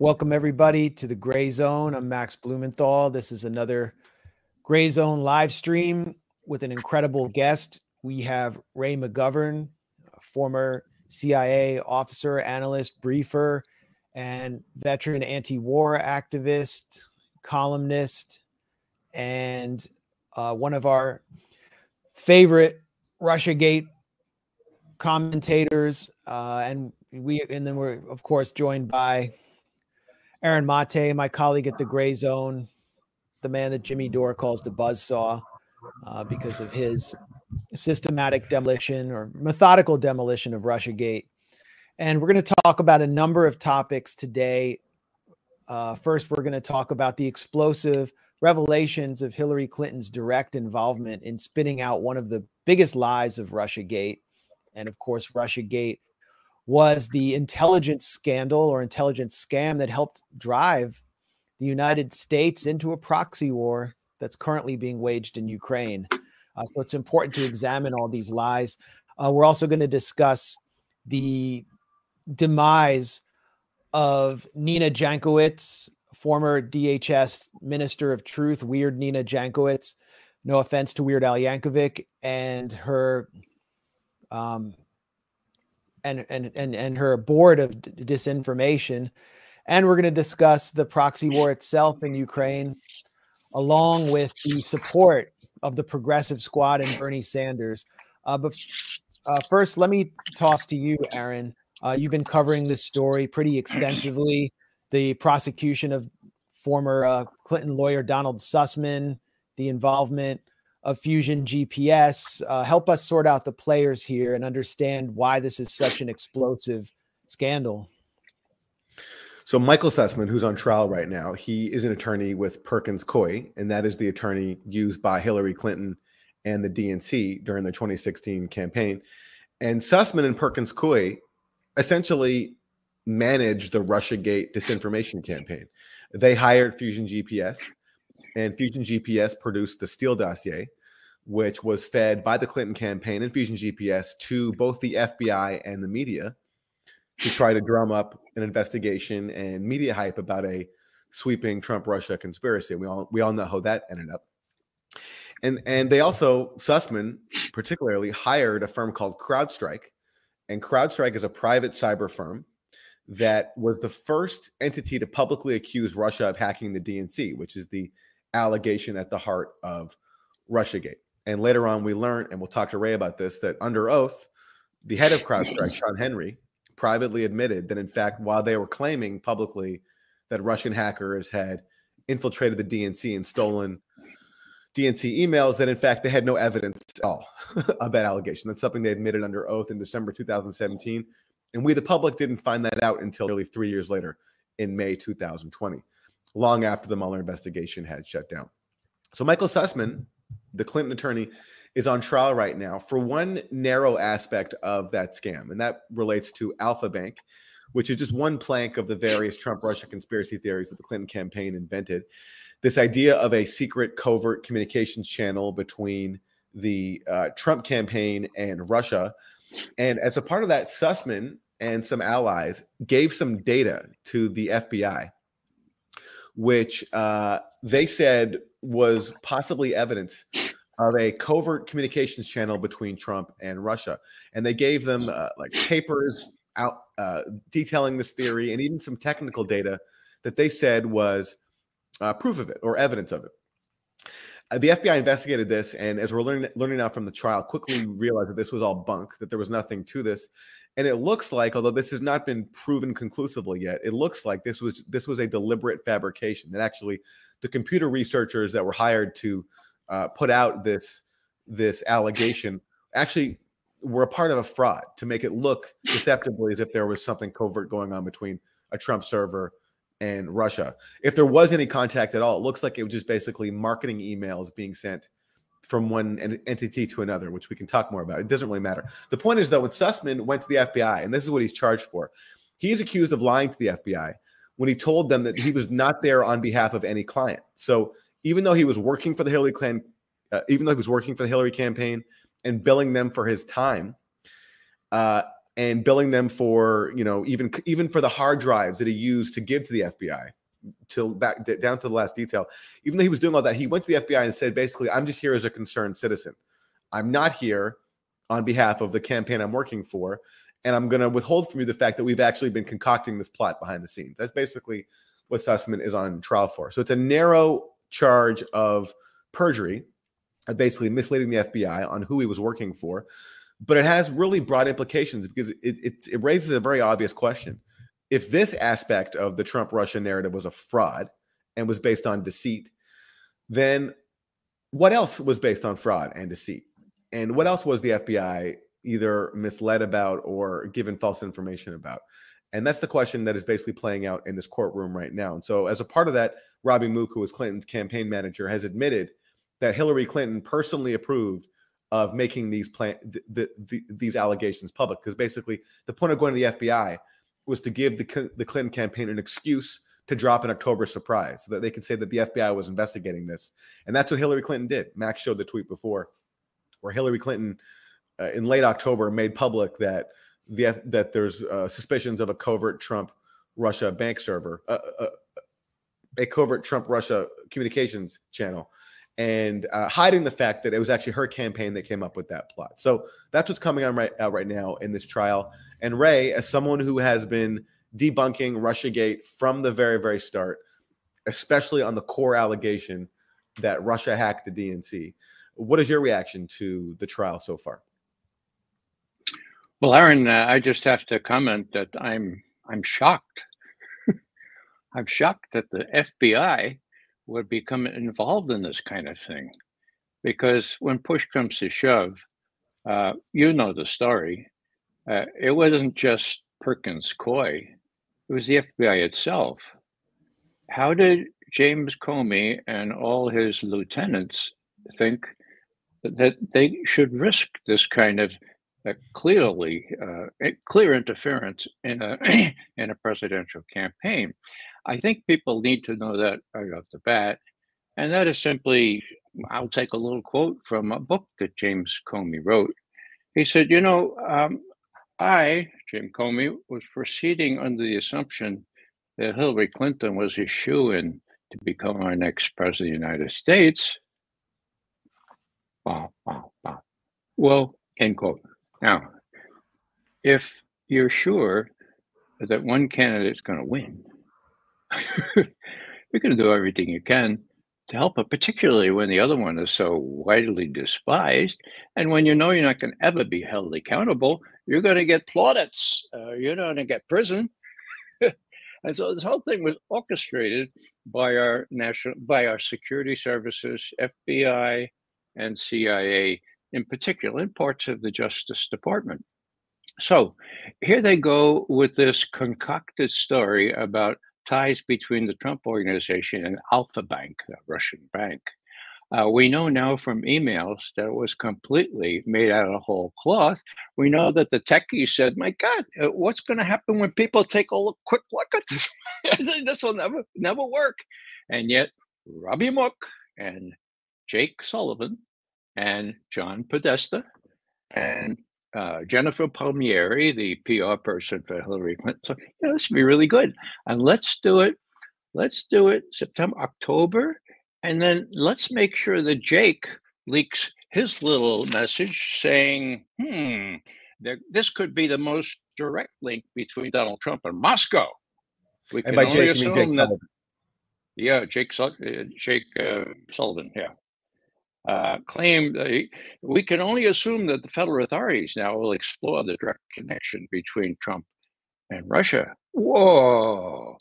Welcome, everybody, to the Gray Zone. I'm Max Blumenthal. This is another Gray Zone live stream with an incredible guest. We have Ray McGovern, former CIA officer, analyst, briefer, and veteran anti war activist, columnist, and uh, one of our favorite Russiagate commentators. Uh, and we, and then we're, of course, joined by Aaron Mate, my colleague at the Gray Zone, the man that Jimmy Dore calls the buzzsaw uh, because of his systematic demolition or methodical demolition of Russiagate. And we're going to talk about a number of topics today. Uh, first, we're going to talk about the explosive revelations of Hillary Clinton's direct involvement in spinning out one of the biggest lies of Russiagate. And of course, Russiagate was the intelligence scandal or intelligence scam that helped drive the United States into a proxy war that's currently being waged in Ukraine. Uh, so it's important to examine all these lies. Uh, we're also going to discuss the demise of Nina Jankowicz, former DHS Minister of Truth, Weird Nina Jankowicz. No offense to Weird Al Yankovic and her um, and and and and her board of disinformation, and we're going to discuss the proxy war itself in Ukraine, along with the support of the Progressive Squad and Bernie Sanders. Uh, but uh, first, let me toss to you, Aaron. Uh, you've been covering this story pretty extensively. The prosecution of former uh, Clinton lawyer Donald Sussmann, the involvement of Fusion GPS. Uh, help us sort out the players here and understand why this is such an explosive scandal. So Michael Sussmann, who's on trial right now, he is an attorney with Perkins Coie, and that is the attorney used by Hillary Clinton and the DNC during the 2016 campaign. And Sussmann and Perkins Coie essentially managed the Russiagate disinformation campaign. They hired Fusion GPS and Fusion GPS produced the Steele dossier, which was fed by the Clinton campaign and Fusion GPS to both the FBI and the media to try to drum up an investigation and media hype about a sweeping Trump Russia conspiracy. We all we all know how that ended up. And and they also Sussmann particularly hired a firm called CrowdStrike, and CrowdStrike is a private cyber firm that was the first entity to publicly accuse Russia of hacking the DNC, which is the allegation at the heart of Russiagate. And later on, we learned, and we'll talk to Ray about this, that under oath, the head of CrowdStrike, Shawn Henry, privately admitted that, in fact, while they were claiming publicly that Russian hackers had infiltrated the DNC and stolen DNC emails, that in fact they had no evidence at all of that allegation. That's something they admitted under oath in December 2017. And we, the public, didn't find that out until nearly three years later in May 2020 long after the Mueller investigation had shut down. So Michael Sussmann, the Clinton attorney, is on trial right now for one narrow aspect of that scam, and that relates to Alfa Bank, which is just one plank of the various Trump Russia conspiracy theories that the Clinton campaign invented. This idea of a secret covert communications channel between the uh, Trump campaign and Russia. And as a part of that, Sussmann and some allies gave some data to the FBI which uh, they said was possibly evidence of a covert communications channel between Trump and Russia. And they gave them uh, like papers out uh, detailing this theory and even some technical data that they said was uh, proof of it or evidence of it. Uh, the FBI investigated this, and as we're learning, learning now from the trial, quickly realized that this was all bunk, that there was nothing to this, and it looks like although this has not been proven conclusively yet it looks like this was this was a deliberate fabrication that actually the computer researchers that were hired to uh, put out this this allegation actually were a part of a fraud to make it look deceptively as if there was something covert going on between a Trump server and Russia. If there was any contact at all, it looks like it was just basically marketing emails being sent from one entity to another, which we can talk more about. It doesn't really matter. The point is that when Sussmann went to the FBI, and this is what he's charged for, he's accused of lying to the FBI when he told them that he was not there on behalf of any client. So even though he was working for the Hillary Clinton, uh, even though he was working for the Hillary campaign and billing them for his time, uh, and billing them for you know even even for the hard drives that he used to give to the FBI till back down to the last detail. Even though he was doing all that, he went to the FBI and said basically, "I'm just here as a concerned citizen. I'm not here on behalf of the campaign I'm working for." And I'm going to withhold from you the fact that we've actually been concocting this plot behind the scenes. That's basically what Sussmann is on trial for. So it's a narrow charge of perjury, basically misleading the FBI on who he was working for but it has really broad implications because it, it, it raises a very obvious question. If this aspect of the Trump Russia narrative was a fraud and was based on deceit, then what else was based on fraud and deceit? And what else was the FBI either misled about or given false information about? And that's the question that is basically playing out in this courtroom right now. And so, as a part of that, Robbie Mook, who was Clinton's campaign manager, has admitted that Hillary Clinton personally approved of making these plan the, the, these allegations public because basically the point of going to the FBI was to give the the Clinton campaign an excuse to drop an October surprise so that they could say that the FBI was investigating this, and that's what Hillary Clinton did. Max showed the tweet before, where Hillary Clinton uh, in late October made public that the that there's uh, suspicions of a covert Trump Russia bank server, uh, uh a covert Trump Russia communications channel and uh, hiding the fact that it was actually her campaign that came up with that plot. So that's what's coming on right right now in this trial. And Ray, as someone who has been debunking RussiaGate from the very very start, especially on the core allegation that Russia hacked the DNC, what is your reaction to the trial so far? Well, Aaron, uh, I just have to comment that I'm I'm shocked. I'm shocked that the FBI would become involved in this kind of thing. Because when push comes to shove, uh, you know the story. Uh, it wasn't just Perkins Coie, it was the FBI itself. How did James Comey and all his lieutenants think that they should risk this kind of uh, clearly uh, clear interference in a in a presidential campaign? I think people need to know that right off the bat. And that is simply, I'll take a little quote from a book that James Comey wrote. He said, You know, um, I, Jim Comey, was proceeding under the assumption that Hillary Clinton was a shoe in to become our next president of the United States. Wow, wow, wow. Well, end quote. Now, if you're sure that one candidate is going to win, you're going to do everything you can to help it, particularly when the other one is so widely despised. And when you know you're not going to ever be held accountable, you're going to get plaudits. Uh, you're going to get prison. and so this whole thing was orchestrated by our national, by our security services, FBI and CIA in particular, in parts of the Justice Department. So here they go with this concocted story about ties between the Trump organization and Alfa Bank, a Russian bank. Uh, we know now from emails that it was completely made out of whole cloth. We know that the techies said, "My God, uh, what's going to happen when people take a look, quick look at this? this will never, never work." And yet, Robbie Mook and Jake Sullivan and John Podesta and uh, Jennifer Palmieri, the PR person for Hillary Clinton. So, you know, this would be really good. And let's do it. Let's do it September, October. And then let's make sure that Jake leaks his little message saying, hmm, there, this could be the most direct link between Donald Trump and Moscow. We and by Jake, you mean Jake that, Yeah, Jake, uh, Jake uh, Sullivan. Yeah uh, claim that we can only assume that the federal authorities now will explore the direct connection between Trump and Russia. Whoa!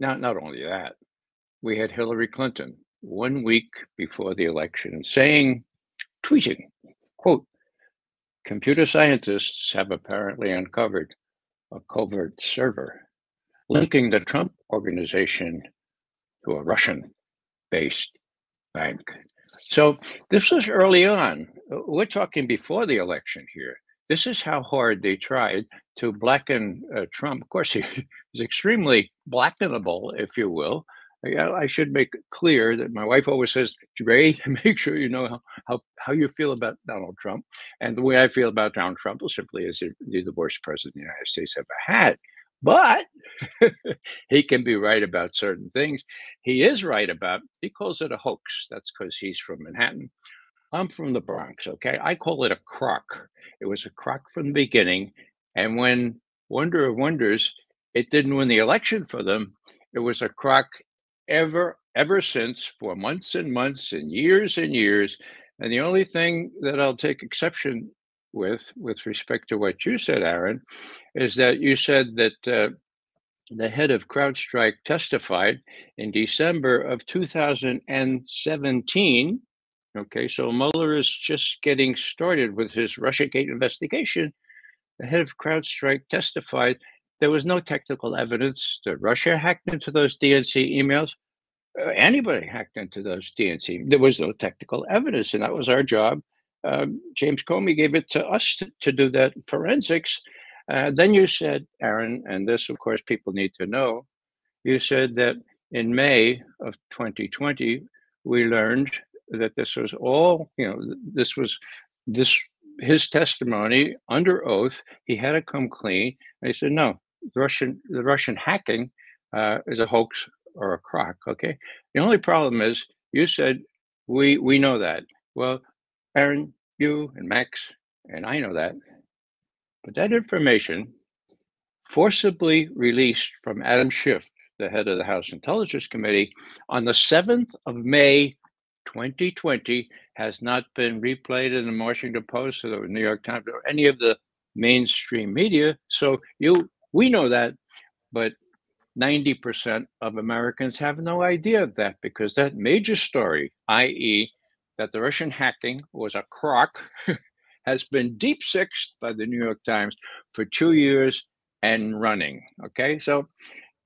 Not not only that, we had Hillary Clinton one week before the election saying, tweeting, quote, computer scientists have apparently uncovered a covert server linking the Trump organization to a Russian based bank. So this was early on. We're talking before the election here. This is how hard they tried to blacken uh, Trump. Of course, he was extremely blackenable, if you will. I should make clear that my wife always says, Ray, make sure you know how, how, how you feel about Donald Trump. And the way I feel about Donald Trump is simply as the worst president the United States ever had. But he can be right about certain things. He is right about, he calls it a hoax. That's because he's from Manhattan. I'm from the Bronx, okay? I call it a crock. It was a crock from the beginning. And when wonder of wonders, it didn't win the election for them, it was a crock ever, ever since for months and months and years and years. And the only thing that I'll take exception with, with respect to what you said, Aaron, is that you said that uh, the head of CrowdStrike testified in December of 2017. Okay, so Mueller is just getting started with his Russiagate investigation. The head of CrowdStrike testified there was no technical evidence that Russia hacked into those DNC emails. Uh, anybody hacked into those DNC. There was no technical evidence, and that was our job um, James Comey gave it to us to, to do that forensics. Uh, then you said, Aaron, and this, of course, people need to know. You said that in May of 2020, we learned that this was all, you know, this was this his testimony under oath. He had to come clean. And he said, no, the Russian the Russian hacking uh, is a hoax or a crock. Okay. The only problem is you said we we know that. Well, Aaron, you and Max, and I know that. But that information, forcibly released from Adam Schiff, the head of the House Intelligence Committee, on the 7th of May 2020, has not been replayed in the Washington Post or the New York Times or any of the mainstream media. So you, we know that, but 90% of Americans have no idea of that because that major story, i.e., that the Russian hacking was a crock has been deep sixed by the New York Times for two years and running. Okay, so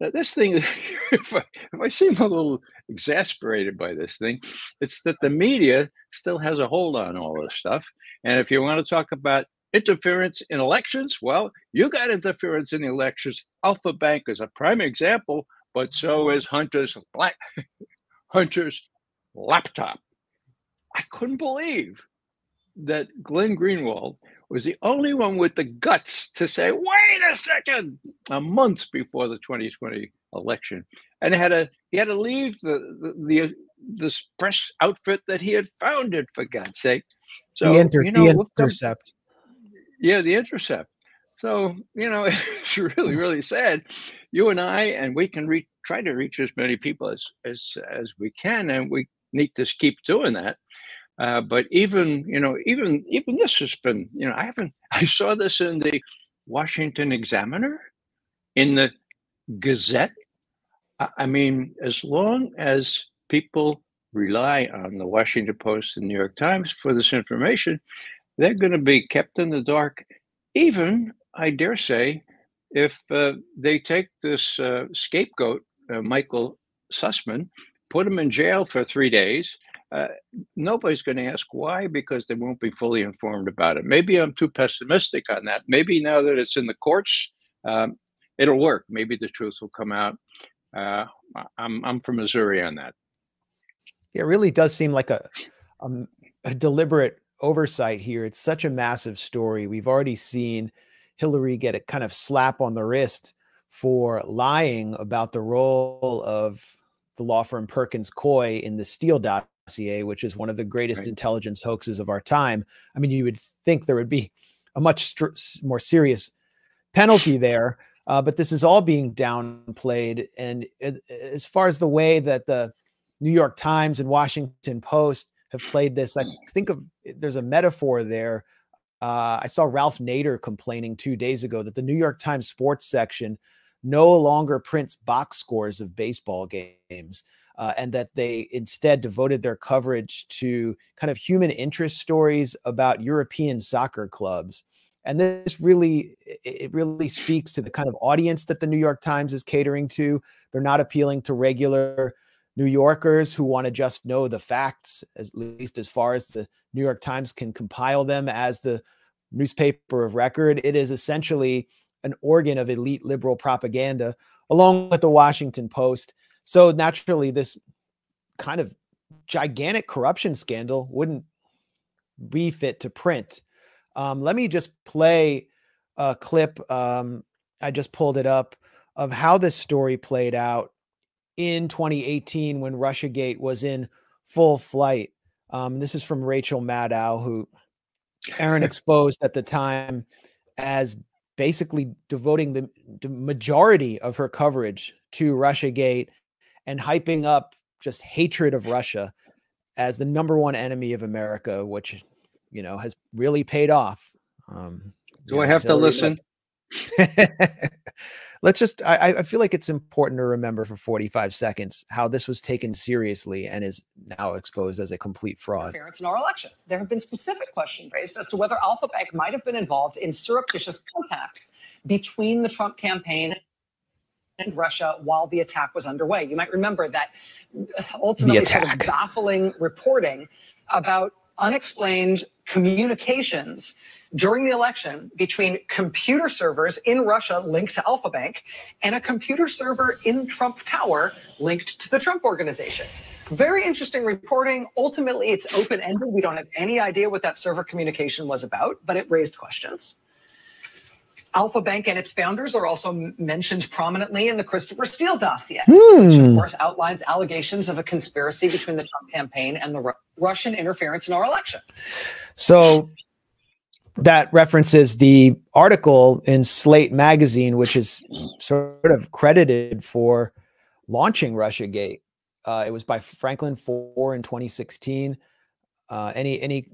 uh, this thing, if I, if I seem a little exasperated by this thing, it's that the media still has a hold on all this stuff. And if you want to talk about interference in elections, well, you got interference in the elections. Alfa Bank is a prime example, but so is Hunter's black Hunter's laptop. I couldn't believe that Glenn Greenwald was the only one with the guts to say, wait a second, a month before the 2020 election. And had to, he had to leave the, the, the uh, this press outfit that he had founded, for God's sake. So, the, inter- you know, the intercept. yeah, the intercept. So, you know, it's really, really sad. You and I, and we can reach, try to reach as many people as, as, as we can, and we need to keep doing that. Uh, but even you know, even even this has been you know, I haven't. I saw this in the Washington Examiner, in the Gazette. I mean, as long as people rely on the Washington Post and New York Times for this information, they're going to be kept in the dark. Even, I dare say, if uh, they take this uh, scapegoat, uh, Michael Sussmann, put them in jail for three days, uh, nobody's going to ask why because they won't be fully informed about it. Maybe I'm too pessimistic on that. Maybe now that it's in the courts, um, it'll work. Maybe the truth will come out. Uh, I'm I'm from Missouri on that. It really does seem like a, a, a deliberate oversight here. It's such a massive story. We've already seen Hillary get a kind of slap on the wrist for lying about the role of the law firm Perkins Coie in the Steele dossier, which is one of the greatest right. intelligence hoaxes of our time. I mean, you would think there would be a much st- more serious penalty there, uh, but this is all being downplayed. And as far as the way that the New York Times and Washington Post have played this, I think of there's a metaphor there. Uh, I saw Ralph Nader complaining two days ago that the New York Times sports section no longer prints box scores of baseball games uh, and that they instead devoted their coverage to kind of human interest stories about European soccer clubs. And this really, it really speaks to the kind of audience that the New York Times is catering to. They're not appealing to regular New Yorkers who want to just know the facts, at least as far as the New York Times can compile them as the newspaper of record. It is essentially an organ of elite liberal propaganda, along with the Washington Post So naturally, this kind of gigantic corruption scandal wouldn't be fit to print. Um, let me just play a clip. Um, I just pulled it up of how this story played out in 2018 when Russiagate was in full flight. Um, this is from Rachel Maddow, who Aaron exposed at the time as basically devoting the, the majority of her coverage to Russiagate and hyping up just hatred of Russia as the number one enemy of America, which you know has really paid off. Um, Do I have to listen? Let's just. I, I feel like it's important to remember for 45 seconds how this was taken seriously and is now exposed as a complete fraud. Interference in our election. There have been specific questions raised as to whether Alfa Bank might have been involved in surreptitious contacts between the Trump campaign and Russia while the attack was underway. You might remember that uh, ultimately sort of baffling reporting about unexplained communications during the election between computer servers in Russia linked to Alfa Bank and a computer server in Trump Tower linked to the Trump organization. Very interesting reporting. Ultimately, it's open ended. We don't have any idea what that server communication was about, but it raised questions. Alfa Bank and its founders are also mentioned prominently in the Christopher Steele dossier, hmm. which of course outlines allegations of a conspiracy between the Trump campaign and the Ru- Russian interference in our election. So that references the article in Slate magazine, which is sort of credited for launching Russiagate. Uh, it was by Franklin Foer in 2016. Uh, any any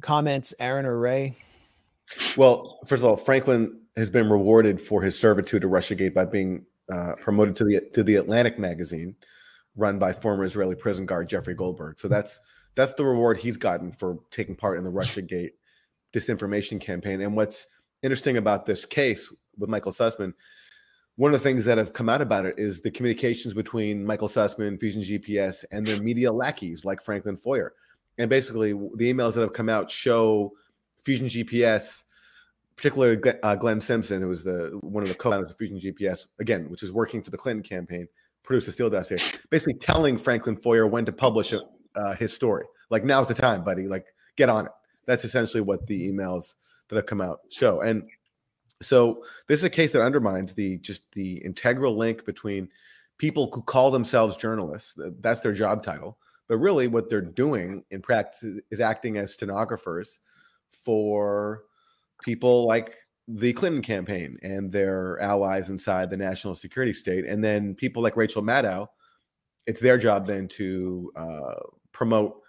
comments, Aaron or Ray? Well, first of all, Franklin has been rewarded for his servitude to Russiagate by being uh, promoted to the to the Atlantic magazine, run by former Israeli prison guard Jeffrey Goldberg. So that's that's the reward he's gotten for taking part in the Russiagate disinformation campaign. And what's interesting about this case with Michael Sussmann, one of the things that have come out about it is the communications between Michael Sussmann, Fusion GPS, and their media lackeys like Franklin Foer. And basically, the emails that have come out show Fusion GPS, particularly uh, Glenn Simpson, who was the one of the co-founders of Fusion GPS, again, which is working for the Clinton campaign, produced a Steele dossier, basically telling Franklin Foer when to publish uh, his story. Like now's the time, buddy. Like get on it. That's essentially what the emails that have come out show. And so this is a case that undermines the just the integral link between people who call themselves journalists. That's their job title. But really, what they're doing in practice is acting as stenographers for people like the Clinton campaign and their allies inside the national security state. And then people like Rachel Maddow, it's their job then to uh, promote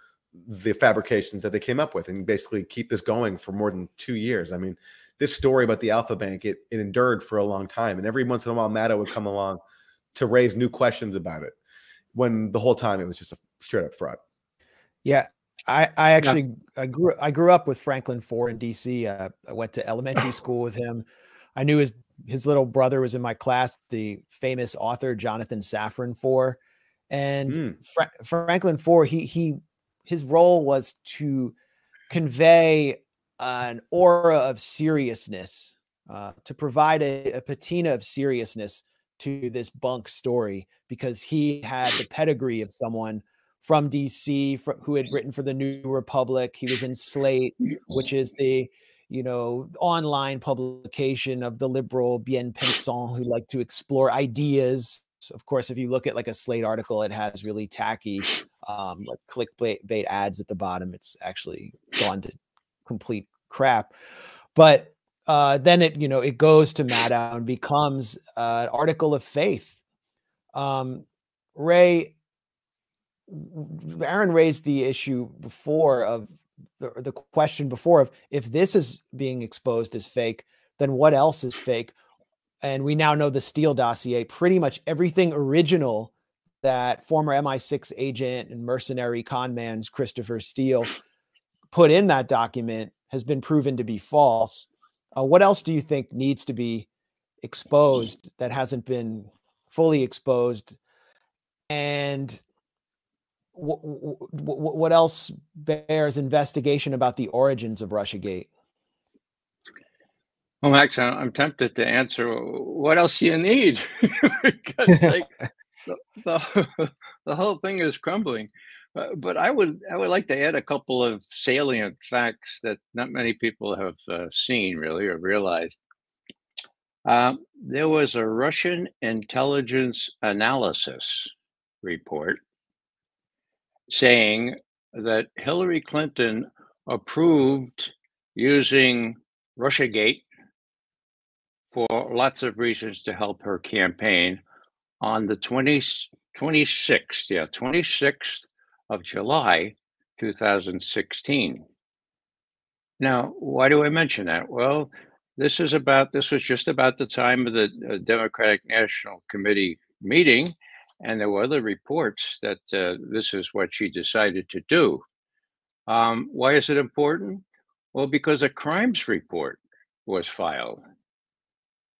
the fabrications that they came up with and basically keep this going for more than two years. I mean, this story about the Alfa Bank, it, it endured for a long time. And every once in a while, Maddow would come along to raise new questions about it when the whole time it was just a straight up fraud. Yeah. I, I actually yeah. I grew I grew up with Franklin Foer in DC. Uh, I went to elementary school with him. I knew his his little brother was in my class, the famous author Jonathan Safran Foer, and mm. Fra- Franklin Foer. He he his role was to convey an aura of seriousness, uh, to provide a, a patina of seriousness to this bunk story because he had the pedigree of someone from DC from, who had written for the New Republic. He was in Slate, which is the you know online publication of the liberal bien pensant who like to explore ideas. Of course, if you look at like a Slate article, it has really tacky um, like clickbait ads at the bottom. It's actually gone to complete crap. But uh, then it you know it goes to Maddow and becomes uh, an article of faith. Um, Ray, Aaron raised the issue before of the, the question before of if this is being exposed as fake, then what else is fake? And we now know the Steele dossier, pretty much everything original that former MI6 agent and mercenary con man Christopher Steele put in that document has been proven to be false. Uh, what else do you think needs to be exposed that hasn't been fully exposed? And what else bears investigation about the origins of Russiagate? Well, Max, I'm tempted to answer. What else do you need? because, like, the, the, whole thing is crumbling. Uh, but I would I would like to add a couple of salient facts that not many people have uh, seen really or realized. Um, there was a Russian intelligence analysis report saying that Hillary Clinton approved using Russiagate for lots of reasons to help her campaign on the 20, 26th, yeah, 26th of July 2016. Now, why do I mention that? Well, this is about this was just about the time of the uh, Democratic National Committee meeting, and there were other reports that uh, this is what she decided to do. Um, why is it important? Well, because a crimes report was filed.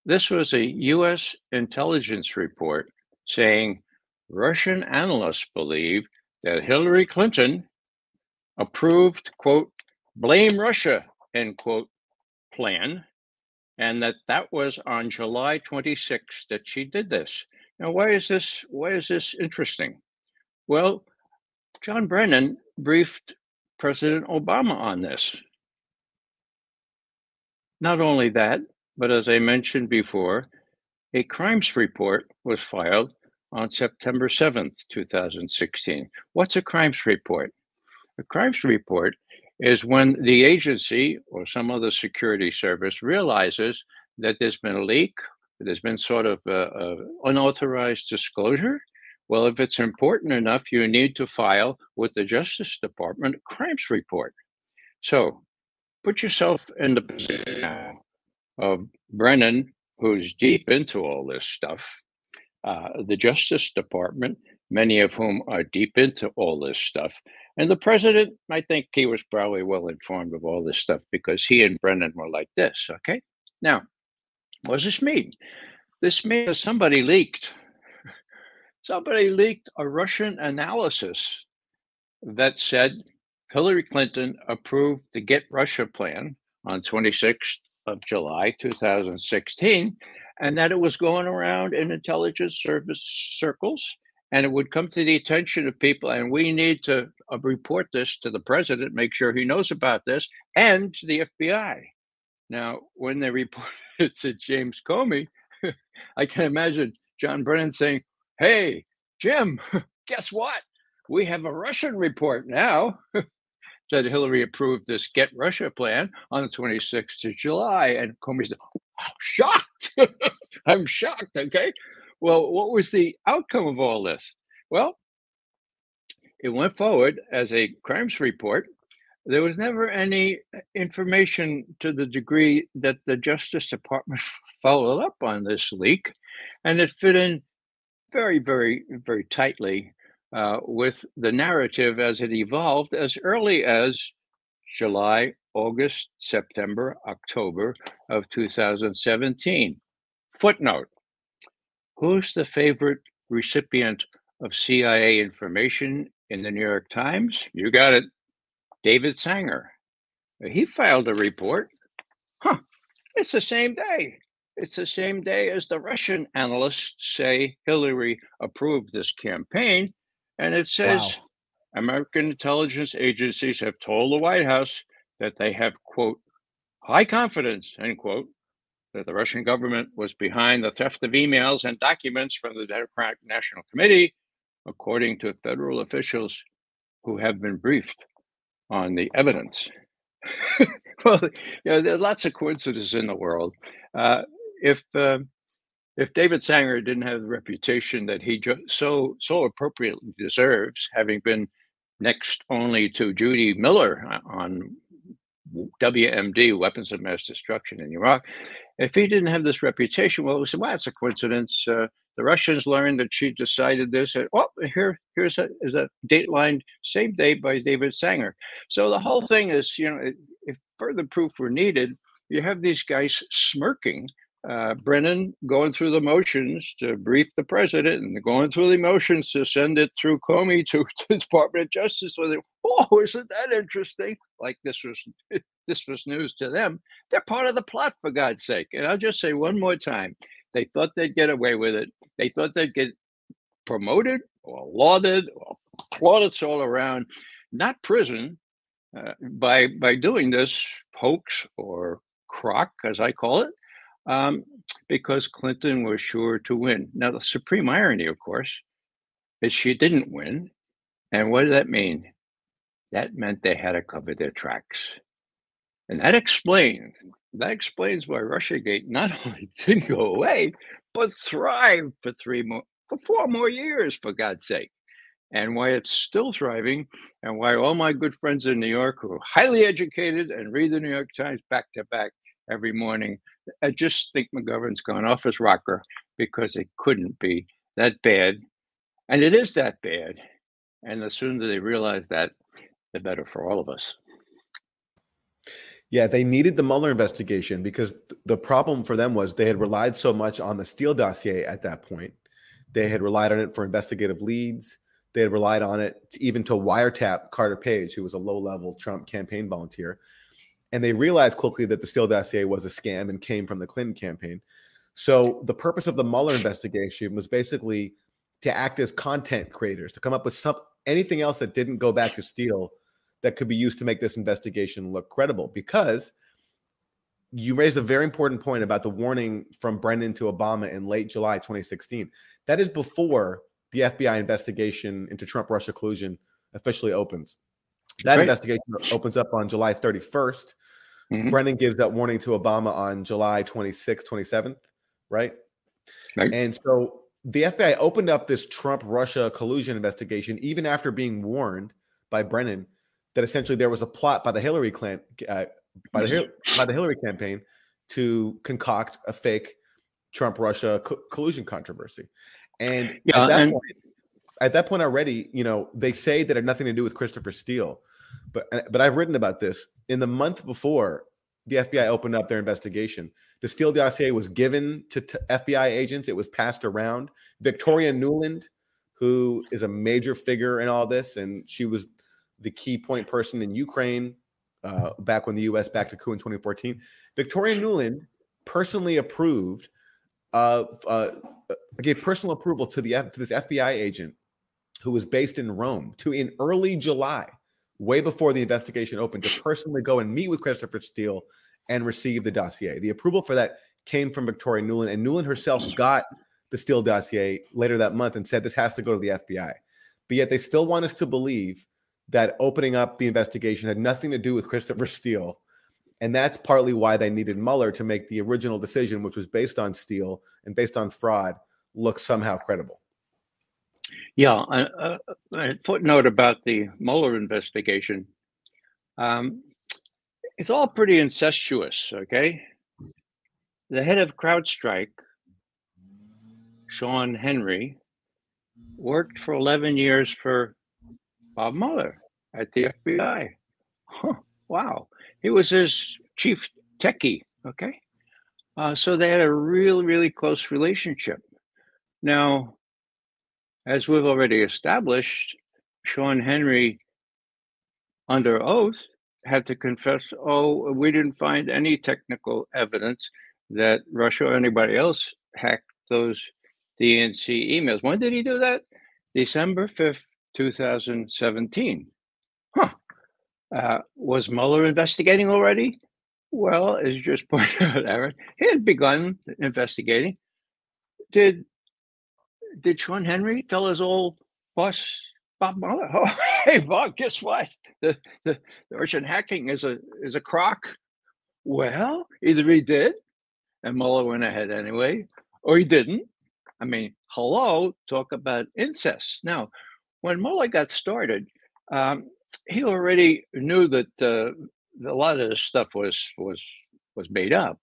This was a U.S. intelligence report saying Russian analysts believe that Hillary Clinton approved, quote, blame Russia, end quote, plan, and that that was on July 26th that she did this. Now, why is this? Why is this interesting? Well, John Brennan briefed President Obama on this. Not only that, but as I mentioned before, a crimes report was filed on September 7th, 2016. What's a crimes report? A crimes report is when the agency or some other security service realizes that there's been a leak, there's been sort of a, a unauthorized disclosure. Well, if it's important enough, you need to file with the Justice Department a crimes report. So put yourself in the position of Brennan, who's deep into all this stuff, uh, the Justice Department, many of whom are deep into all this stuff. And the president, I think he was probably well informed of all this stuff because he and Brennan were like this. Okay. Now, what does this mean? This means somebody leaked. Somebody leaked a Russian analysis that said Hillary Clinton approved the Get Russia plan on 26th of July 2016 and that it was going around in intelligence service circles and it would come to the attention of people and we need to uh, report this to the president make sure he knows about this and to the fbi now when they reported it to james comey i can imagine john brennan saying hey jim guess what? We have a russian report now that hillary approved this get russia plan on the 26th of july and comey said shocked. I'm shocked. Okay. Well, what was the outcome of all this? Well, it went forward as a crimes report. There was never any information to the degree that the Justice Department followed up on this leak, and it fit in very, very, very tightly uh, with the narrative as it evolved as early as July August, September, October of 2017. Footnote Who's the favorite recipient of CIA information in the New York Times? You got it. David Sanger. He filed a report. Huh, it's the same day. It's the same day as the Russian analysts say Hillary approved this campaign. And it says wow. American intelligence agencies have told the White House that they have, quote, high confidence, end quote, that the Russian government was behind the theft of emails and documents from the Democratic National Committee, according to federal officials who have been briefed on the evidence. well, you know, there are lots of coincidences in the world. Uh, if uh, if David Sanger didn't have the reputation that he so so appropriately deserves, having been next only to Judy Miller uh, on WMD, weapons of mass destruction in Iraq. If he didn't have this reputation, well, we said, well, it's a coincidence. Uh, the Russians learned that she decided this. And, well, here, here's a, is a dateline, same date by David Sanger. So the whole thing is, you know, if further proof were needed, you have these guys smirking uh, Brennan going through the motions to brief the president and going through the motions to send it through Comey to, the Department of Justice. With it, oh, isn't that interesting? Like this was this was news to them. They're part of the plot, for God's sake. And I'll just say one more time: they thought they'd get away with it. They thought they'd get promoted or lauded or plaudits all around, not prison. Uh, by by doing this hoax or crock, as I call it, um, because Clinton was sure to win. Now, the supreme irony, of course, is she didn't win. And what did that mean? That meant they had to cover their tracks. And that explains that explains why Russiagate not only didn't go away, but thrived for three more for four more years, for God's sake. And why it's still thriving, and why all my good friends in New York who are highly educated and read the New York Times back to back every morning, I just think McGovern's gone off his rocker because it couldn't be that bad. And it is that bad. And the sooner they realize that, the better for all of us. Yeah, they needed the Mueller investigation because the problem for them was they had relied so much on the Steele dossier at that point. They had relied on it for investigative leads. They had relied on it to, even to wiretap Carter Page, who was a low level Trump campaign volunteer. And they realized quickly that the Steele dossier was a scam and came from the Clinton campaign. So the purpose of the Mueller investigation was basically to act as content creators, to come up with some anything else that didn't go back to Steele that could be used to make this investigation look credible. Because you raised a very important point about the warning from Brennan to Obama in late July 2016. That is before the FBI investigation into Trump Russia collusion officially opens. That investigation opens up on July 31st. Mm-hmm. Brennan gives that warning to Obama on July 26th, 27th, right? right? And so the FBI opened up this Trump Russia collusion investigation even after being warned by Brennan that essentially there was a plot by the Hillary clan uh, by the by the Hillary campaign to concoct a fake Trump Russia co- collusion controversy. And yeah, at that and- point, at that point already, you know, they say that it had nothing to do with Christopher Steele, but uh, but I've written about this in the month before the FBI opened up their investigation. The Steele dossier was given to t- FBI agents. It was passed around. Victoria Nuland, who is a major figure in all this, and she was the key point person in Ukraine uh, back when the U.S. backed a coup in 2014. Victoria Nuland personally approved uh, gave personal approval to the to this FBI agent who was based in Rome to in early July, way before the investigation opened, to personally go and meet with Christopher Steele and receive the dossier. The approval for that came from Victoria Nuland, and Nuland herself got the Steele dossier later that month and said this has to go to the FBI. But yet they still want us to believe that opening up the investigation had nothing to do with Christopher Steele. And that's partly why they needed Mueller to make the original decision, which was based on Steele and based on fraud, look somehow credible. Yeah, a, a footnote about the Mueller investigation. Um, it's all pretty incestuous, okay? The head of CrowdStrike, Shawn Henry, worked for 11 years for Bob Mueller at the FBI. Huh, wow. He was his chief techie, okay? Uh, so they had a really, really close relationship. Now, as we've already established, Shawn Henry, under oath, had to confess, oh, we didn't find any technical evidence that Russia or anybody else hacked those DNC emails. When did he do that? December 5th, 2017. Huh. Uh, was Mueller investigating already? Well, as you just pointed out, Aaron, he had begun investigating. Did did Shawn Henry tell his old boss Bob Mueller? Oh, hey Bob, guess what? The, the, the Russian hacking is a is a crock. Well, either he did, and Mueller went ahead anyway, or he didn't. I mean, hello, talk about incest. Now, when Mueller got started, um, he already knew that uh, a lot of this stuff was was was made up.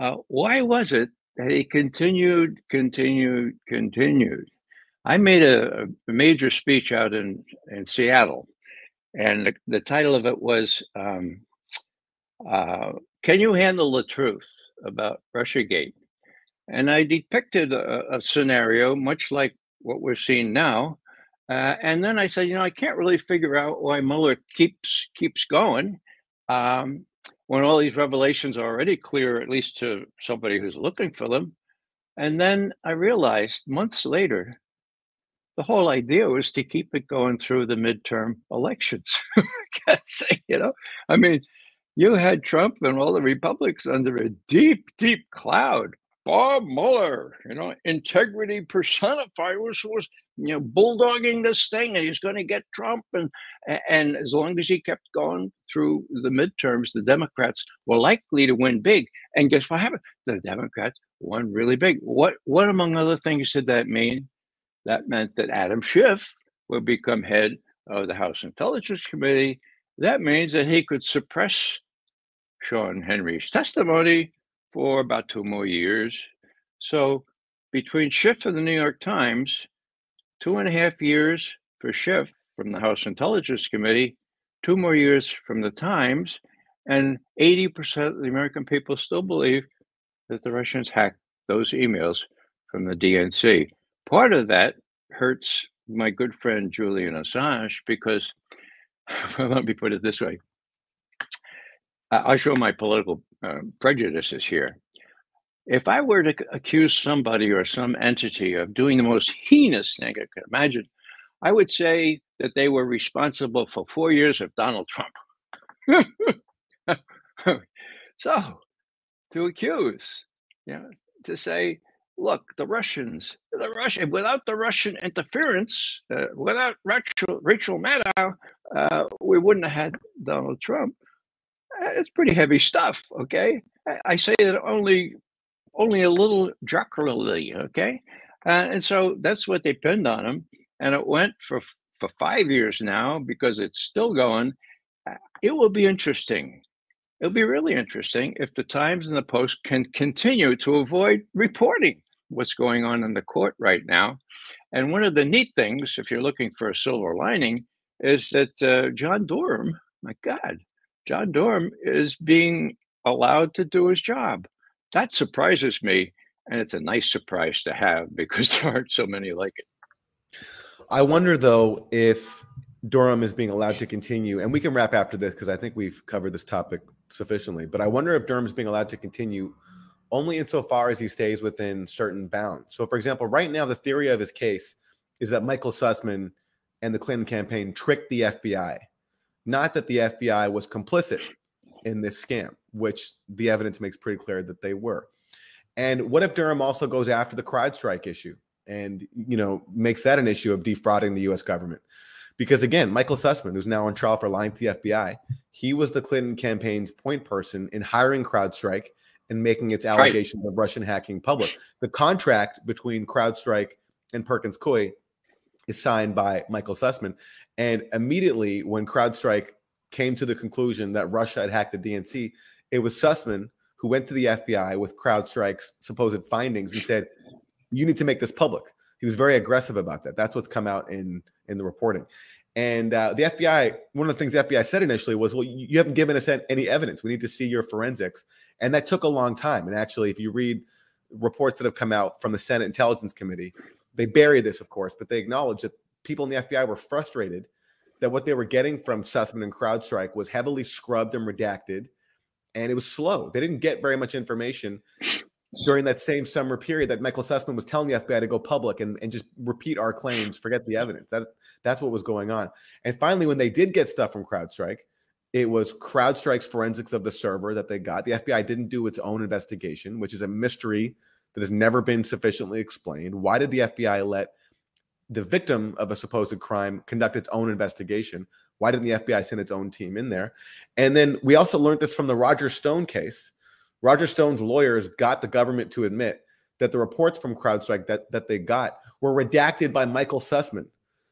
Uh, why was it that he continued, continued, continued? I made a, a major speech out in in Seattle, and the, the title of it was um, uh, "Can you handle the truth about RussiaGate?" And I depicted a, a scenario much like what we're seeing now. Uh, and then I said, you know, I can't really figure out why Mueller keeps keeps going um, when all these revelations are already clear, at least to somebody who's looking for them. And then I realized months later the whole idea was to keep it going through the midterm elections. you know, I mean, you had Trump and all the Republicans under a deep, deep cloud. Bob Mueller, you know, integrity personified, was was you know bulldogging this thing, and he's going to get Trump, and and as long as he kept going through the midterms, the Democrats were likely to win big. And guess what happened? The Democrats won really big. What what among other things did that mean? That meant that Adam Schiff would become head of the House Intelligence Committee. That means that he could suppress Shawn Henry's testimony for about two more years. So between Schiff and the New York Times, two and a half years for Schiff from the House Intelligence Committee, two more years from the Times, and 80% of the American people still believe that the Russians hacked those emails from the DNC. Part of that hurts my good friend Julian Assange because, well, let me put it this way I show my political uh, prejudices here. If I were to accuse somebody or some entity of doing the most heinous thing I could imagine, I would say that they were responsible for four years of Donald Trump. so, to accuse, you know, to say, look, the Russians, the Russian, without the Russian interference, uh, without Rachel, Rachel Maddow, uh, we wouldn't have had Donald Trump. Uh, it's pretty heavy stuff. Okay, I, say that only only a little jocularly. Okay, uh, and so that's what they pinned on him, and it went for for five years now because it's still going. Uh, it will be interesting. It'll be really interesting if the Times and the Post can continue to avoid reporting what's going on in the court right now. And one of the neat things, if you're looking for a silver lining, is that uh, John Durham, my God, John Durham is being allowed to do his job. That surprises me. And it's a nice surprise to have because there aren't so many like it. I wonder, though, if Durham is being allowed to continue, and we can wrap after this because I think we've covered this topic sufficiently. But I wonder if Durham is being allowed to continue only insofar as he stays within certain bounds. So, for example, right now, the theory of his case is that Michael Sussmann and the Clinton campaign tricked the FBI not that the FBI was complicit in this scam, which the evidence makes pretty clear that they were. And what if Durham also goes after the CrowdStrike issue and you know makes that an issue of defrauding the U.S. government? Because again, Michael Sussmann, who's now on trial for lying to the FBI, he was the Clinton campaign's point person in hiring CrowdStrike and making its allegations right. of Russian hacking public. The contract between CrowdStrike and Perkins Coie is signed by Michael Sussmann. And immediately when CrowdStrike came to the conclusion that Russia had hacked the DNC, it was Sussmann who went to the FBI with CrowdStrike's supposed findings and said, "You need to make this public." He was very aggressive about that. That's what's come out in in the reporting. And uh, the FBI, one of the things the FBI said initially was, "Well, you haven't given us any evidence. We need to see your forensics." And that took a long time. And actually, if you read reports that have come out from the Senate Intelligence Committee, they bury this, of course, but they acknowledge that people in the FBI were frustrated that what they were getting from Sussmann and CrowdStrike was heavily scrubbed and redacted, and it was slow. They didn't get very much information during that same summer period that Michael Sussmann was telling the FBI to go public and, and just repeat our claims, forget the evidence. That that's what was going on. And finally, when they did get stuff from CrowdStrike, it was CrowdStrike's forensics of the server that they got. The FBI didn't do its own investigation, which is a mystery that has never been sufficiently explained. Why did the FBI let the victim of a supposed crime conduct its own investigation? Why didn't the FBI send its own team in there? And then we also learned this from the Roger Stone case. Roger Stone's lawyers got the government to admit that the reports from CrowdStrike that, that they got were redacted by Michael Sussmann.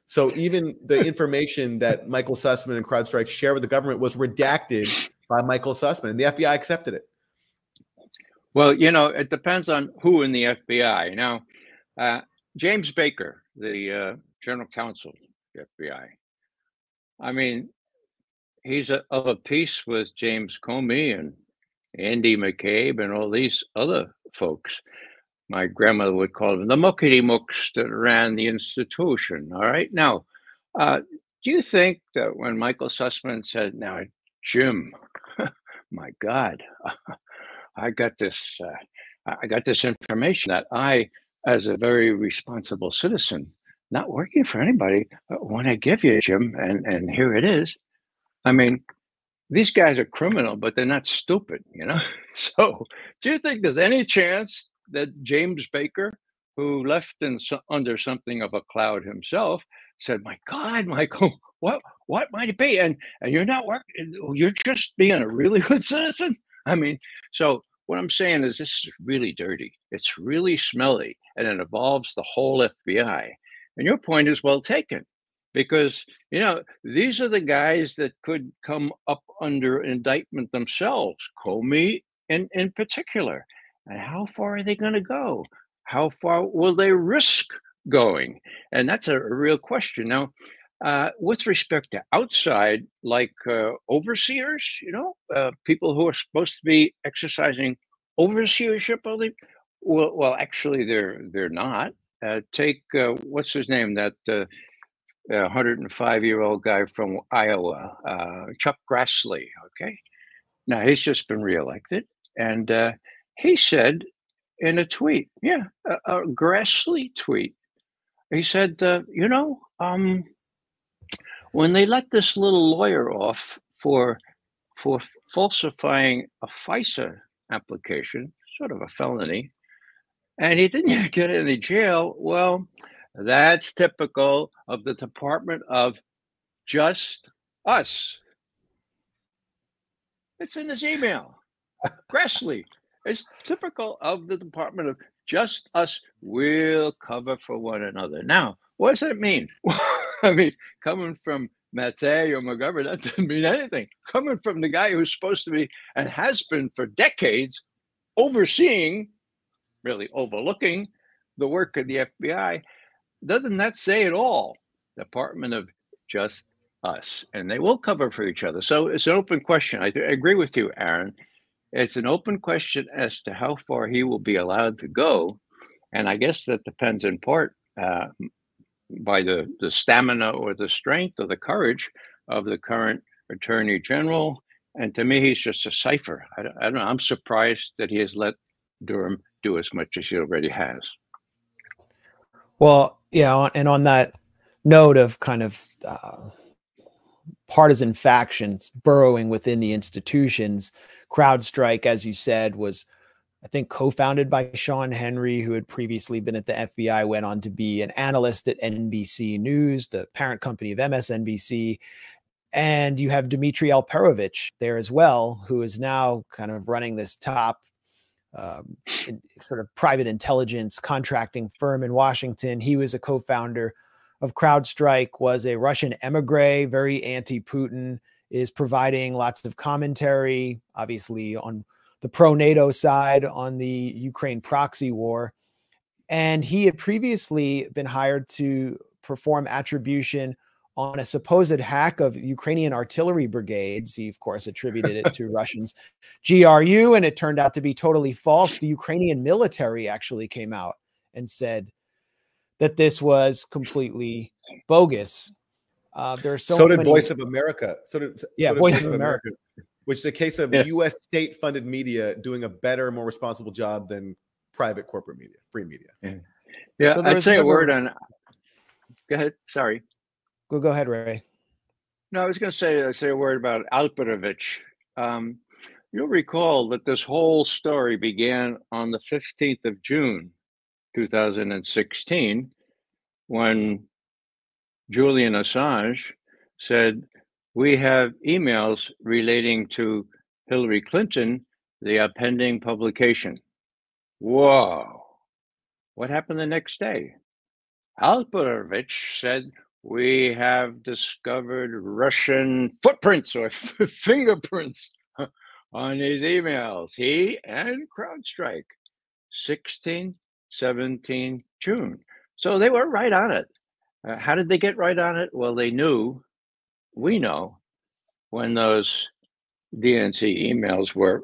So even the information that Michael Sussmann and CrowdStrike share with the government was redacted by Michael Sussmann, and the FBI accepted it. Well, you know, it depends on who in the FBI. Now, uh, James Baker, the uh, general counsel the FBI, I mean, he's a, of a piece with James Comey and Andy McCabe and all these other folks. My grandmother would call them the muckety mucks that ran the institution. All right. Now, uh, do you think that when Michael Sussmann said, now, Jim, my God, I got this, uh, I got this information that I, as a very responsible citizen, not working for anybody. When I give you, Jim, and, and here it is. I mean, these guys are criminal, but they're not stupid, you know? So, do you think there's any chance that James Baker, who left in under something of a cloud himself, said, "My God, Michael, what what might it be?" And and you're not working. You're just being a really good citizen. I mean, so what I'm saying is this is really dirty. It's really smelly, and it involves the whole FBI. And your point is well taken because you know these are the guys that could come up under indictment themselves comey in, in particular and how far are they going to go how far will they risk going and that's a, a real question now uh, with respect to outside like uh, overseers you know uh, people who are supposed to be exercising overseership well, well actually they're they're not uh, take uh, what's his name that uh, 105 year old guy from Iowa, Chuck Grassley. Okay. Now he's just been reelected. And he said in a tweet, yeah, a, a Grassley tweet, he said, you know, um, when they let this little lawyer off for for falsifying a FISA application, sort of a felony, and he didn't get any jail, well, that's typical of the Department of Just Us. It's in his email. Grassley. It's typical of the Department of Just Us. We'll cover for one another. Now, what does that mean? I mean, coming from Maté or McGovern, that doesn't mean anything. Coming from the guy who's supposed to be and has been for decades overseeing, really overlooking the work of the FBI, doesn't that say it all? Department of Just Us. And they will cover for each other. So it's an open question. I, I agree with you, Aaron. It's an open question as to how far he will be allowed to go. And I guess that depends in part uh, by the, the stamina or the strength or the courage of the current attorney general. And to me, he's just a cipher. I, I don't know. I'm surprised that he has let Durham do as much as he already has. Well, yeah, and on that note of kind of uh, partisan factions burrowing within the institutions, CrowdStrike, as you said, was I think co-founded by Shawn Henry, who had previously been at the FBI, went on to be an analyst at NBC News, the parent company of MSNBC. And you have Dmitry Alperovitch there as well, who is now kind of running this top um, sort of private intelligence contracting firm in Washington. He was a co-founder of CrowdStrike, was a Russian emigre, very anti-Putin, is providing lots of commentary, obviously on the pro-NATO side on the Ukraine proxy war. And he had previously been hired to perform attribution on a supposed hack of Ukrainian artillery brigades. He, of course, attributed it to Russians' GRU, and it turned out to be totally false. The Ukrainian military actually came out and said that this was completely bogus. Uh, there are so, so did many... Voice of America. So did yeah, did Voice, Voice, of America. America. Which is a case of yeah. U.S. state-funded media doing a better, more responsible job than private corporate media, free media. Yeah, yeah so I'd say a word on. Go ahead. Sorry. Go go ahead, Ray. No, I was going to say uh, say a word about Alperovitch. Um, you'll recall that this whole story began on the 15th of June, 2016, when Julian Assange said, We have emails relating to Hillary Clinton, the pending publication. Whoa. What happened the next day? Alperovitch said, we have discovered Russian footprints or fingerprints on his emails. He and CrowdStrike, 16, 17 June. So they were right on it. Uh, how did they get right on it? Well, they knew, we know, when those DNC emails were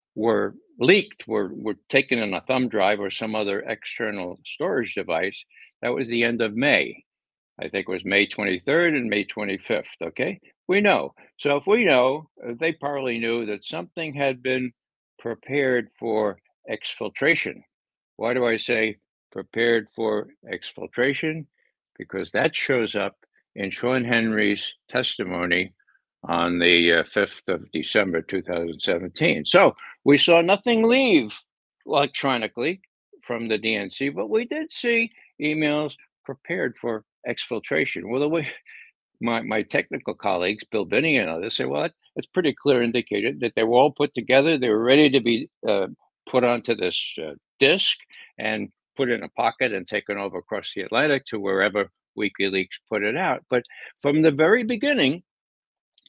were leaked, were were taken in a thumb drive or some other external storage device. That was the end of May. I think it was May 23rd and May 25th. Okay. We know. So if we know, uh, they probably knew that something had been prepared for exfiltration. Why do I say prepared for exfiltration? because that shows up in Shawn Henry's testimony on the uh, 5th of December 2017. So we saw nothing leave electronically from the DNC, but we did see emails prepared for exfiltration. Well, the way my, my technical colleagues, Bill Binney and others, say, well, it's pretty clear indicated that they were all put together. They were ready to be uh, put onto this uh, disk and put in a pocket and taken over across the Atlantic to wherever WikiLeaks put it out. But from the very beginning,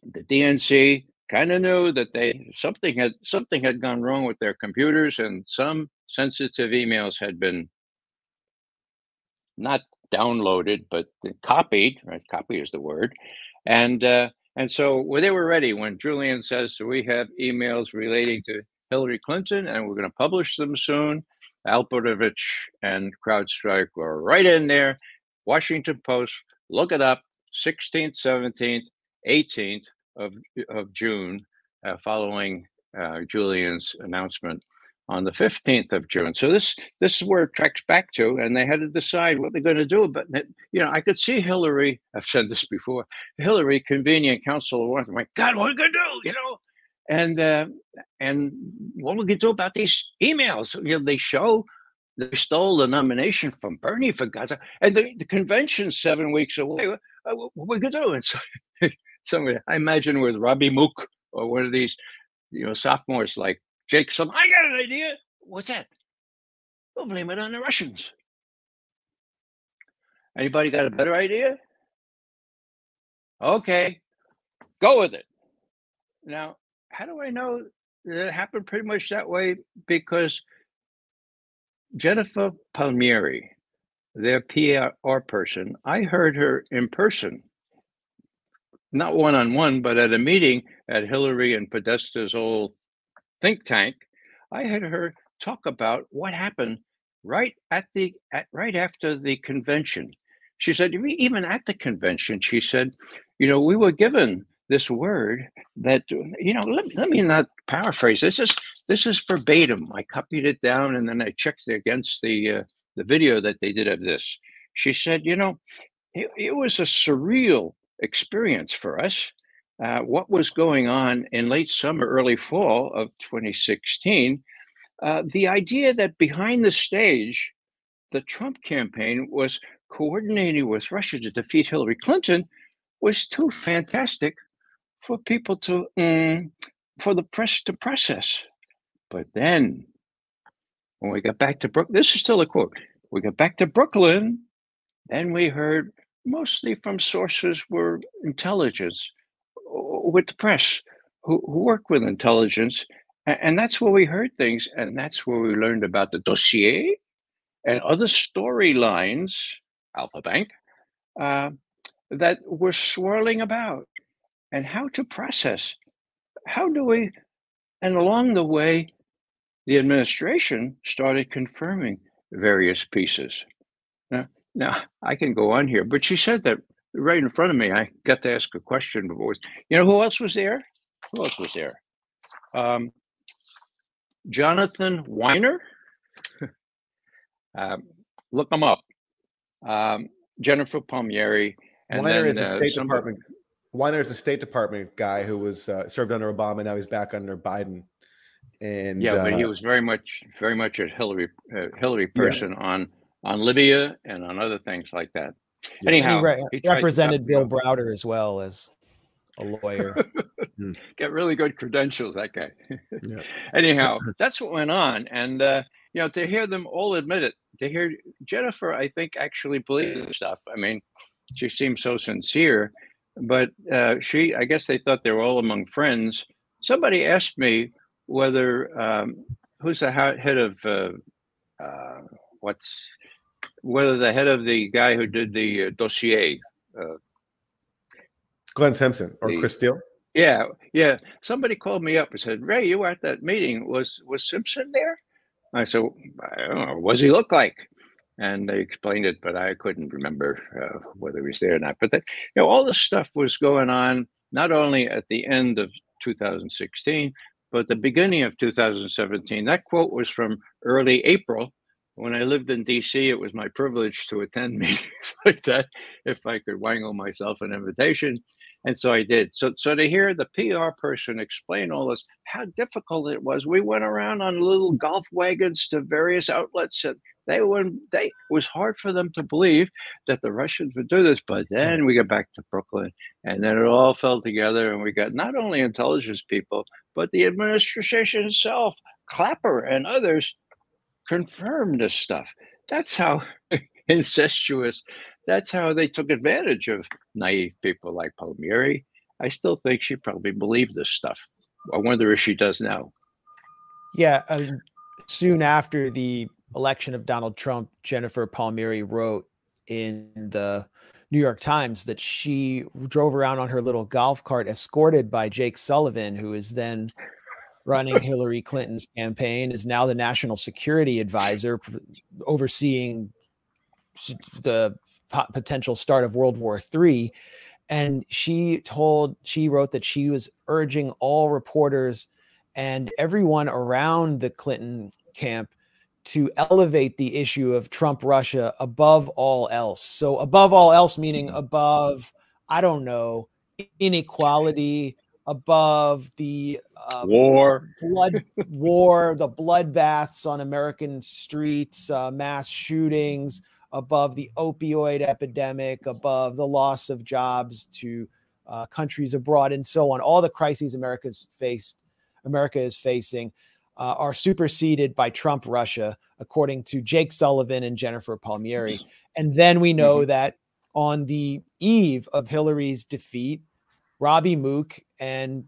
the DNC kind of knew that they something had something had gone wrong with their computers and some sensitive emails had been not downloaded but copied right copy is the word and uh, and so well, they were ready when julian says so we have emails relating to hillary clinton and we're going to publish them soon alperovitch and crowdstrike were right in there washington post look it up 16th 17th 18th of, of June, uh, following uh, Julian's announcement on the 15th of June. So this this is where it tracks back to, and they had to decide what they're going to do. But you know, I could see Hillary. I've said this before. Hillary, convenient counsel of one. My God, what are we going to do? You know, and uh, and what are we going to do about these emails? You know, they show they stole the nomination from Bernie for God's sake, and the, the convention's seven weeks away. What, uh, what are we to do? And so somebody, I imagine with Robbie Mook or one of these, you know, sophomores like Jake, some, I got an idea. What's that? We'll blame it on the Russians. Anybody got a better idea? Okay, go with it. Now, how do I know that it happened pretty much that way? Because Jennifer Palmieri, their PR person, I heard her in person not one on one, but at a meeting at Hillary and Podesta's old think tank, I had her talk about what happened right at the at, right after the convention. She said, even at the convention, she said, you know, we were given this word that you know. Let, let me not paraphrase. This is this is verbatim. I copied it down and then I checked it against the uh, the video that they did of this. She said, you know, it, it was a surreal experience for us. Uh, what was going on in late summer, early fall of 2016, uh, the idea that behind the stage, the Trump campaign was coordinating with Russia to defeat Hillary Clinton was too fantastic for people to, um, for the press to process. But then, when we got back to Brooklyn, this is still a quote. We got back to Brooklyn, then we heard mostly from sources were intelligence with the press who, who work with intelligence. And, and that's where we heard things. And that's where we learned about the dossier and other storylines, Alfa Bank, uh, that were swirling about and how to process. How do we, and along the way, the administration started confirming various pieces. Now, now I can go on here, but she said that right in front of me. I got to ask a question before. You know who else was there? Who else was there? Um, Jonathan Winer. um, look him up. Um, Jennifer Palmieri. And Winer then, is a uh, State somebody... Department. Winer is a State Department guy who was uh, served under Obama. Now he's back under Biden. And yeah, but he uh was very much, very much a Hillary, uh, Hillary person yeah. on on Libya and on other things like that. Yeah. Anyhow, he, re- he represented Bill Browder as well as a lawyer. Hmm. Get really good credentials, that guy. yeah. Anyhow, that's what went on, and uh, you know, to hear them all admit it, to hear Jennifer, I think actually believed the stuff. I mean, she seemed so sincere, but uh, she, I guess they thought they were all among friends. Somebody asked me whether um, who's the head of uh, uh, what's whether the head of the guy who did the uh, dossier, uh, Glenn Simpson or the, Chris Steele. Yeah, yeah. Somebody called me up and said, "Ray, you were at that meeting. Was was Simpson there?" I said, "I don't know. What does he look like?" And they explained it, but I couldn't remember uh, whether he was there or not. But that, you know, all this stuff was going on not only at the end of 2016, but the beginning of 2017. That quote was from early April when I lived in DC, it was my privilege to attend meetings like that if I could wangle myself an invitation. And so I did. So, so to hear the PR person explain all this, how difficult it was, we went around on little mm. golf wagons to various outlets, and they were they it was hard for them to believe that the Russians would do this. But then we got back to Brooklyn, and then it all fell together, and we got not only intelligence people, but the administration itself, Clapper and others, confirmed this stuff. That's how incestuous. That's how they took advantage of naive people like Palmieri. I still think she probably believed this stuff. I wonder if she does now. Yeah, um, soon after the election of Donald Trump, Jennifer Palmieri wrote in the New York Times that she drove around on her little golf cart escorted by Jake Sullivan, who is then running Hillary Clinton's campaign, is now the national security advisor overseeing the potential start of World War III. And she told, she wrote that she was urging all reporters and everyone around the Clinton camp to elevate the issue of Trump Russia above all else. So, above all else, meaning mm-hmm. above, I don't know, inequality, above the uh, war, blood war, the bloodbaths on American streets, uh, mass shootings, above the opioid epidemic, above the loss of jobs to uh, countries abroad, and so on. All the crises America's faced, America is facing uh, are superseded by Trump Russia, according to Jake Sullivan and Jennifer Palmieri. And then we know mm-hmm. that on the eve of Hillary's defeat, Robbie Mook and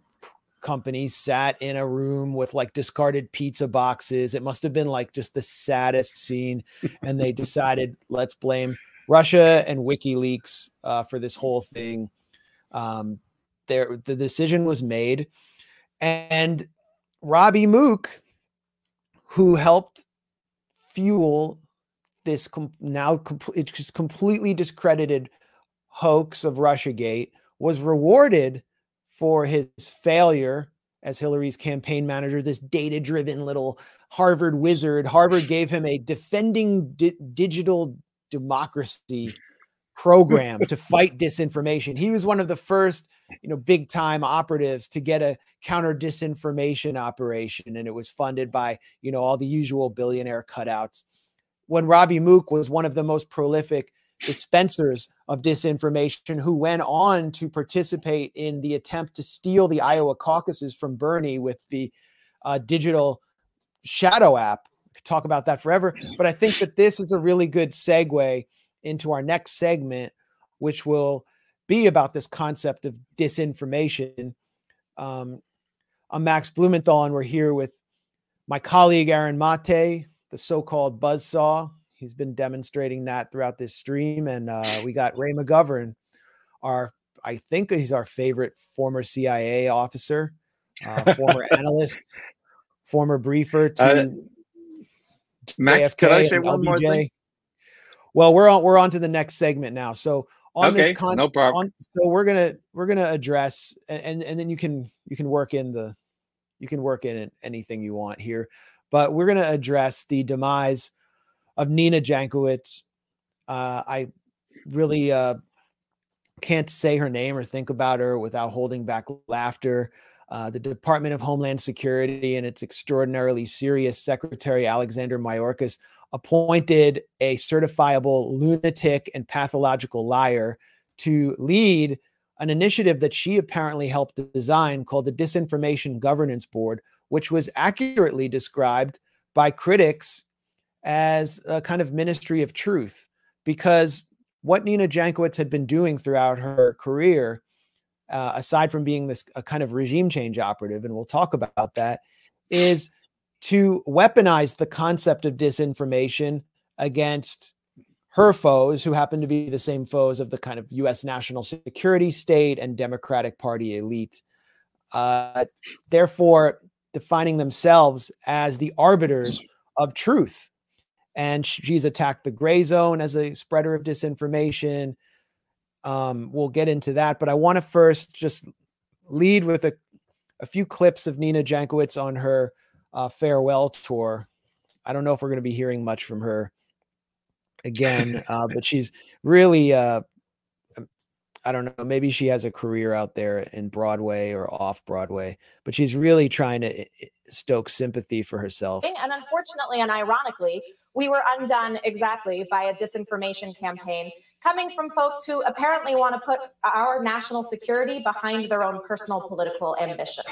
company sat in a room with like discarded pizza boxes. It must have been like just the saddest scene. And they decided, let's blame Russia and WikiLeaks uh, for this whole thing. Um, there, the decision was made. And Robbie Mook, who helped fuel this com- now com- it's just completely discredited hoax of Russiagate, was rewarded for his failure as Hillary's campaign manager, this data driven little Harvard wizard. Harvard gave him a defending di- digital democracy program to fight disinformation. He was one of the first, you know, big time operatives to get a counter disinformation operation and it was funded by, you know, all the usual billionaire cutouts. When Robbie Mook was one of the most prolific dispensers of disinformation who went on to participate in the attempt to steal the Iowa caucuses from Bernie with the uh, digital shadow app. could talk about that forever, but I think that this is a really good segue into our next segment, which will be about this concept of disinformation. Um, I'm Max Blumenthal, and we're here with my colleague Aaron Mate, the so-called buzzsaw. He's been demonstrating that throughout this stream, and uh, we got Ray McGovern, our I think he's our favorite former CIA officer, uh, former analyst, former briefer to uh, Max. Could I say one more thing? Well, we're on we're on to the next segment now. So on okay, this con- no problem. On, so we're gonna we're gonna address and, and and then you can you can work in the you can work in anything you want here, but we're gonna address the demise of Nina Jankowicz. Uh, I really uh, can't say her name or think about her without holding back laughter. Uh, the Department of Homeland Security and its extraordinarily serious Secretary Alexander Mayorkas appointed a certifiable lunatic and pathological liar to lead an initiative that she apparently helped design called the Disinformation Governance Board, which was accurately described by critics as a kind of ministry of truth. Because what Nina Jankowicz had been doing throughout her career, uh, aside from being this a kind of regime change operative, and we'll talk about that, is to weaponize the concept of disinformation against her foes, who happen to be the same foes of the kind of US national security state and Democratic Party elite. Uh, therefore, defining themselves as the arbiters of truth. And she's attacked the gray zone as a spreader of disinformation. Um, we'll get into that, but I want to first just lead with a, a few clips of Nina Jankowicz on her uh, farewell tour. I I don't know if we're going to be hearing much from her again, uh, but she's really, uh, um, I don't know, maybe she has a career out there in Broadway or off Broadway, but she's really trying to stoke sympathy for herself. And unfortunately and ironically, we were undone exactly by a disinformation campaign coming from folks who apparently want to put our national security behind their own personal political ambitions.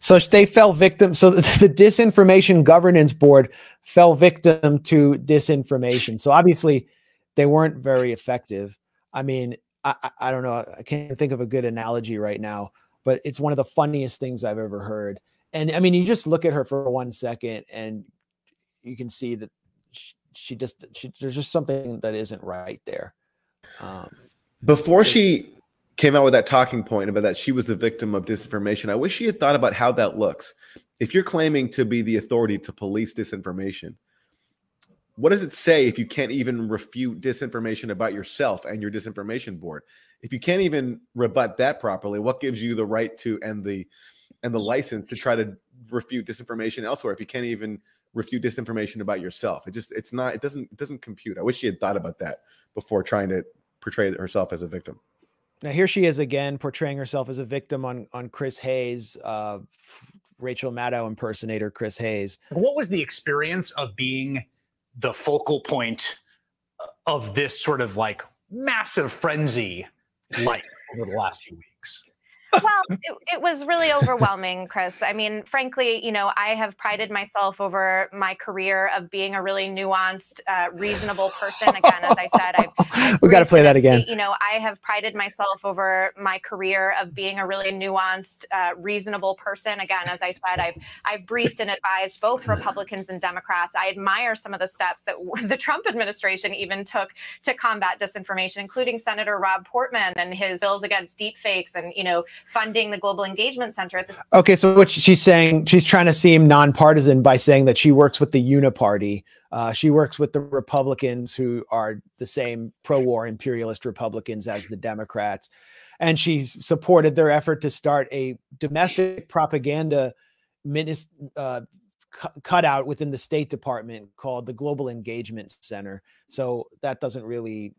So they fell victim. So the, the, disinformation governance board fell victim to disinformation. So obviously, they weren't very effective. I mean, I, I, I don't know. I can't think of a good analogy right now, but it's one of the funniest things I've ever heard. And I mean, you just look at her for one second, and you can see that she, she just she, there's just something that isn't right there. Um, Before she came out with that talking point about that she was the victim of disinformation. I wish she had thought about how that looks. If you're claiming to be the authority to police disinformation, what does it say if you can't even refute disinformation about yourself and your disinformation board? If you can't even rebut that properly, what gives you the right to and the and the license to try to refute disinformation elsewhere if you can't even refute disinformation about yourself? It just it's not it doesn't it doesn't compute. I wish she had thought about that before trying to portray herself as a victim. Now here she is again portraying herself as a victim on on Chris Hayes, uh, Rachel Maddow impersonator Chris Hayes. What was the experience of being the focal point of this sort of like massive frenzy like over the last few weeks? Well, it, it, was really overwhelming, Chris. I mean, frankly, you know, I have prided myself over my career of being a really nuanced, uh, reasonable person. Again, as I said, I've, I've we got to play that again. You know, I have prided myself over my career of being a really nuanced, uh, reasonable person. Again, as I said, I've I've briefed and advised both Republicans and Democrats. I admire some of the steps that the Trump administration even took to combat disinformation, including Senator Rob Portman and his bills against deepfakes and you know funding the Global Engagement Center at this. Okay, so what she's saying, she's trying to seem nonpartisan by saying that she works with the Uniparty. Uh, she works with the Republicans who are the same pro-war imperialist Republicans as the Democrats, and she's supported their effort to start a domestic propaganda minis- uh, cutout within the State Department called the Global Engagement Center. So that doesn't really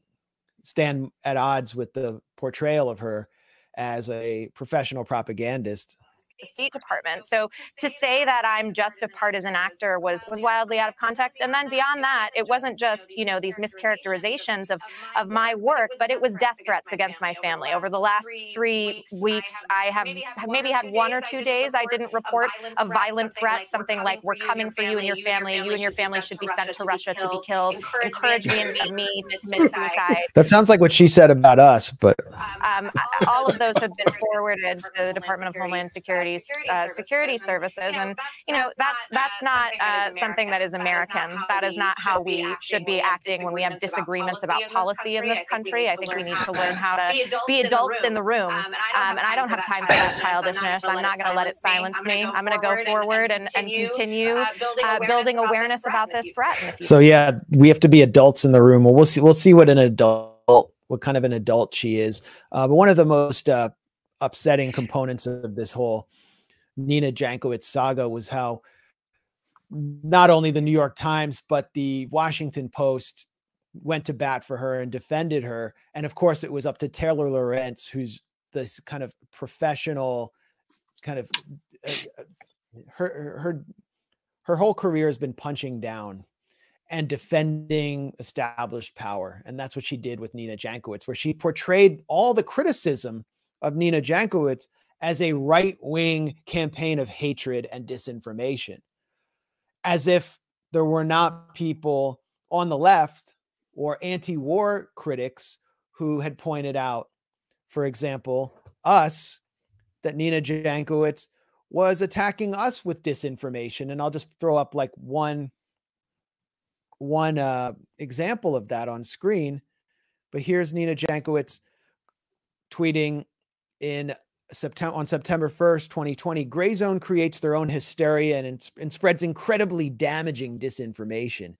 stand at odds with the portrayal of her as a professional propagandist the State Department. So to say that I'm just a partisan actor was was wildly out of context. And then beyond that, it wasn't just you know these mischaracterizations of of my work, but it was death threats against my family. Over the last three weeks, I have maybe had one or two days I didn't report a violent threat, something like "We're coming for you and your family. You and your family should be sent to Russia to be killed." Encourage me and me suicide. That sounds like what she said about us, but um, all of those have been forwarded to the Department of Homeland Security security, uh, security services, and you know that's that's not uh, something that is American. That is not how we should be acting when we have disagreements about policy in this country. I think we need to learn how to be adults in the room. Um, and I don't have time for that childishness. I'm not going to let it silence me. I'm going to go forward and, and continue uh, building awareness about this threat. So yeah, we have to be adults in the room. Well, we'll see. We'll see what an adult what kind of an adult she is. Uh, but one of the most uh, upsetting components of this whole Nina Jankowicz saga was how not only the New York Times, but the Washington Post went to bat for her and defended her. And of course, it was up to Taylor Lorenz, who's this kind of professional, kind of uh, uh her her her whole career has been punching down and defending established power. And that's what she did with Nina Jankowicz, where she portrayed all the criticism of Nina Jankowicz as a right wing campaign of hatred and disinformation, as if there were not people on the left or anti war critics who had pointed out, for example, us, that Nina Jankowicz was attacking us with disinformation. And I'll just throw up like one one uh, example of that on screen. But here's Nina Jankowicz tweeting in September on September 1st, 2020, Gray Zone creates their own hysteria and, and spreads incredibly damaging disinformation.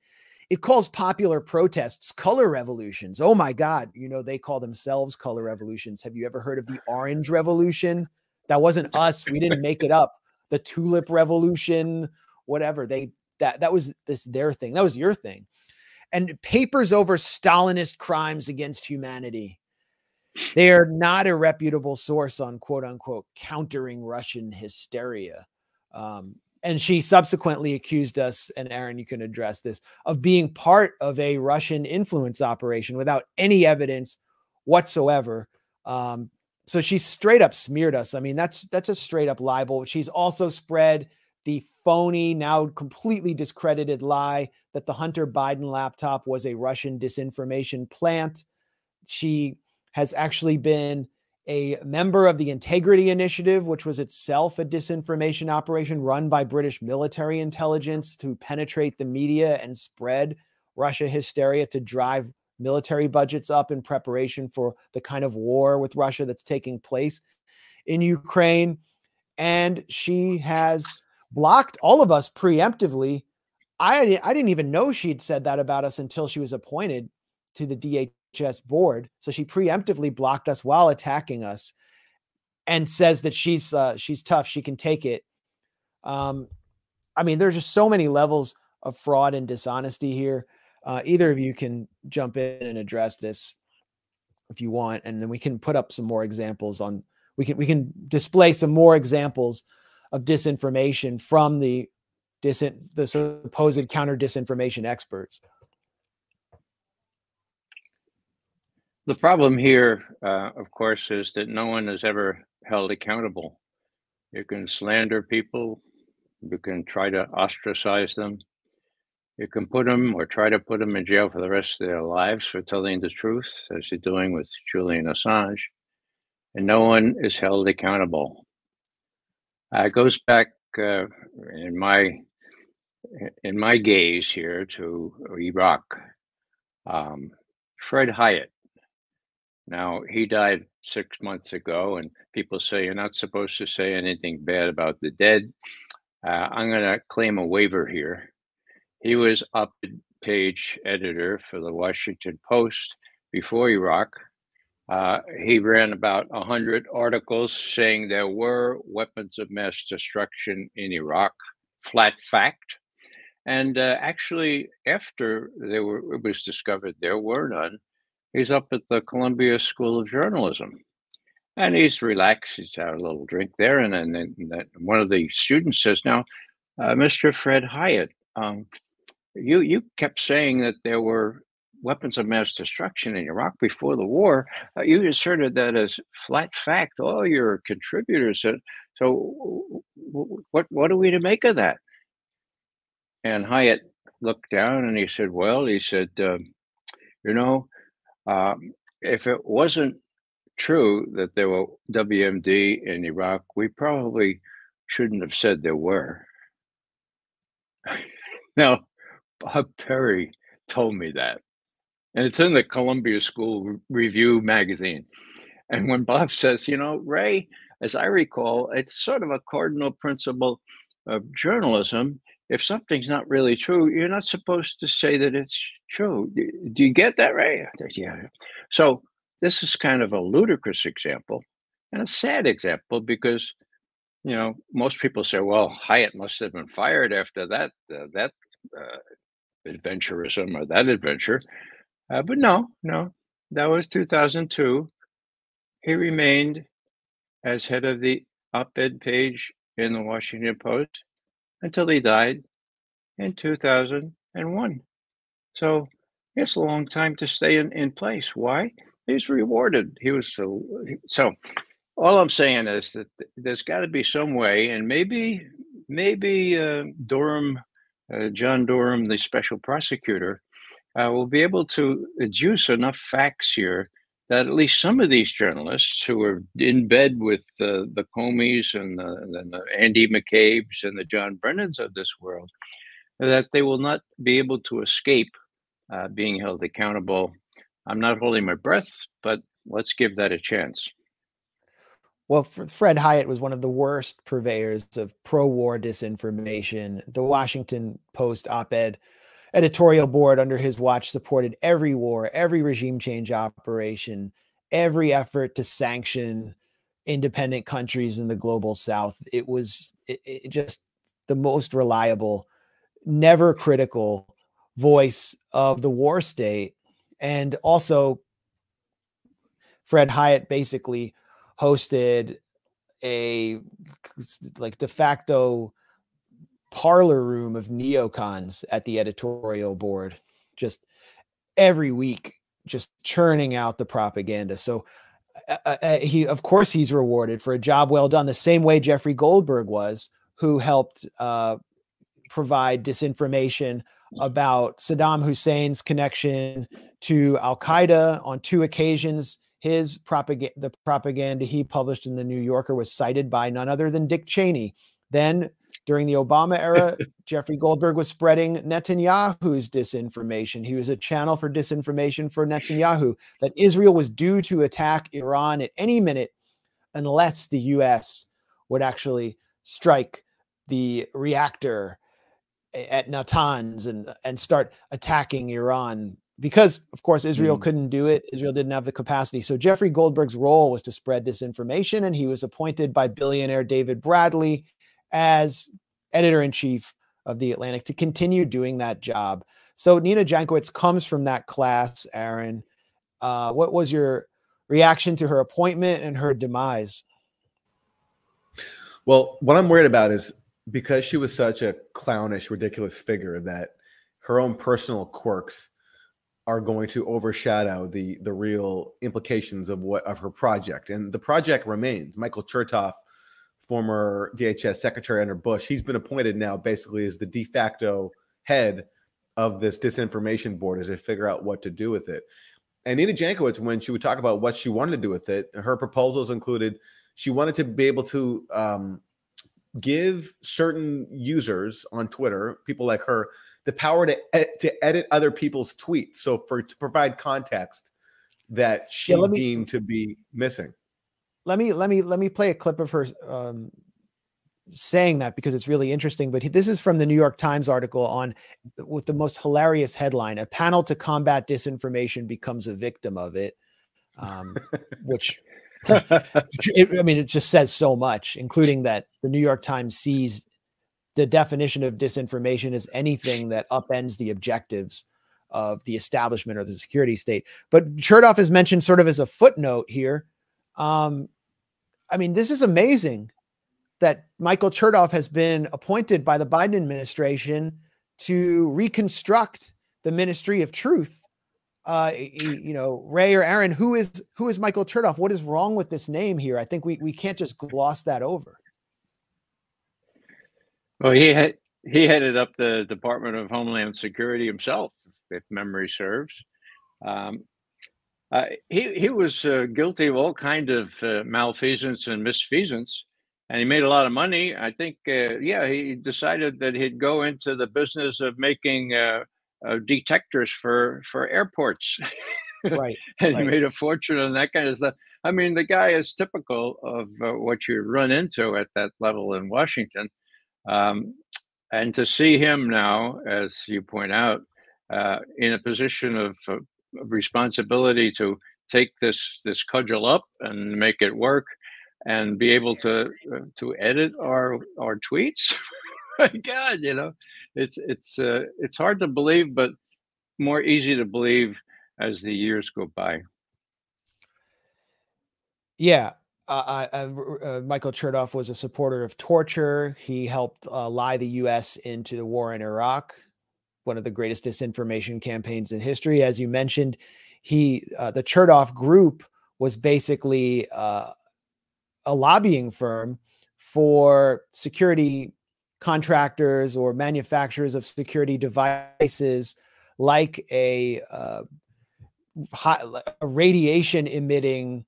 It calls popular protests color revolutions. Oh my God, you know, they call themselves color revolutions. Have you ever heard of the Orange Revolution? That wasn't us. We didn't make it up. The Tulip Revolution, whatever. They that that was this their thing. That was your thing. And papers over Stalinist crimes against humanity. They are not a reputable source on quote unquote countering Russian hysteria. Um, and she subsequently accused us, and Aaron, you can address this, of being part of a Russian influence operation without any evidence whatsoever. Um, so she straight up smeared us. I mean, that's that's a straight up libel. She's also spread the phony, now completely discredited lie that the Hunter Biden laptop was a Russian disinformation plant. She has actually been a member of the Integrity Initiative, which was itself a disinformation operation run by British military intelligence to penetrate the media and spread Russia hysteria to drive military budgets up in preparation for the kind of war with Russia that's taking place in Ukraine. And she has blocked all of us preemptively. I, I didn't even know she'd said that about us until she was appointed to the DHS board. So she preemptively blocked us while attacking us and says that she's uh, she's tough, she can take it. Um, I mean, there's just so many levels of fraud and dishonesty here. Uh, either of you can jump in and address this if you want, and then we can put up some more examples on. We can we can display some more examples of disinformation from the dis the supposed counter disinformation experts. The problem here, uh, of course, is that no one is ever held accountable. You can slander people, you can try to ostracize them, you can put them or try to put them in jail for the rest of their lives for telling the truth, as you're doing with Julian Assange, and no one is held accountable. Uh, it goes back uh, in my in my gaze here to Iraq. Um, Fred Hiatt. Now he died six months ago, and people say you're not supposed to say anything bad about the dead. Uh, I'm going to claim a waiver here. He was up page editor for the Washington Post before Iraq. Uh, he ran about 100 articles saying there were weapons of mass destruction in Iraq, flat fact. And uh, actually, after were, it was discovered there were none, he's up at the Columbia School of Journalism. And he's relaxed. He's had a little drink there. And then one of the students says, Now, uh, Mr. Fred Hiatt, um, you you kept saying that there were weapons of mass destruction in Iraq before the war. Uh, you asserted that as flat fact. All your contributors said. So, what what are we to make of that? And Hiatt looked down and he said, "Well, he said, um, you know, um, if it wasn't true that there were WMD in Iraq, we probably shouldn't have said there were." now, Bob Parry told me that. And it's in the Columbia School Review magazine. And when Bob says, you know, Ray, as I recall, it's sort of a cardinal principle of journalism. If something's not really true, you're not supposed to say that it's true. Do you get that, Ray? Yeah. So this is kind of a ludicrous example and a sad example because, you know, most people say, well, Hiatt must have been fired after that uh, that uh, adventurism or that adventure. Uh, but no, no, that was 2002. He remained as head of the op ed page in the Washington Post until he died in 2001. So it's a long time to stay in, in place. Why? He's rewarded. He was so. So all I'm saying is that there's got to be some way, and maybe, maybe uh, Durham uh, John Durham, the special prosecutor, uh, will be able to adduce enough facts here that at least some of these journalists who are in bed with uh, the Comeys and the, and the Andy McCabe's and the John Brennans of this world, that they will not be able to escape uh, being held accountable. I'm not holding my breath, but let's give that a chance. Well, Fred Hiatt was one of the worst purveyors of pro war disinformation. The Washington Post op ed editorial board under his watch supported every war, every regime change operation, every effort to sanction independent countries in the global south. It was it, it just the most reliable never critical voice of the war state. And also, Fred Hiatt basically hosted a like de facto parlor room of neocons at the editorial board, just every week, just churning out the propaganda. So uh, uh, uh, he, of course, he's rewarded for a job well done, the same way Jeffrey Goldberg was, who helped uh, provide disinformation about Saddam Hussein's connection to Al Qaeda on two occasions. His propaganda, the propaganda he published in the New Yorker was cited by none other than Dick Cheney. Then during the Obama era, Jeffrey Goldberg was spreading Netanyahu's disinformation. He was a channel for disinformation for Netanyahu that Israel was due to attack Iran at any minute unless the US would actually strike the reactor at Natanz and and start attacking Iran because of course Israel mm. couldn't do it. Israel didn't have the capacity. So Jeffrey Goldberg's role was to spread disinformation and he was appointed by billionaire David Bradley as editor in chief of the Atlantic to continue doing that job. So Nina Jankowicz comes from that class, Aaron. Uh, what was your reaction to her appointment and her demise? Well, what I'm worried about is because she was such a clownish, ridiculous figure that her own personal quirks are going to overshadow the the real implications of what of her project. And the project remains. Michael Chertoff, former DHS secretary under Bush, he's been appointed now basically as the de facto head of this disinformation board as they figure out what to do with it. And Nina Jankowicz, when she would talk about what she wanted to do with it, her proposals included she wanted to be able to um, give certain users on Twitter, people like her, the power to ed- to edit other people's tweets. So for to provide context that she yeah, me, deemed to be missing. Let me let me let me play a clip of her um, saying that because it's really interesting. But this is from the New York Times article on with the most hilarious headline: "A panel to combat disinformation becomes a victim of it," um, which it, I mean, it just says so much, including that the New York Times sees the definition of disinformation as anything that upends the objectives of the establishment or the security state. But Chertoff is mentioned sort of as a footnote here. Um, I mean, this is amazing that Michael Chertoff has been appointed by the Biden administration to reconstruct the Ministry of Truth uh you know ray or aaron who is who is michael chertoff? What is wrong with this name here? I think we we can't just gloss that over. Well he had he headed up the department of homeland security himself if memory serves. Um, uh, he he was uh, guilty of all kind of uh, malfeasance and misfeasance and he made a lot of money. I think uh, yeah he decided that he'd go into the business of making uh, uh, detectors for for airports. Right. and right. he made a fortune on that kind of stuff. I mean, the guy is typical of uh, what you run into at that level in Washington. Um, and to see him now, as you point out, uh, in a position of, of, responsibility to take this this cudgel up and make it work, and be able to uh, to edit our our tweets. My God, you know, it's it's uh, it's hard to believe, but more easy to believe as the years go by. Yeah, uh, uh, Michael Chertoff was a supporter of torture. He helped uh, lie the U.S. into the war in Iraq, one of the greatest disinformation campaigns in history. As you mentioned, he uh, the Chertoff Group was basically uh, a lobbying firm for security contractors or manufacturers of security devices like a, uh, a radiation emitting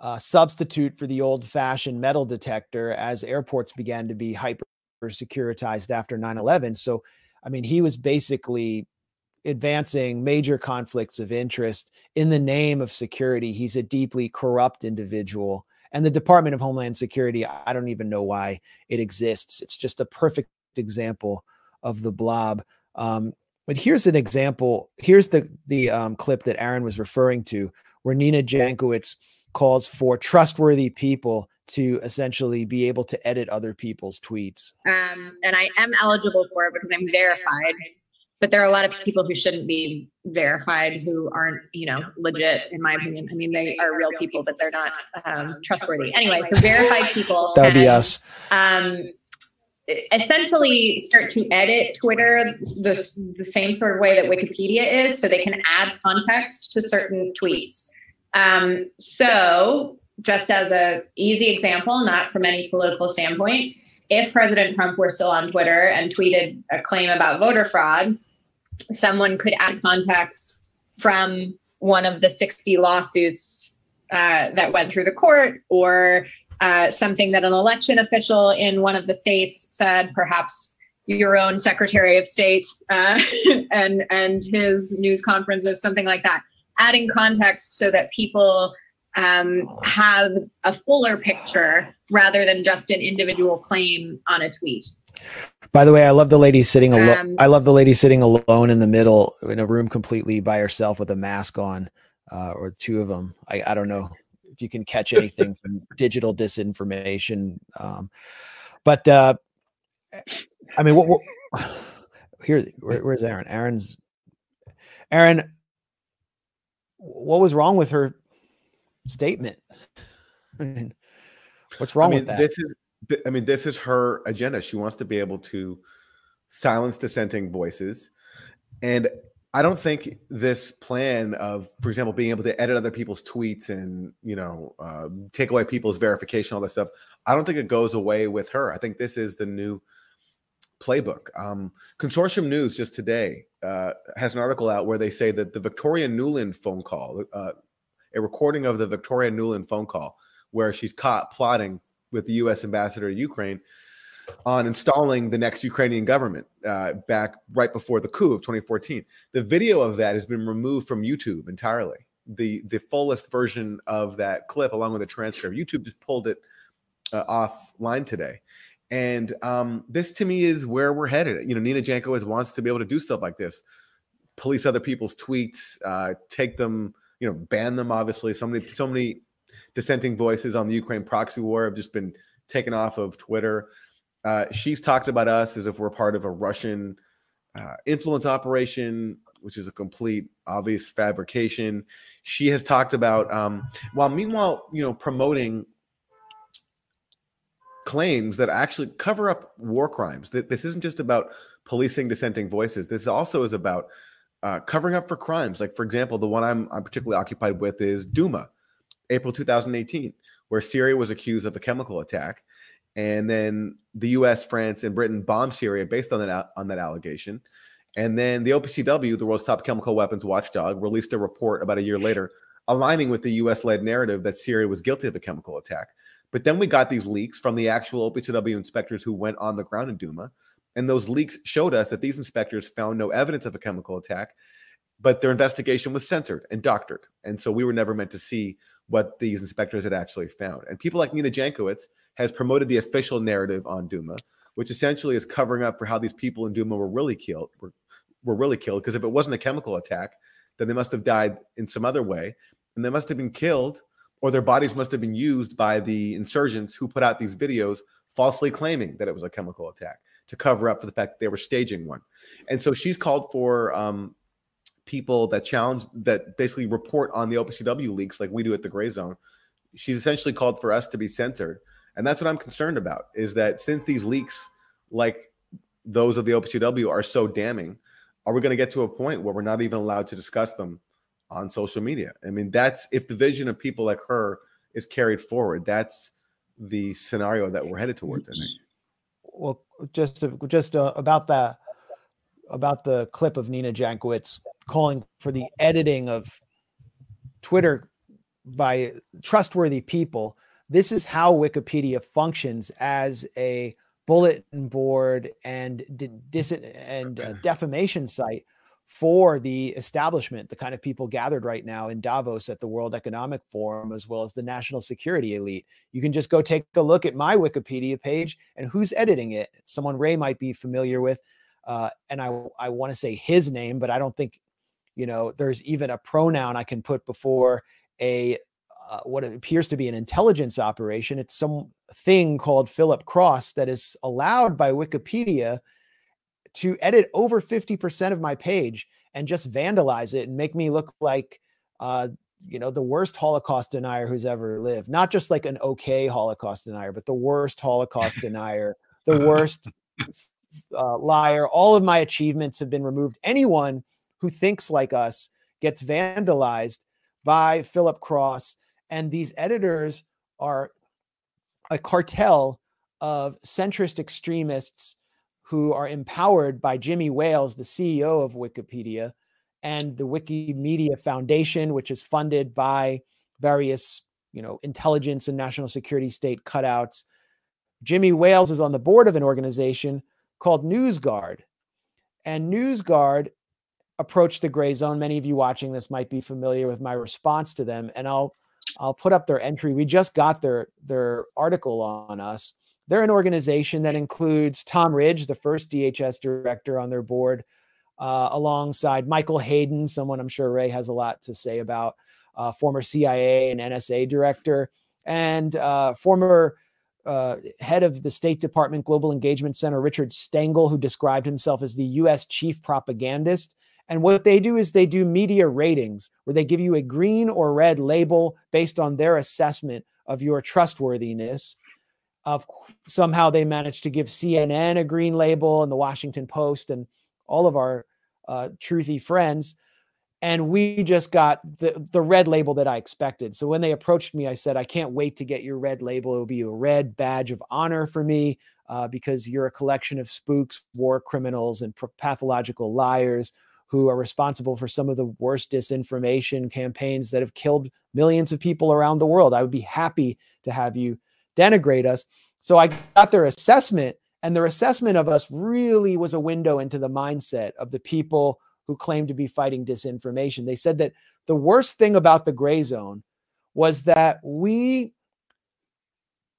uh, substitute for the old fashioned metal detector as airports began to be hyper securitized after 9 11. So, I mean, he was basically advancing major conflicts of interest in the name of security. He's a deeply corrupt individual. And the Department of Homeland Security, I don't even know why it exists. It's just a perfect example of the blob. Um, but here's an example. Here's the the um, clip that Aaron was referring to, where Nina Jankowicz calls for trustworthy people to essentially be able to edit other people's tweets. Um, and I am eligible for it because I'm verified. But there are a lot of people who shouldn't be verified who aren't, you know, legit, in my opinion. I mean, they are real people, but they're not um, trustworthy. Anyway, so verified people. That would be us. Um, essentially start to edit Twitter the, the same sort of way that Wikipedia is, so they can add context to certain tweets. Um, so, just as a easy example, not from any political standpoint, if President Trump were still on Twitter and tweeted a claim about voter fraud, someone could add context from one of the 60 lawsuits uh, that went through the court or uh, something that an election official in one of the states said, perhaps your own Secretary of State uh, and and his news conferences, something like that. Adding context so that people um, have a fuller picture rather than just an individual claim on a tweet. By the way, I love the lady sitting alone. Um, I love the lady sitting alone in the middle in a room completely by herself with a mask on, uh, or two of them. I, I don't know if you can catch anything from digital disinformation. Um, but uh, I mean, what, what here? Where, where's Aaron? Aaron's Aaron. What was wrong with her statement? I mean, what's wrong I mean, with that? This is, I mean, this is her agenda. She wants to be able to silence dissenting voices, and I don't think this plan of, for example, being able to edit other people's tweets and you know uh, take away people's verification, all that stuff. I don't think it goes away with her. I think this is the new playbook. Um, Consortium News just today uh, has an article out where they say that the Victoria Nuland phone call, uh, a recording of the Victoria Nuland phone call, where she's caught plotting with the U.S. ambassador to Ukraine, on installing the next Ukrainian government uh, back right before the coup of 2014. The video of that has been removed from YouTube entirely. The the fullest version of that clip, along with a transcript, YouTube just pulled it uh, offline today. And um, this to me is where we're headed. You know, Nina Jankowicz wants to be able to do stuff like this, police other people's tweets, uh, take them, you know, ban them. Obviously, so many so many dissenting voices on the Ukraine proxy war have just been taken off of Twitter. Uh, she's talked about us as if we're part of a Russian uh, influence operation, which is a complete obvious fabrication. She has talked about, um, while meanwhile, you know, promoting claims that actually cover up war crimes. That this isn't just about policing dissenting voices. This also is about uh, covering up for crimes. Like, for example, the one I'm, I'm particularly occupied with is Duma, April 2018, where Syria was accused of a chemical attack and then the U.S., France, and Britain bombed Syria based on that on that allegation. And then the OPCW, the world's top chemical weapons watchdog, released a report about a year later, aligning with the U.S.-led narrative that Syria was guilty of a chemical attack. But then we got these leaks from the actual OPCW inspectors who went on the ground in Duma, and those leaks showed us that these inspectors found no evidence of a chemical attack, but their investigation was censored and doctored, and so we were never meant to see what these inspectors had actually found. And people like Nina Jankowicz has promoted the official narrative on Duma, which essentially is covering up for how these people in Duma were really killed. Were, were really killed because if it wasn't a chemical attack, then they must have died in some other way, and they must have been killed, or their bodies must have been used by the insurgents who put out these videos falsely claiming that it was a chemical attack to cover up for the fact that they were staging one. And so she's called for um, people that challenge that basically report on the OPCW leaks like we do at the Gray Zone. She's essentially called for us to be censored and that's what I'm concerned about is that since these leaks, like those of the OPCW, are so damning, are we going to get to a point where we're not even allowed to discuss them on social media? I mean, that's if the vision of people like her is carried forward, that's the scenario that we're headed towards. I think. Well, just just uh, about that, about the clip of Nina Jankowicz calling for the editing of Twitter by trustworthy people this is how Wikipedia functions as a bulletin board and dis- and uh, defamation site for the establishment, the kind of people gathered right now in Davos at the World Economic Forum, as well as the national security elite. You can just go take a look at my Wikipedia page and who's editing it. someone Ray might be familiar with. Uh, and I, I want to say his name, but I don't think, you know, there's even a pronoun I can put before a uh, what appears to be an intelligence operation. It's some thing called Philip Cross that is allowed by Wikipedia to edit over 50% of my page and just vandalize it and make me look like uh, you know the worst holocaust denier who's ever lived not just like an okay holocaust denier but the worst holocaust denier the worst uh, liar all of my achievements have been removed anyone who thinks like us gets vandalized by philip cross and these editors are a cartel of centrist extremists who are empowered by jimmy wales the ceo of wikipedia and the Wikimedia Foundation, which is funded by various, you know, intelligence and national security state cutouts. Jimmy Wales is on the board of an organization called NewsGuard. And NewsGuard approached the gray zone. Many of you watching this might be familiar with my response to them. And I'll I'll put up their entry. We just got their their article on us. They're an organization that includes Tom Ridge, the first DHS director on their board, uh, alongside Michael Hayden, someone I'm sure Ray has a lot to say about, uh, former CIA and NSA director, and uh, former uh, head of the State Department Global Engagement Center, Richard Stengel, who described himself as the U.S. chief propagandist. And what they do is they do media ratings where they give you a green or red label based on their assessment of your trustworthiness. Of somehow they managed to give CNN a green label and the Washington Post and all of our uh, truthy friends. And we just got the, the red label that I expected. So when they approached me, I said, I can't wait to get your red label. It will be a red badge of honor for me uh, because you're a collection of spooks, war criminals, and pathological liars who are responsible for some of the worst disinformation campaigns that have killed millions of people around the world. I would be happy to have you denigrate us. So I got their assessment and their assessment of us really was a window into the mindset of the people who claim to be fighting disinformation. They said that the worst thing about the gray zone was that we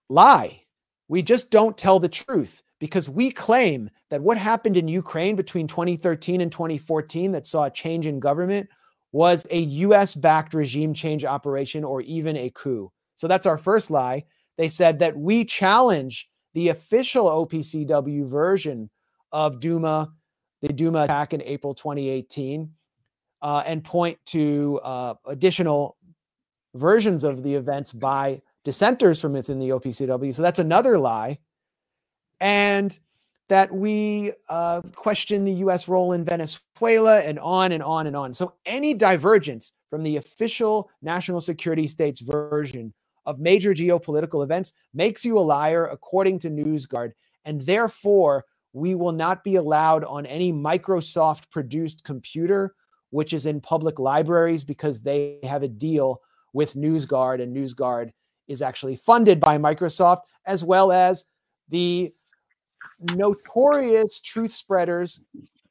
lie. We just don't tell the truth because we claim that what happened in Ukraine between 2013 and 2014 that saw a change in government was a US backed regime change operation or even a coup. So that's our first lie. They said that we challenge the official OPCW version of Duma, the Duma attack in April 2018, uh, and point to uh, additional versions of the events by dissenters from within the OPCW. So that's another lie. And that we uh, question the US role in Venezuela and on and on and on. So any divergence from the official national security state's version of major geopolitical events makes you a liar, according to NewsGuard. And therefore, we will not be allowed on any Microsoft produced computer, which is in public libraries because they have a deal with NewsGuard, and NewsGuard is actually funded by Microsoft, as well as the notorious truth spreaders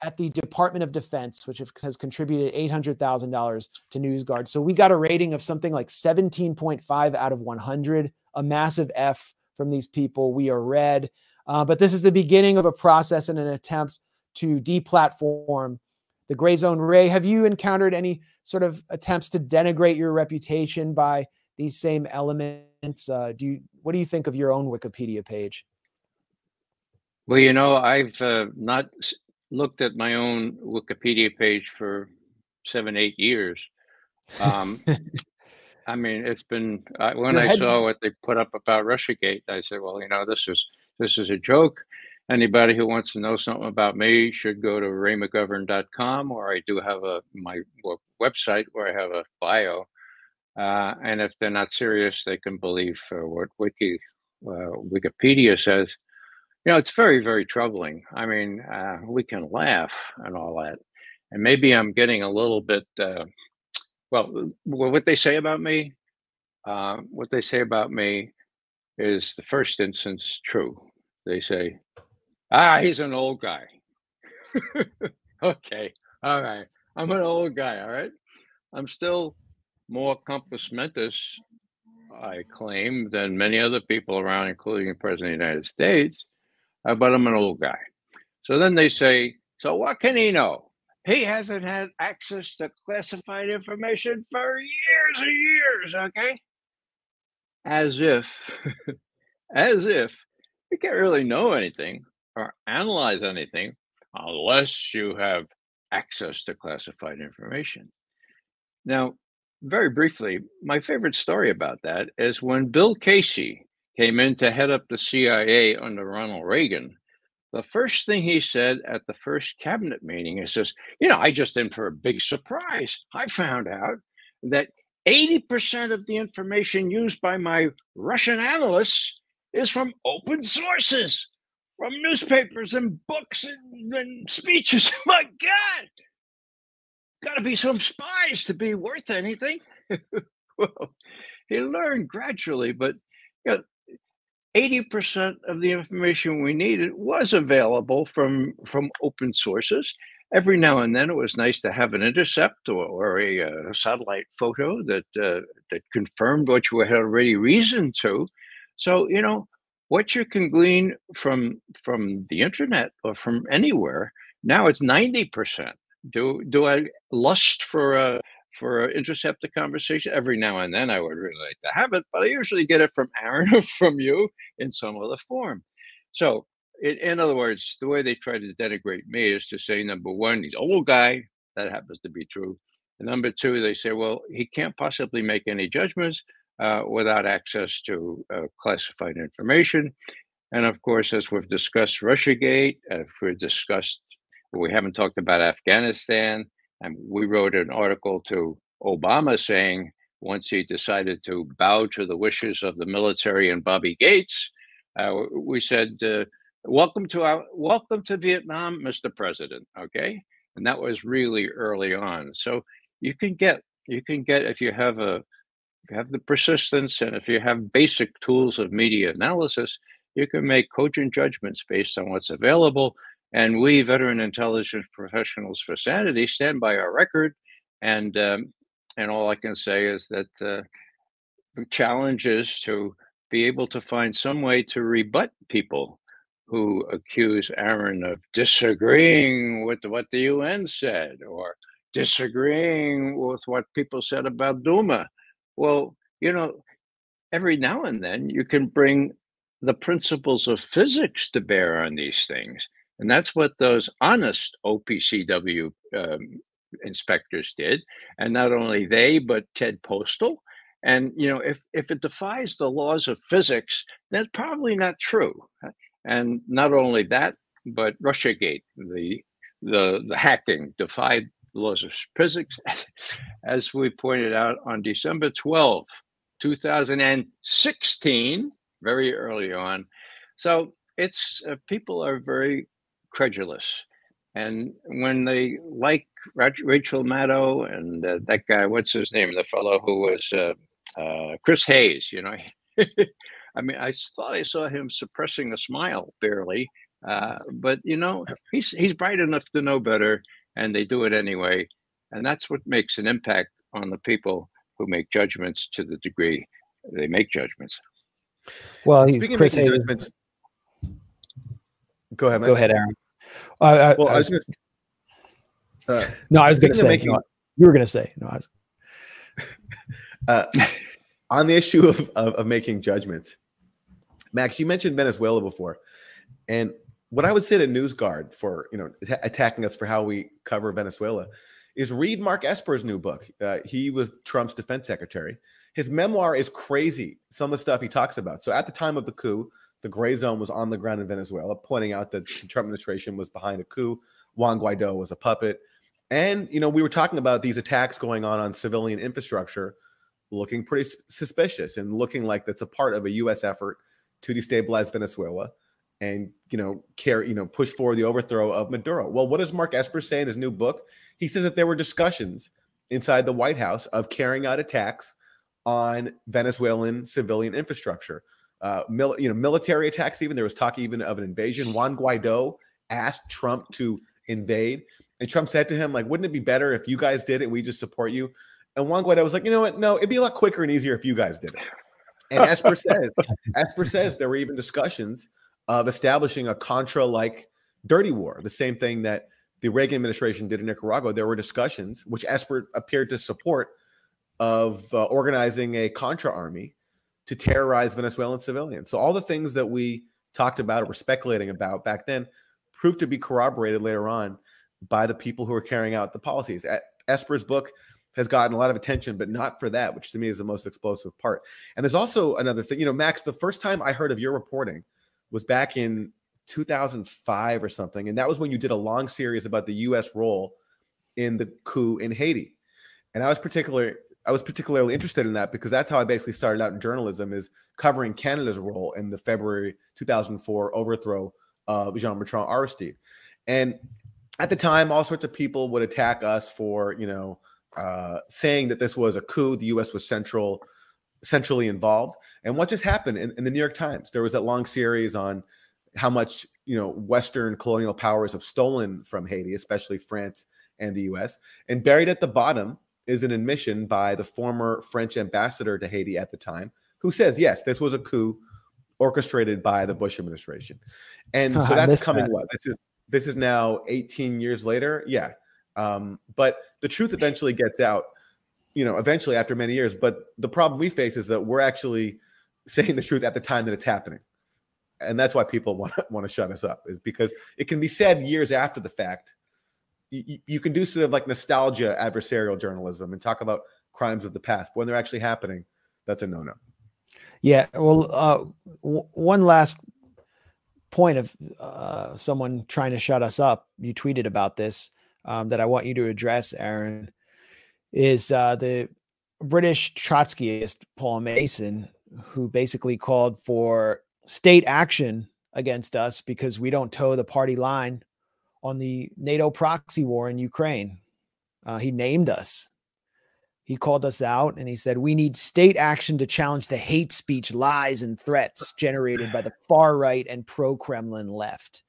at the Department of Defense, which has contributed $800,000 to NewsGuard. So we got a rating of something like 17.5 out of 100, a massive F from these people. We are red. Uh, but this is the beginning of a process and an attempt to deplatform the gray zone. Ray, have you encountered any sort of attempts to denigrate your reputation by these same elements? Uh, do you, what do you think of your own Wikipedia page? Well, you know, I've uh, not looked at my own Wikipedia page for seven, eight years. Um, I mean, it's been uh, when I saw what they put up about RussiaGate, I said, well, you know, this is this is a joke. Anybody who wants to know something about me should go to raymcgovern.com, or I do have a my website where I have a bio. Uh, and if they're not serious, they can believe uh, what Wiki uh, Wikipedia says. You know, it's very, very troubling. I mean, uh, we can laugh and all that. And maybe I'm getting a little bit, uh, well, what they say about me, uh, what they say about me is the first instance true. They say, ah, he's an old guy. okay. All right. I'm an old guy. All right. I'm still more compos mentis, I claim, than many other people around, including the President of the United States uh, but I'm an old guy. So then they say, so what can he know? He hasn't had access to classified information for years and years, okay? As if, as if you can't really know anything or analyze anything unless you have access to classified information. Now, very briefly, my favorite story about that is when Bill Casey came in to head up the CIA under Ronald Reagan. The first thing he said at the first cabinet meeting, he says, You know, I just in for a big surprise. I found out that 80% of the information used by my Russian analysts is from open sources, from newspapers and books and, and speeches. Oh my God, got to be some spies to be worth anything. well, he learned gradually, but you know, 80% of the information we needed was available from from open sources. Every now and then, it was nice to have an intercept or, or a, uh, satellite photo that uh, that confirmed what you had already reasoned to. So you know what you can glean from from the internet or from anywhere. Now it's 90%. Do do I lust for a for intercept a conversation every now and then? I would really like to have it, but I usually get it from Aaron or from you in some other form. So, in, in other words, the way they try to denigrate me is to say number one, he's an old guy. That happens to be true. And number two, they say, well, he can't possibly make any judgments uh, without access to uh, classified information. And of course, as we've discussed Russiagate, if we've discussed we haven't talked about Afghanistan. And we wrote an article to Obama saying once he decided to bow to the wishes of the military and Bobby Gates, uh, we said, uh, "Welcome to our welcome to Vietnam, Mr. President." Okay, and that was really early on. So you can get you can get if you have a you have the persistence and if you have basic tools of media analysis, you can make cogent judgments based on what's available and we, veteran intelligence professionals for sanity, stand by our record. And um, and all I can say is that uh, the challenge is to be able to find some way to rebut people who accuse Aaron of disagreeing with what the UN said or disagreeing with what people said about Duma. Well, you know, every now and then you can bring the principles of physics to bear on these things. And that's what those honest OPCW um, inspectors did. And not only they, but Ted Postol. And you know, if if it defies the laws of physics, that's probably not true. And not only that, but RussiaGate, the the the hacking defied laws of physics, as we pointed out on December 12, 2016, very early on. So it's uh, people are very credulous. And when they like Rachel Maddow and uh, that guy, what's his name, the fellow who was uh, uh, Chris Hayes, you know, I mean, I thought I saw him suppressing a smile barely, uh, but you know, he's he's bright enough to know better, and they do it anyway, and that's what makes an impact on the people who make judgments to the degree they make judgments. Well, he's Speaking Chris Hayes. Go ahead. Man. Go ahead, Aaron. Uh, well, I, I was, gonna, uh, no, I was going to say. Making, no, you were going to say. No, I was. uh, on the issue of, of, of making judgments, Max, you mentioned Venezuela before, and what I would say to NewsGuard for you know attacking us for how we cover Venezuela is read Mark Esper's new book. Uh, he was Trump's defense secretary. His memoir is crazy. Some of the stuff he talks about. So at the time of the coup, the gray zone was on the ground in Venezuela, pointing out that the Trump administration was behind a coup. Juan Guaido was a puppet. And, you know, we were talking about these attacks going on on civilian infrastructure looking pretty suspicious and looking like that's a part of a U.S. effort to destabilize Venezuela and, you know, care, you know, push forward the overthrow of Maduro. Well, what does Mark Esper say in his new book? He says that there were discussions inside the White House of carrying out attacks on Venezuelan civilian infrastructure uh, mil- you know, military attacks. Even there was talk even of an invasion. Juan Guaido asked Trump to invade, and Trump said to him, like, "Wouldn't it be better if you guys did it? We just support you." And Juan Guaido was like, "You know what? No, it'd be a lot quicker and easier if you guys did it." And Esper says, Esper says there were even discussions of establishing a Contra-like dirty war, the same thing that the Reagan administration did in Nicaragua. There were discussions, which Esper appeared to support, of uh, organizing a Contra army to terrorize Venezuelan civilians. So all the things that we talked about or were speculating about back then proved to be corroborated later on by the people who were carrying out the policies. At Esper's book has gotten a lot of attention, but not for that, which to me is the most explosive part. And there's also another thing, you know, Max, the first time I heard of your reporting was back in 2005 or something. And that was when you did a long series about the US role in the coup in Haiti. And I was particularly I was particularly interested in that because that's how I basically started out in journalism is covering Canada's role in the February 2004 overthrow of Jean-Bertrand Aristide. And at the time, all sorts of people would attack us for, you know, uh, saying that this was a coup. The U.S. was central, centrally involved. And what just happened in, in the New York Times? There was that long series on how much you know Western colonial powers have stolen from Haiti, especially France and the U.S. And buried at the bottom is an admission by the former French ambassador to Haiti at the time, who says, yes, this was a coup orchestrated by the Bush administration. And so that's coming that. what? This is this is now 18 years later. Yeah. Um, but the truth eventually gets out, you know, eventually after many years. But the problem we face is that we're actually saying the truth at the time that it's happening. And that's why people want to want to shut us up, is because it can be said years after the fact. You, you can do sort of like nostalgia adversarial journalism and talk about crimes of the past. But when they're actually happening, that's a no-no. Yeah. Well, uh, w- one last point of uh, someone trying to shut us up. You tweeted about this um, that I want you to address, Aaron, is uh, the British Trotskyist Paul Mason, who basically called for state action against us because we don't toe the party line on the NATO proxy war in Ukraine. Uh, he named us. He called us out and he said, We need state action to challenge the hate speech, lies, and threats generated by the far right and pro Kremlin left.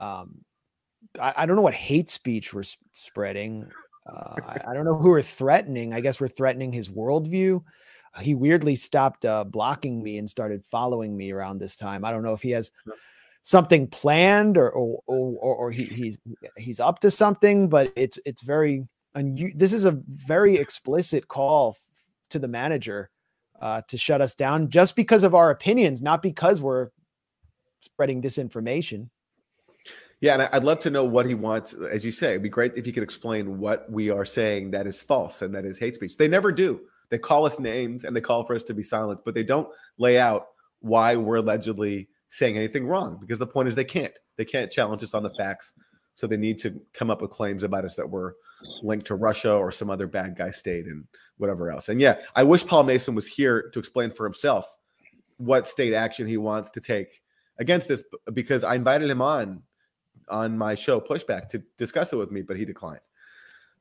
Um, I, I, don't know what hate speech we're spreading. Uh, I, I, don't know who we're threatening. I guess we're threatening his worldview. He weirdly stopped uh, blocking me and started following me around this time. I don't know if he has something planned or or, or, or he, he's he's up to something, but it's it's very and you, this is a very explicit call f- to the manager uh, to shut us down just because of our opinions, not because we're spreading disinformation. Yeah, and I'd love to know what he wants. As you say, it'd be great if you could explain what we are saying that is false and that is hate speech. They never do. They call us names and they call for us to be silenced, but they don't lay out why we're allegedly saying anything wrong because the point is they can't. They can't challenge us on the facts. So they need to come up with claims about us that were linked to Russia or some other bad guy state and whatever else. And yeah, I wish Paul Mason was here to explain for himself what state action he wants to take against this because I invited him on on my show Pushback to discuss it with me, but he declined.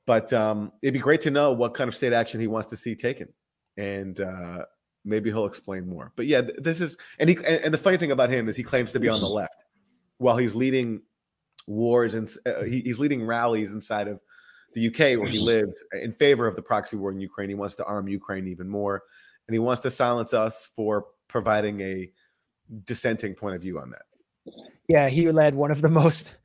But um, it'd be great to know what kind of state action he wants to see taken, and uh, maybe he'll explain more. But yeah, this is and he and the funny thing about him is he claims to be on the left while he's leading wars and uh, he, he's leading rallies inside of the UK where he lives in favor of the proxy war in Ukraine. He wants to arm Ukraine even more, and he wants to silence us for providing a dissenting point of view on that. Yeah, he led one of the most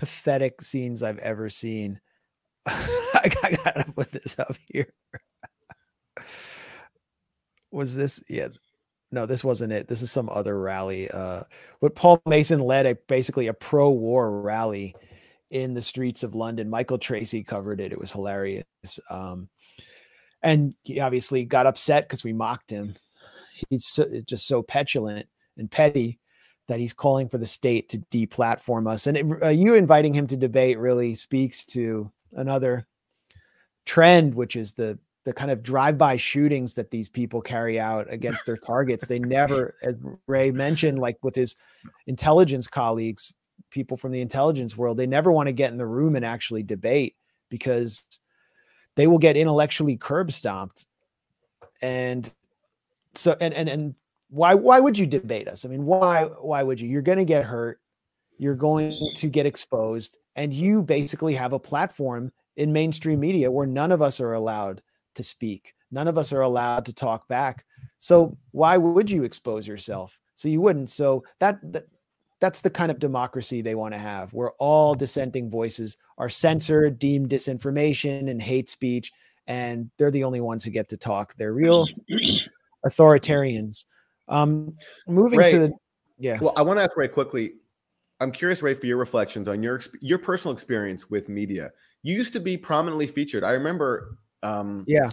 pathetic scenes I've ever seen. I gotta put this up here. Was this? Yeah, no, this wasn't it. This is some other rally. Uh, but Paul Mason led a basically a pro-war rally in the streets of London. Michael Tracey covered it. It was hilarious. Um, and he obviously got upset because we mocked him. He's so, just so petulant and petty that he's calling for the state to deplatform us. And it, uh, you inviting him to debate really speaks to another trend, which is the the kind of drive-by shootings that these people carry out against their targets. They never, as Ray mentioned, like with his intelligence colleagues, people from the intelligence world, they never want to get in the room and actually debate because they will get intellectually curb stomped. And so and and and why why would you debate us? I mean, why why would you? You're going to get hurt. You're going mm-hmm. to get exposed and you basically have a platform in mainstream media where none of us are allowed to speak. None of us are allowed to talk back. So why would you expose yourself? So you wouldn't. So that, that that's the kind of democracy they want to have, where all dissenting voices are censored, deemed disinformation and hate speech, and they're the only ones who get to talk They're real mm-hmm. authoritarians. Um, moving Ray, to the yeah. Well, I want to ask Ray quickly. I'm curious, Ray, for your reflections on your your personal experience with media. You used to be prominently featured. I remember. Um, yeah.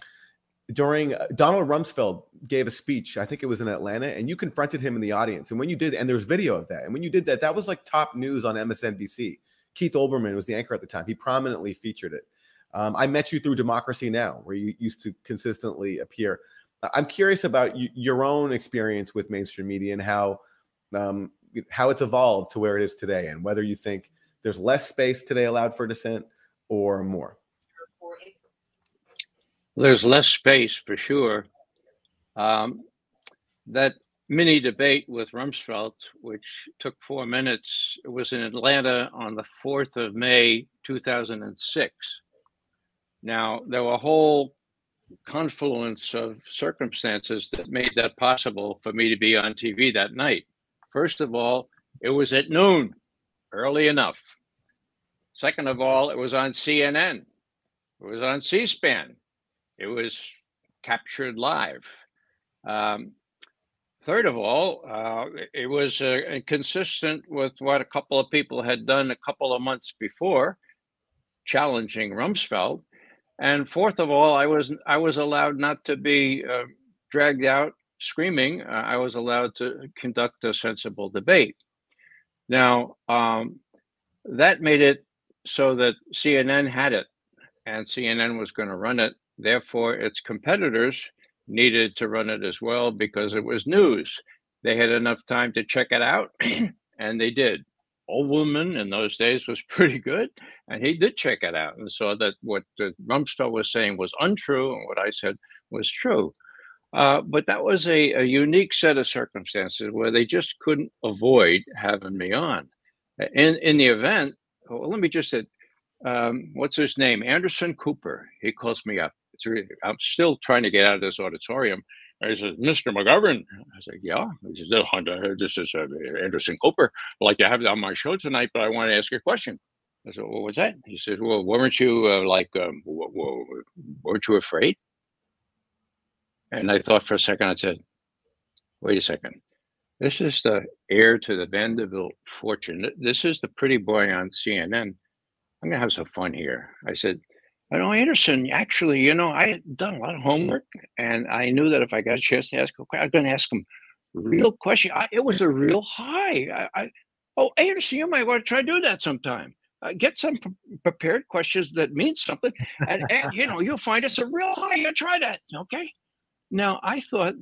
During uh, Donald Rumsfeld gave a speech, I think it was in Atlanta, and you confronted him in the audience. And when you did, and there's video of that, and when you did that, that was like top news on MSNBC. Keith Olbermann was the anchor at the time. He prominently featured it. Um, I met you through Democracy Now, where you used to consistently appear. I'm curious about your own experience with mainstream media and how um, how it's evolved to where it is today, and whether you think there's less space today allowed for dissent or more. There's less space for sure. Um, that mini debate with Rumsfeld, which took four minutes, was in Atlanta on the 4th of May, 2006. Now, there were a whole confluence of circumstances that made that possible for me to be on TV that night. First of all, it was at noon, early enough. Second of all, it was on CNN. It was on C SPAN. It was captured live. Um, third of all, uh, it was uh, consistent with what a couple of people had done a couple of months before, challenging Rumsfeld. And fourth of all, I was I was allowed not to be uh, dragged out screaming. Uh, I was allowed to conduct a sensible debate. Now um, that made it so that CNN had it, and CNN was going to run it. Therefore, its competitors needed to run it as well because it was news. They had enough time to check it out, and they did. Olbermann in those days was pretty good, and he did check it out and saw that what Rumsfeld was saying was untrue and what I said was true. Uh, but that was a, a, unique set of circumstances where they just couldn't avoid having me on. In in the event, well, let me just say, um, what's his name? Anderson Cooper. He calls me up. Really, I'm still trying to get out of this auditorium. He says, Mr. McGovern. I said, Yeah. He says, Hunter, This is uh, Anderson Cooper. I'd like to have you on my show tonight, but I want to ask you a question. I said, What was that? He said, Well, weren't you uh, like, um, weren't you afraid? And I thought for a second, I said, Wait a second. This is the heir to the Vanderbilt fortune. This is the pretty boy on CNN. I'm going to have some fun here. I said, I know Anderson, actually, you know, I had done a lot of homework and I knew that if I got a chance to ask a question, I was going to ask him real question. I, it was a real high. I, I, oh, Anderson, you might want to try to do that sometime. Uh, get some pre- prepared questions that mean something. And, and, you know, you'll find it's a real high. You try that. Okay. Now, I thought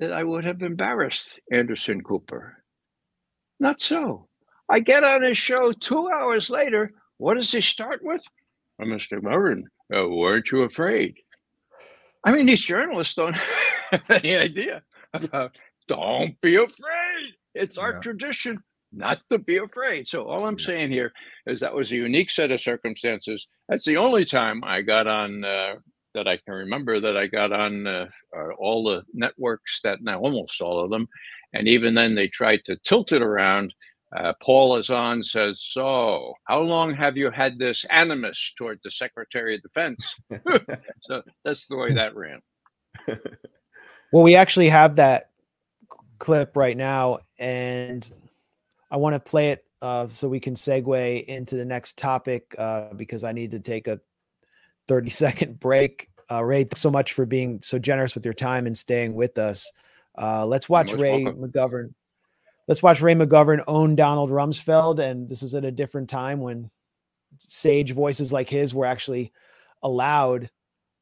that I would have embarrassed Anderson Cooper. Not so. I get on his show two hours later. What does he start with? Mr. Murren, uh, weren't you afraid? I mean, these journalists don't have any idea about don't be afraid. It's our yeah. tradition not to be afraid. So all I'm yeah. saying here is that was a unique set of circumstances. That's the only time I got on uh, that I can remember that I got on uh, uh, all the networks that now almost all of them, and even then they tried to tilt it around uh, Paula Zahn says, So, how long have you had this animus toward the Secretary of Defense? so that's the way that ran. well, we actually have that clip right now, and I want to play it uh, so we can segue into the next topic uh, because I need to take a 30 second break. Uh, Ray, thanks so much for being so generous with your time and staying with us. Uh, let's watch Ray welcome. McGovern let's watch Ray McGovern own Donald Rumsfeld. And this is at a different time when sage voices like his were actually allowed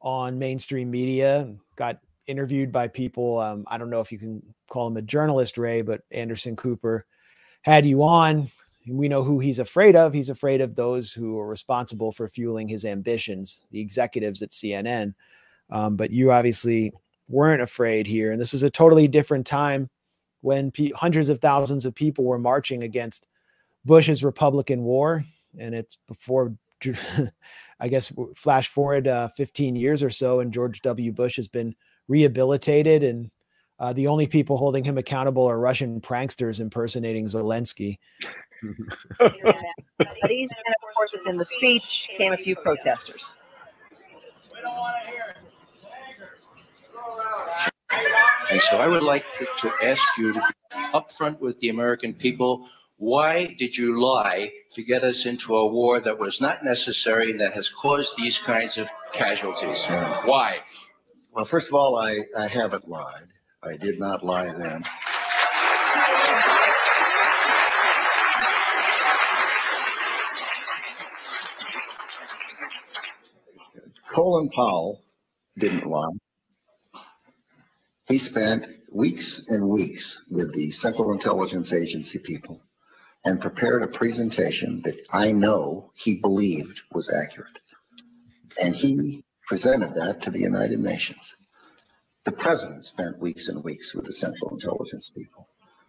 on mainstream media, got interviewed by people. Um, I don't know if you can call him a journalist, Ray, but Anderson Cooper had you on. We know who he's afraid of. He's afraid of those who are responsible for fueling his ambitions, the executives at CNN. Um, but you obviously weren't afraid here. And this was a totally different time when pe- hundreds of thousands of people were marching against Bush's Republican war, and it's before, I guess, flash forward uh, 15 years or so, and George W. Bush has been rehabilitated, and uh, the only people holding him accountable are Russian pranksters impersonating Zelensky. and of course, within the speech came a few protesters. We don't want to hear it. And so I would like to, to ask you to be upfront with the American people. Why did you lie to get us into a war that was not necessary and that has caused these kinds of casualties? Why? Well, first of all, I, I haven't lied. I did not lie then. Colin Powell didn't lie. He spent weeks and weeks with the Central Intelligence Agency people and prepared a presentation that I know he believed was accurate. And he presented that to the United Nations. The president spent weeks and weeks with the Central Intelligence people.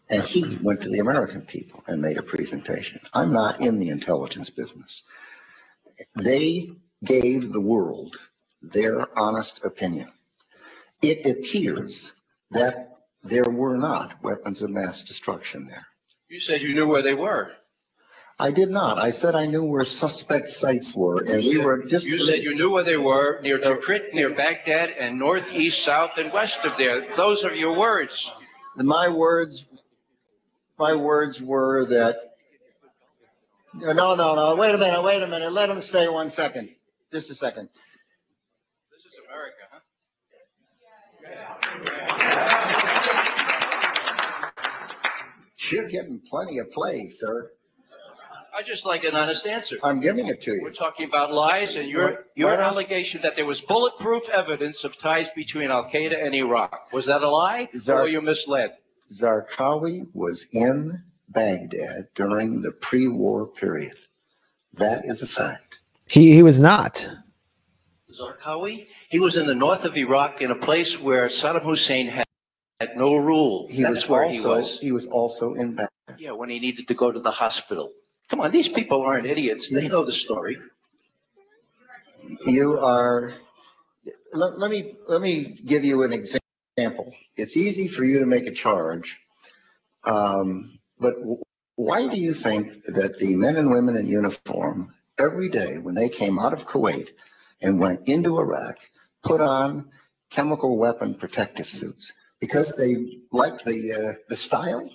And he went to the American people and made a presentation. I'm not in the intelligence business. They gave the world their honest opinion. It appears that there were not weapons of mass destruction there. You said you knew where they were. I did not. I said I knew where suspect sites were, and we said- were just. You said you knew where they were, near Tikrit, near Baghdad, and northeast, south, and west of there. Those are your words. My words, my words were that. No, no, no. Wait a minute. Wait a minute. Let him stay one second. Just a second. This is America, huh? You're getting plenty of play, sir. I just like an honest answer. I'm giving it to you. We're talking about lies and your, your why allegation that there was bulletproof evidence of ties between Al Qaeda and Iraq. Was that a lie? Zar- Or you misled? Zarqawi was in Baghdad during the pre-war period. That is a fact. He he was not. Zarqawi? He was in the north of Iraq in a place where Saddam Hussein had, had no rule. He That's was where also he was. he was also in Baghdad. Yeah, when he needed to go to the hospital. Come on, these people aren't idiots. They know the story. You are. Let, let me let me give you an example. It's easy for you to make a charge, um, but why do you think that the men and women in uniform every day when they came out of Kuwait and went into Iraq put on chemical weapon protective suits because they liked the uh, the style?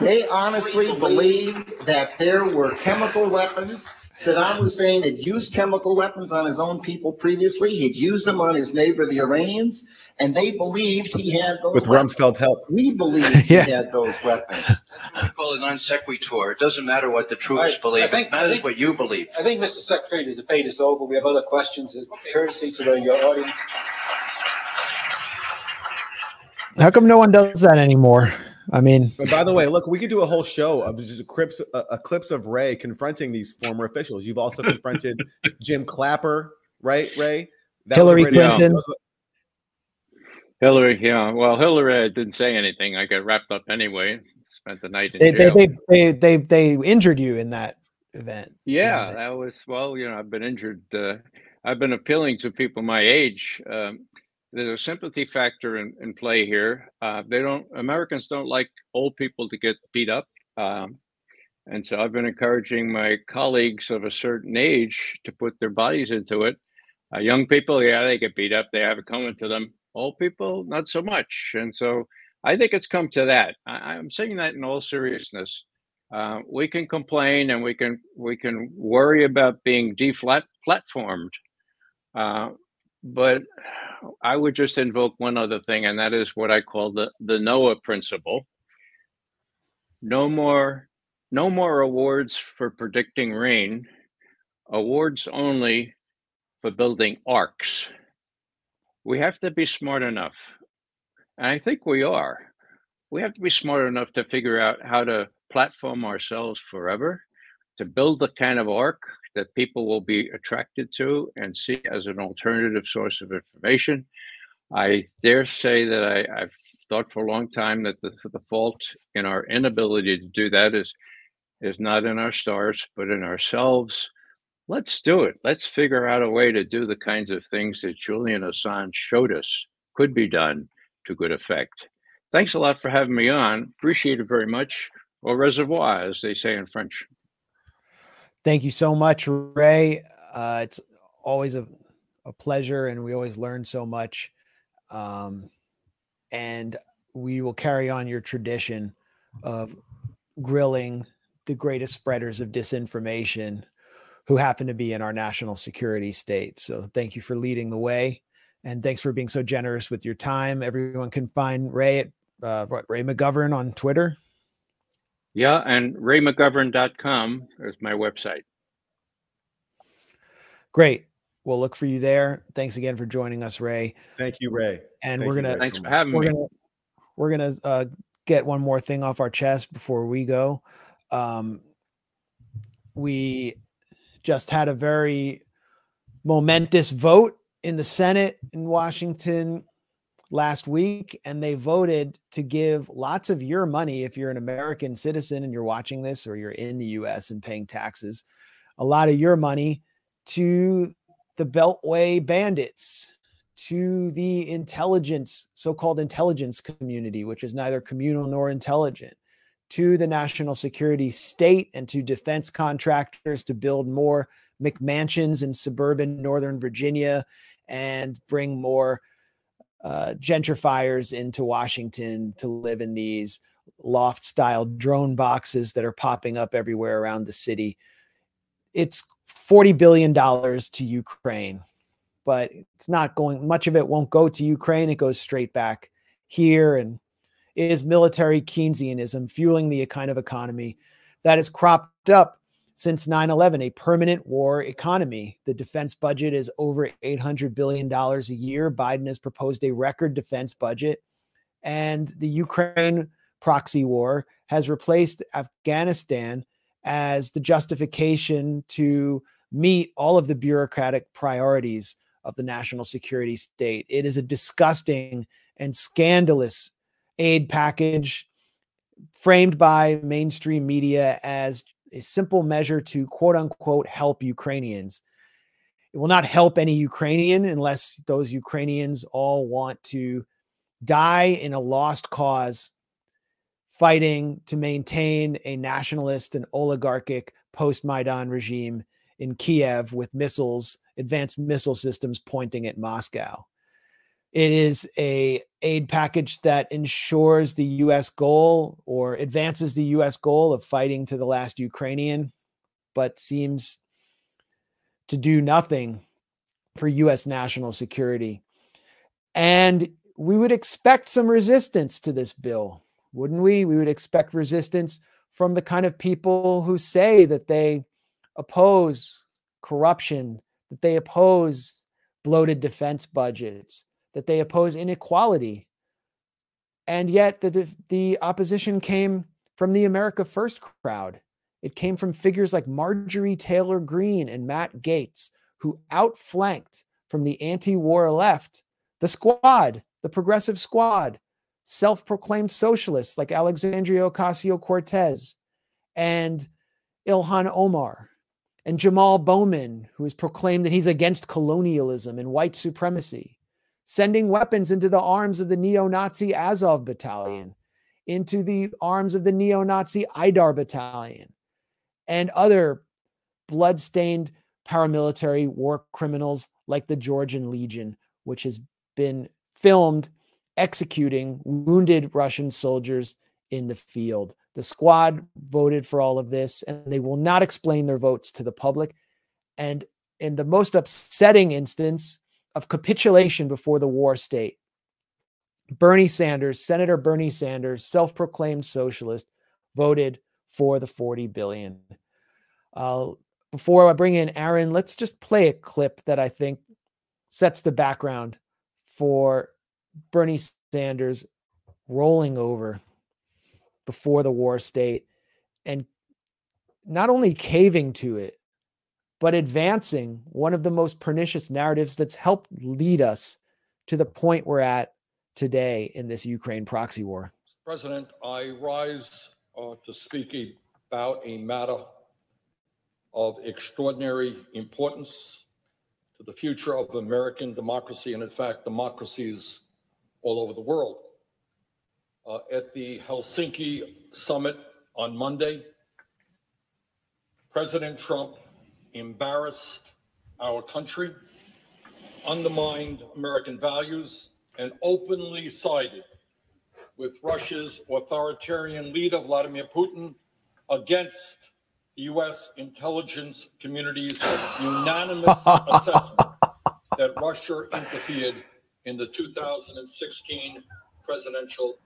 They honestly believed that there were chemical weapons. Saddam Hussein had used chemical weapons on his own people previously. He'd used them on his neighbor, the Iranians, and they believed he had those With weapons. Rumsfeld's help. We believed Yeah. he had those weapons. We call it non sequitur. It doesn't matter what the troops I- I think- It I matters think- what you believe. I think, Mr. Secretary, the debate is over. We have other questions. Courtesy to the uh, audience. How come no one does that anymore? I mean, But by the way, look, we could do a whole show of just clips, uh, clips of Ray confronting these former officials. You've also confronted Jim Clapper, right, Ray? That Hillary Clinton. that Hillary, yeah. Well, Hillary didn't say anything. I got wrapped up anyway. Spent the night in they they, jail. they they they they injured you in that event. Yeah, that was well. You know, I've been injured. Uh, I've been appealing to people my age. Um, there's a sympathy factor in, in play here. Uh, they don't. Americans don't like old people to get beat up, um, and so I've been encouraging my colleagues of a certain age to put their bodies into it. Uh, young people, yeah, they get beat up. They have it coming to them. Old people, not so much. And so I think it's come to that. I, I'm saying that in all seriousness. Uh, we can complain and we can we can worry about being deflat platformed, uh, but I would just invoke one other thing, and that is what I call the the Noah principle. No more, no more awards for predicting rain. Awards only for building arks. We have to be smart enough, and I think we are. We have to be smart enough to figure out how to platform ourselves forever, to build the kind of ark that people will be attracted to and see as an alternative source of information. I dare say that I, I've thought for a long time that the, the fault in our inability to do that is is not in our stars, but in ourselves. Let's do it. Let's figure out a way to do the kinds of things that Julian Assange showed us could be done to good effect. Thanks a lot for having me on. Appreciate it very much. Au reservoir, as they say in French. Thank you so much, Ray. Uh, it's always a, a pleasure, and we always learn so much. Um, and we will carry on your tradition of grilling the greatest spreaders of disinformation who happen to be in our national security state. So thank you for leading the way. And thanks for being so generous with your time. Everyone can find Ray at uh, what, Ray McGovern on Twitter. Yeah, and raymcgovern.com is my website. Great. We'll look for you there. Thanks again for joining us, Ray. Thank you, Ray. And Thank we're gonna Ray. Thanks for having we're me. gonna we're gonna uh, get one more thing off our chest before we go. Um, we just had a very momentous vote in the Senate in Washington last week, and they voted to give lots of your money if you're an American citizen and you're watching this or you're in the US and paying taxes, a lot of your money to the Beltway bandits, to the intelligence, so called intelligence community, which is neither communal nor intelligent, to the national security state and to defense contractors to build more McMansions in suburban Northern Virginia and bring more uh, gentrifiers into Washington to live in these loft style drone boxes that are popping up everywhere around the city. It's $40 billion to Ukraine, but it's not going, much of it won't go to Ukraine. It goes straight back here and is military Keynesianism fueling the kind of economy that has cropped up since 9 11, a permanent war economy. The defense budget is over $800 billion a year. Biden has proposed a record defense budget. And the Ukraine proxy war has replaced Afghanistan as the justification to meet all of the bureaucratic priorities of the national security state. It is a disgusting and scandalous aid package framed by mainstream media as a simple measure to quote unquote help Ukrainians. It will not help any Ukrainian unless those Ukrainians all want to die in a lost cause fighting to maintain a nationalist and oligarchic post Maidan regime in Kiev with missiles, advanced missile systems pointing at Moscow. It is a aid package that ensures the US goal or advances the US goal of fighting to the last Ukrainian but seems to do nothing for US national security. And we would expect some resistance to this bill, wouldn't we? We would expect resistance from the kind of people who say that they oppose corruption, that they oppose bloated defense budgets, that they oppose inequality. And yet the, the opposition came from the America First crowd. It came from figures like Marjorie Taylor Greene and Matt Gaetz, who outflanked from the anti war left the squad, the progressive squad, self proclaimed socialists like Alexandria Ocasio Cortez and Ilhan Omar and Jamal Bowman, who has proclaimed that he's against colonialism and white supremacy, sending weapons into the arms of the neo Nazi Azov battalion, into the arms of the neo Nazi Aidar battalion, and other blood-stained paramilitary war criminals like the Georgian Legion, which has been filmed executing wounded Russian soldiers in the field. The squad voted for all of this, and they will not explain their votes to the public. And in the most upsetting instance of capitulation before the war state, Bernie Sanders, Senator Bernie Sanders, self proclaimed socialist, voted for the 40 billion. Uh, before I bring in Aaron, let's just play a clip that I think sets the background for Bernie Sanders rolling over before the war state and not only caving to it, but advancing one of the most pernicious narratives that's helped lead us to the point we're at today in this Ukraine proxy war. President, I rise uh, to speak about a matter of extraordinary importance to the future of American democracy and, in fact, democracies all over the world. Uh, at the Helsinki summit on Monday, President Trump embarrassed our country, undermined American values, and openly sided with Russia's authoritarian leader, Vladimir Putin, against the U.S. intelligence community's unanimous assessment that Russia interfered in the 2016 presidential.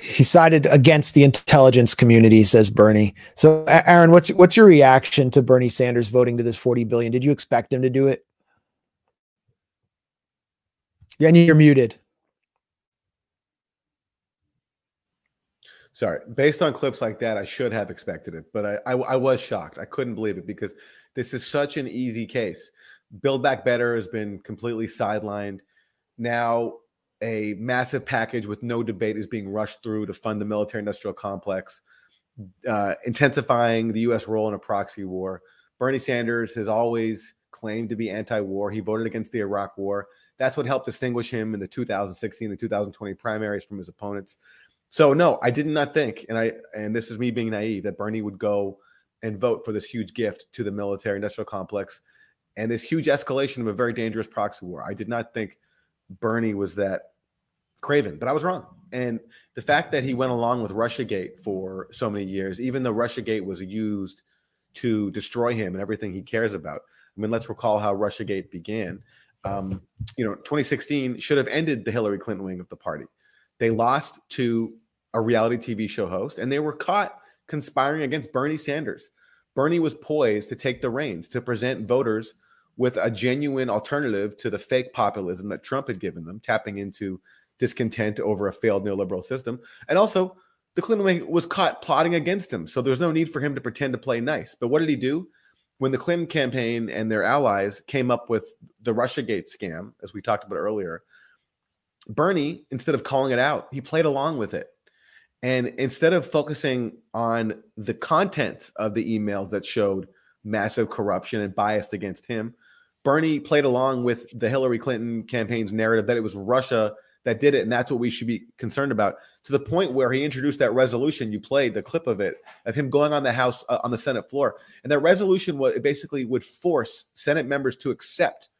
He sided against the intelligence community, says Bernie. So, Aaron, what's what's your reaction to Bernie Sanders voting to this 40 billion? Did you expect him to do it? Yeah, and you're muted. Sorry, based on clips like that, I should have expected it, but I, I, I was shocked. I couldn't believe it because this is such an easy case. Build Back Better has been completely sidelined. Now, a massive package with no debate is being rushed through to fund the military industrial complex, uh, intensifying the U.S. role in a proxy war. Bernie Sanders has always claimed to be anti war. He voted against the Iraq war. That's what helped distinguish him in the 2016 and 2020 primaries from his opponents. So no, I did not think, and I and this is me being naive, that Bernie would go and vote for this huge gift to the military industrial complex and this huge escalation of a very dangerous proxy war. I did not think Bernie was that craven, but I was wrong. And the fact that he went along with Russiagate for so many years, even though Russiagate was used to destroy him and everything he cares about. I mean, let's recall how Russiagate began. Um, you know, 2016 should have ended the Hillary Clinton wing of the party. They lost to a reality TV show host, and they were caught conspiring against Bernie Sanders. Bernie was poised to take the reins to present voters with a genuine alternative to the fake populism that Trump had given them, tapping into discontent over a failed neoliberal system. And also, the Clinton wing was caught plotting against him. So there's no need for him to pretend to play nice. But what did he do? When the Clinton campaign and their allies came up with the Russiagate scam, as we talked about earlier, Bernie, instead of calling it out, he played along with it. And instead of focusing on the content of the emails that showed massive corruption and biased against him, Bernie played along with the Hillary Clinton campaign's narrative that it was Russia that did it, and that's what we should be concerned about. To the point where he introduced that resolution, you played the clip of it of him going on the House uh, on the Senate floor, and that resolution it basically would force Senate members to accept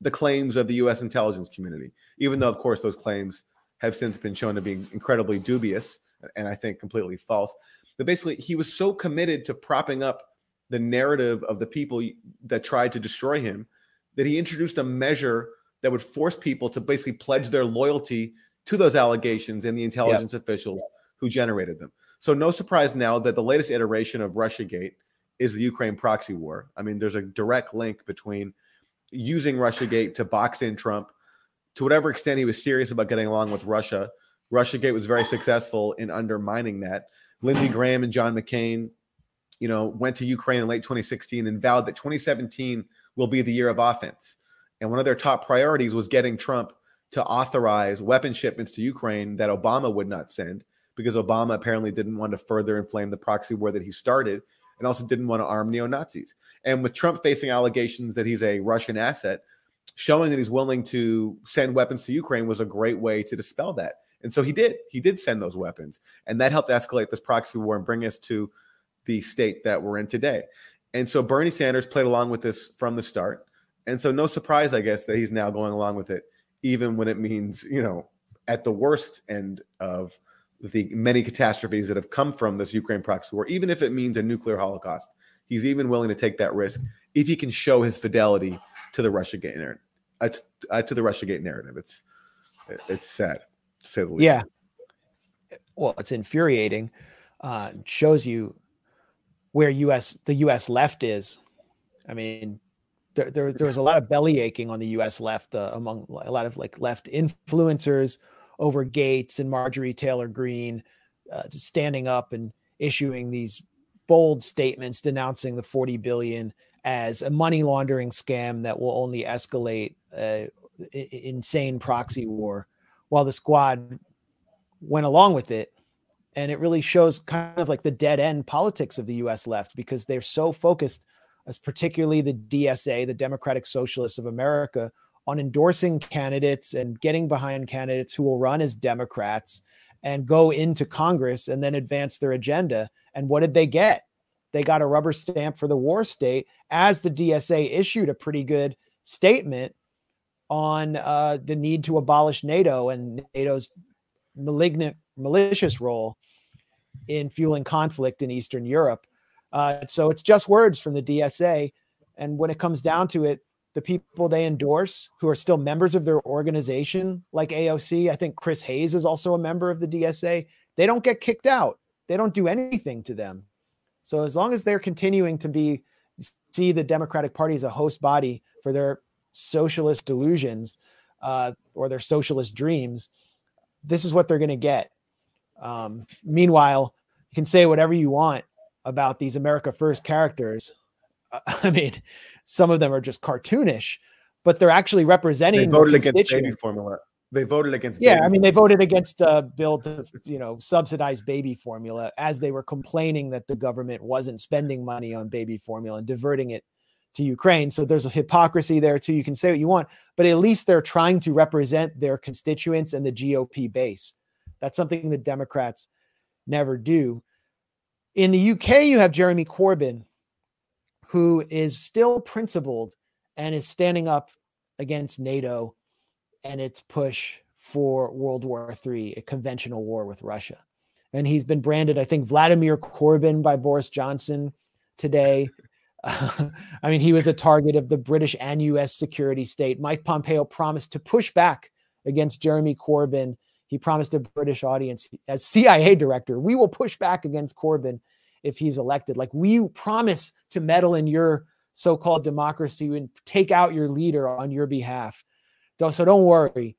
the claims of the U.S. intelligence community, even though, of course, those claims have since been shown to be incredibly dubious and I think completely false. But basically, he was so committed to propping up the narrative of the people that tried to destroy him that he introduced a measure that would force people to basically pledge their loyalty to those allegations and the intelligence yep. officials who generated them. So, no surprise now that the latest iteration of Russiagate is the Ukraine proxy war. I mean, there's a direct link between using Russiagate to box in Trump to whatever extent he was serious about getting along with Russia. Russiagate was very successful in undermining that. Lindsey Graham and John McCain, you know, went to Ukraine in late 2016 and vowed that 2017 will be the year of offense. And one of their top priorities was getting Trump to authorize weapon shipments to Ukraine that Obama would not send because Obama apparently didn't want to further inflame the proxy war that he started and also didn't want to arm neo Nazis. And with Trump facing allegations that he's a Russian asset, showing that he's willing to send weapons to Ukraine was a great way to dispel that. And so he did. He did send those weapons. And that helped escalate this proxy war and bring us to the state that we're in today. And so Bernie Sanders played along with this from the start. And so no surprise, I guess, that he's now going along with it, even when it means, you know, at the worst end of the many catastrophes that have come from this Ukraine proxy war, even if it means a nuclear holocaust. He's even willing to take that risk if he can show his fidelity to the Russiagate narrative. Uh, uh, to the Russiagate narrative, it's it's sad to say the least. Yeah. Well, it's infuriating. Uh, shows you where U.S. the U.S. left is. I mean, there, there, there was a lot of belly aching on the U.S. left uh, among a lot of like left influencers over Gaetz and Marjorie Taylor Greene, uh, standing up and issuing these bold statements denouncing the 40 billion as a money laundering scam that will only escalate uh, insane proxy war, while the squad went along with it. And it really shows kind of like the dead end politics of the US left because they're so focused as particularly the DSA, the Democratic Socialists of America, on endorsing candidates and getting behind candidates who will run as Democrats and go into Congress and then advance their agenda. And what did they get? They got a rubber stamp for the war state as the DSA issued a pretty good statement on uh, the need to abolish NATO and NATO's malignant, malicious role in fueling conflict in Eastern Europe. Uh, so it's just words from the DSA. And when it comes down to it, the people they endorse who are still members of their organization, like AOC, I think Chris Hayes is also a member of the DSA, they don't get kicked out. They don't do anything to them. So as long as they're continuing to be see the Democratic Party as a host body for their socialist delusions uh, or their socialist dreams, this is what they're going to get. Um, meanwhile, you can say whatever you want about these America First characters. I mean, some of them are just cartoonish, but they're actually representing. They voted against baby formula. They voted against. Yeah, I mean, they voted against a bill to you know subsidize baby formula as they were complaining that the government wasn't spending money on baby formula and diverting it to Ukraine. So there's a hypocrisy there too. You can say what you want, but at least they're trying to represent their constituents and the GOP base. That's something the Democrats never do. In the UK, you have Jeremy Corbyn, who is still principled and is standing up against NATO and its push for World War III, a conventional war with Russia. And he's been branded, I think, Vladimir Corbyn by Boris Johnson today. I mean, he was a target of the British and US security state. Mike Pompeo promised to push back against Jeremy Corbyn. He promised a British audience as CIA director, we will push back against Corbyn if he's elected. Like, we promise to meddle in your so called democracy and take out your leader on your behalf. So don't worry.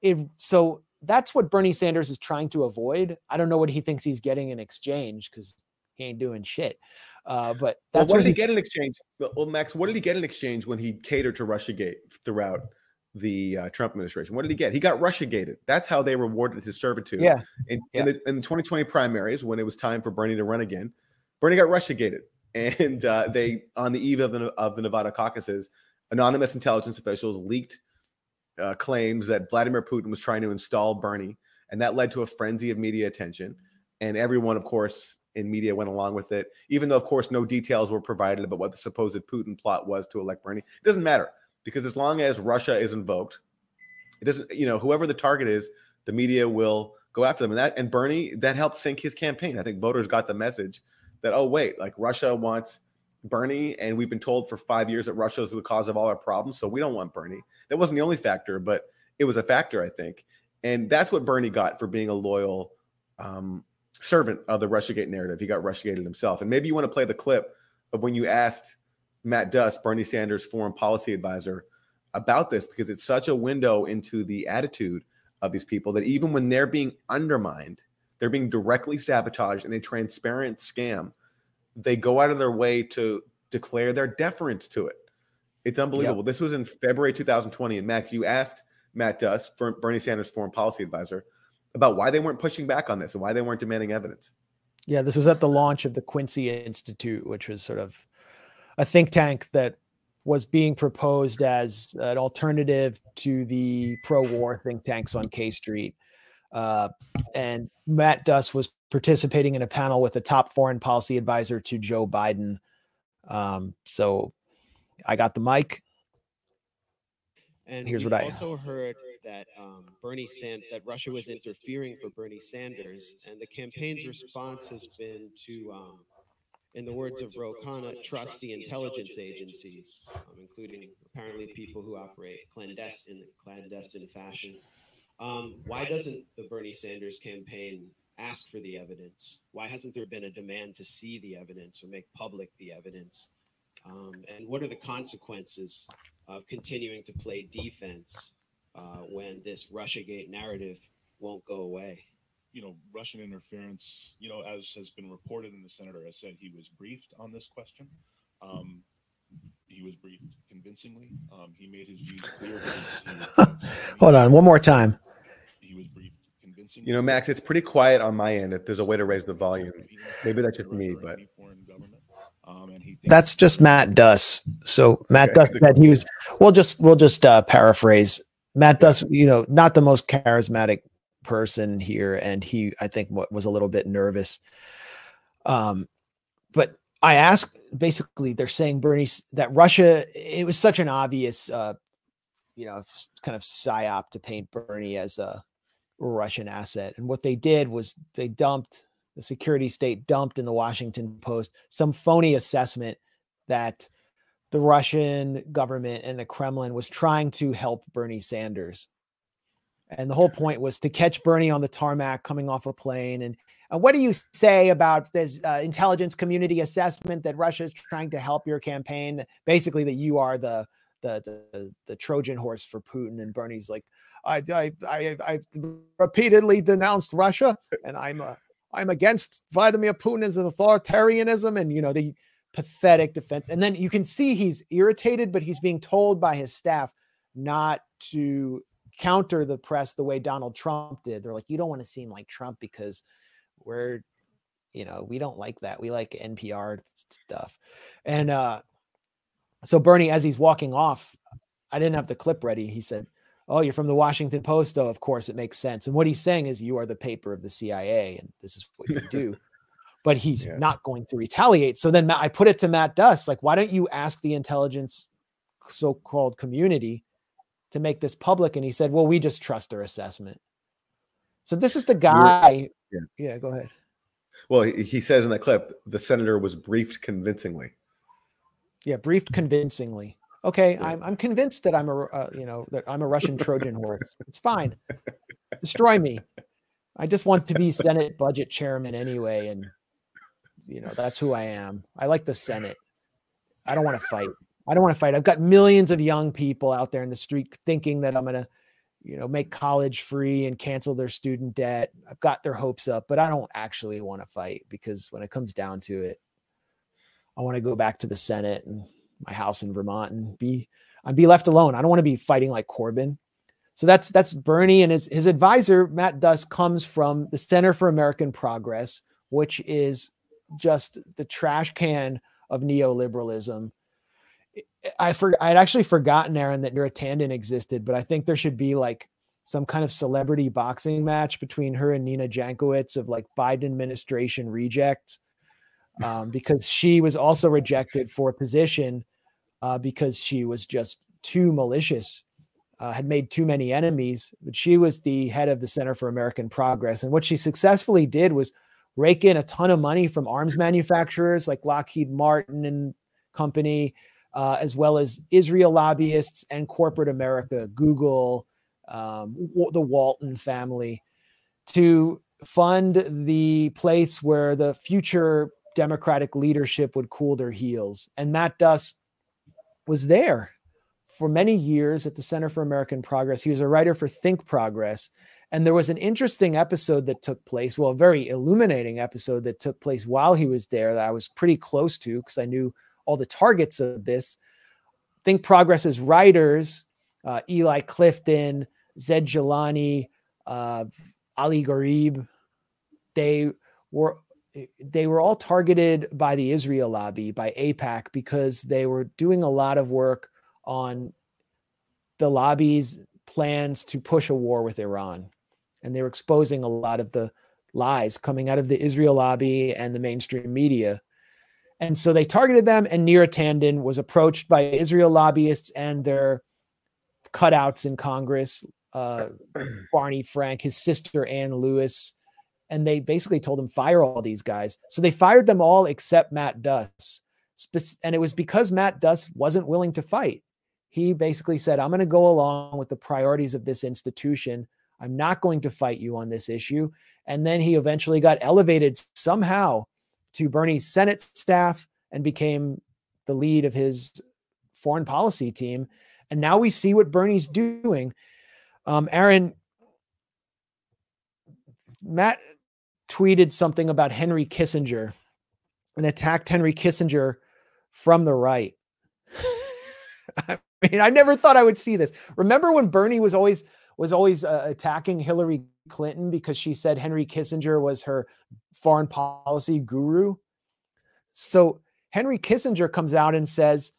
If so, that's what Bernie Sanders is trying to avoid. I don't know what he thinks he's getting in exchange because he ain't doing shit. Uh, but well, what did he, he get in exchange? Well, Max, what did he get in exchange when he catered to RussiaGate throughout the uh, Trump administration? What did he get? He got RussiaGated. That's how they rewarded his servitude. Yeah. In, yeah. in, the, in the 2020 primaries, when it was time for Bernie to run again, Bernie got RussiaGated, and uh, they on the eve of the of the Nevada caucuses, anonymous intelligence officials leaked uh, claims that Vladimir Putin was trying to install Bernie, and that led to a frenzy of media attention. And everyone, of course, in media went along with it, even though, of course, no details were provided about what the supposed Putin plot was to elect Bernie. It doesn't matter because as long as Russia is invoked, it doesn't. You know, whoever the target is, the media will go after them, and that and Bernie that helped sink his campaign. I think voters got the message that oh wait, like Russia wants Bernie, and we've been told for five years that Russia is the cause of all our problems. So we don't want Bernie. That wasn't the only factor, but it was a factor, I think. And that's what Bernie got for being a loyal um, servant of the Russiagate narrative. He got Russiagated himself. And maybe you want to play the clip of when you asked Matt Duss, Bernie Sanders' foreign policy advisor, about this because it's such a window into the attitude of these people that even when they're being undermined, they're being directly sabotaged in a transparent scam they go out of their way to declare their deference to it. It's unbelievable. Yep. This was in February 2020. And Max, you asked Matt Duss, Bernie Sanders' foreign policy advisor, about why they weren't pushing back on this and why they weren't demanding evidence. Yeah, this was at the launch of the Quincy Institute, which was sort of a think tank that was being proposed as an alternative to the pro-war think tanks on K Street. Uh, and Matt Duss was participating in a panel with a top foreign policy advisor to Joe Biden. Um, so I got the mic. And here's what I also heard that um, Bernie Sand that Russia was interfering for Bernie Sanders, and the campaign's response has been to, um, in the words of Ro Khanna, trust the intelligence agencies, um, including apparently people who operate clandestine clandestine fashion. Um, why doesn't the Bernie Sanders campaign ask for the evidence? Why hasn't there been a demand to see the evidence or make public the evidence? Um, and what are the consequences of continuing to play defense uh, when this Russiagate narrative won't go away? You know, Russian interference, you know, as has been reported in the senator has said he was briefed on this question. Um, he was briefed convincingly. Um, he made his views clear. Hold on, one more time. He was briefed convincingly. you know, Max, it's pretty quiet on my end. If there's a way to raise the volume, maybe that's just me, but that's just Matt Duss. So Matt okay. Duss said he was. We'll just we'll just uh, paraphrase. Matt Duss, you know, not the most charismatic person here, and he I think what was a little bit nervous. Um, but I asked basically they're saying Bernie that Russia it was such an obvious uh, you know kind of psyop to paint Bernie as a Russian asset. And what they did was they dumped the security state dumped in the Washington Post some phony assessment that the Russian government and the Kremlin was trying to help Bernie Sanders. And the whole point was to catch Bernie on the tarmac coming off a plane. And uh, what do you say about this uh, intelligence community assessment that Russia is trying to help your campaign? Basically, that you are the the the, the Trojan horse for Putin. And Bernie's like, I I I I've repeatedly denounced Russia, and I'm uh, I'm against Vladimir Putin's authoritarianism, and you know the pathetic defense. And then you can see he's irritated, but he's being told by his staff not to counter the press the way Donald Trump did. They're like, you don't want to seem like Trump because we're, you know, we don't like that. We like NPR stuff. And uh, so Bernie, as he's walking off, I didn't have the clip ready. He said, Oh, you're from the Washington Post. Oh, of course, it makes sense. And what he's saying is, you are the paper of the CIA, and this is what you do. but he's yeah. not going to retaliate. So then I put it to Matt Duss, like, why don't you ask the intelligence so-called community to make this public? And he said, well, we just trust their assessment. So this is the guy. Yeah, yeah go ahead. Well, he says in that clip, the senator was briefed convincingly. Yeah, briefed convincingly. Okay, yeah. I'm I'm convinced that I'm a uh, you know that I'm a Russian Trojan horse. It's fine. Destroy me. I just want to be Senate budget chairman anyway, and you know that's who I am. I like the Senate. I don't want to fight. I don't want to fight. I've got millions of young people out there in the street thinking that I'm going to, you know, make college free and cancel their student debt. I've got their hopes up, but I don't actually want to fight because when it comes down to it, I want to go back to the Senate and my house in Vermont and be and be left alone. I don't want to be fighting like Corbyn. So that's that's Bernie and his his advisor Matt Duss comes from the Center for American Progress, which is just the trash can of neoliberalism. I for I'd actually forgotten, Aaron, that Neera Tanden existed, but I think there should be like some kind of celebrity boxing match between her and Nina Jankowicz of like Biden administration rejects, um, because she was also rejected for a position uh, because she was just too malicious, uh, had made too many enemies. But she was the head of the Center for American Progress, and what she successfully did was rake in a ton of money from arms manufacturers like Lockheed Martin and company, uh, as well as Israel lobbyists and corporate America, Google, um, the Walton family, to fund the place where the future Democratic leadership would cool their heels. And Matt Duss was there for many years at the Center for American Progress. He was a writer for Think Progress. And there was an interesting episode that took place, well, a very illuminating episode that took place while he was there that I was pretty close to because I knew all the targets of this. Think Progress's writers, uh, Eli Clifton, Zaid Jilani, uh, Ali Gharib, they were they were all targeted by the Israel lobby, by AIPAC, because they were doing a lot of work on the lobby's plans to push a war with Iran and they were exposing a lot of the lies coming out of the Israel lobby and the mainstream media. And so they targeted them, and Neera Tanden was approached by Israel lobbyists and their cutouts in Congress, uh, Barney Frank, his sister Ann Lewis, and they basically told him fire all these guys. So they fired them all except Matt Duss, and it was because Matt Duss wasn't willing to fight. He basically said, "I'm going to go along with the priorities of this institution." I'm not going to fight you on this issue. And then he eventually got elevated somehow to Bernie's Senate staff and became the lead of his foreign policy team. And now we see what Bernie's doing. Um, Aaron, Matt tweeted something about Henry Kissinger and attacked Henry Kissinger from the right. I mean, I never thought I would see this. Remember when Bernie was always was always uh, attacking Hillary Clinton because she said Henry Kissinger was her foreign policy guru. So Henry Kissinger comes out and says,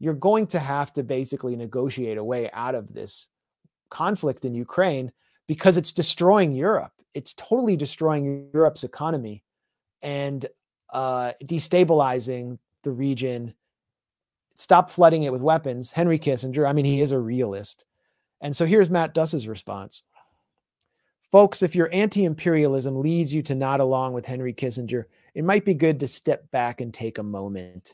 You're going to have to basically negotiate a way out of this conflict in Ukraine because it's destroying Europe. It's totally destroying Europe's economy and uh, destabilizing the region. Stop flooding it with weapons. Henry Kissinger, I mean, he is a realist. And so here's Matt Duss's response. folks, if your anti-imperialism leads you to nod along with Henry Kissinger, it might be good to step back and take a moment.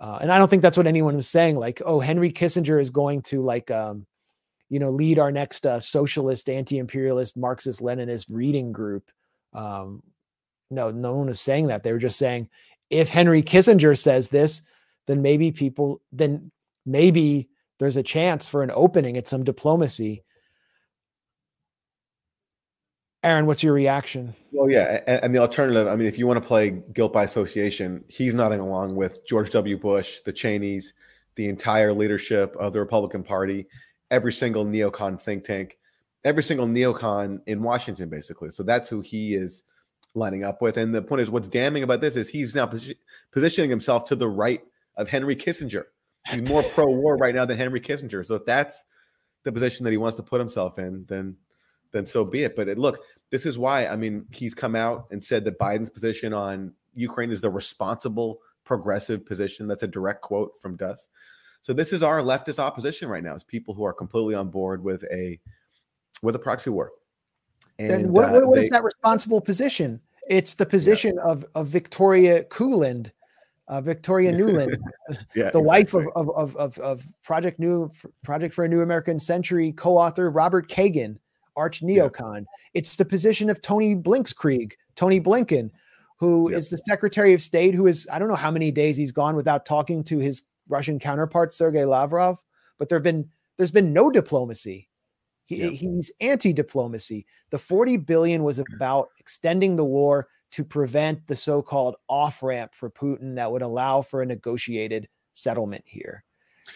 Uh, and I don't think that's what anyone was saying. Like, oh, Henry Kissinger is going to like, um, you know, lead our next uh, socialist, anti-imperialist, Marxist-Leninist reading group. Um, no, no one was saying that. They were just saying, if Henry Kissinger says this, then maybe people, then maybe there's a chance for an opening at some diplomacy. Aaron, what's your reaction? Well, yeah, and, and, the alternative. I mean, if you want to play guilt by association, he's nodding along with George W. Bush, the Cheneys, the entire leadership of the Republican Party, every single neocon think tank, every single neocon in Washington, basically. So that's who he is lining up with. And the point is, what's damning about this is he's now posi- positioning himself to the right of Henry Kissinger. He's more pro-war right now than Henry Kissinger. So if that's the position that he wants to put himself in, then then so be it. But it, look, this is why I mean he's come out and said that Biden's position on Ukraine is the responsible, progressive position. That's a direct quote from Duss. So this is our leftist opposition right now. Is people who are completely on board with a with a proxy war. And then what, uh, what they, is that responsible position? It's the position yeah. of of Victoria Kuland, uh, Victoria Nuland, yeah, the exactly. wife of, of of of Project New Project for a New American Century co-author Robert Kagan arch neocon. Yeah. It's the position of Tony Blinskrieg, Tony Blinken, who yep. is the Secretary of State, who is I don't know how many days he's gone without talking to his Russian counterpart Sergei Lavrov, but there've been there's been no diplomacy. He. He's anti-diplomacy. The 40 billion was about extending the war to prevent the so-called off-ramp for Putin that would allow for a negotiated settlement here.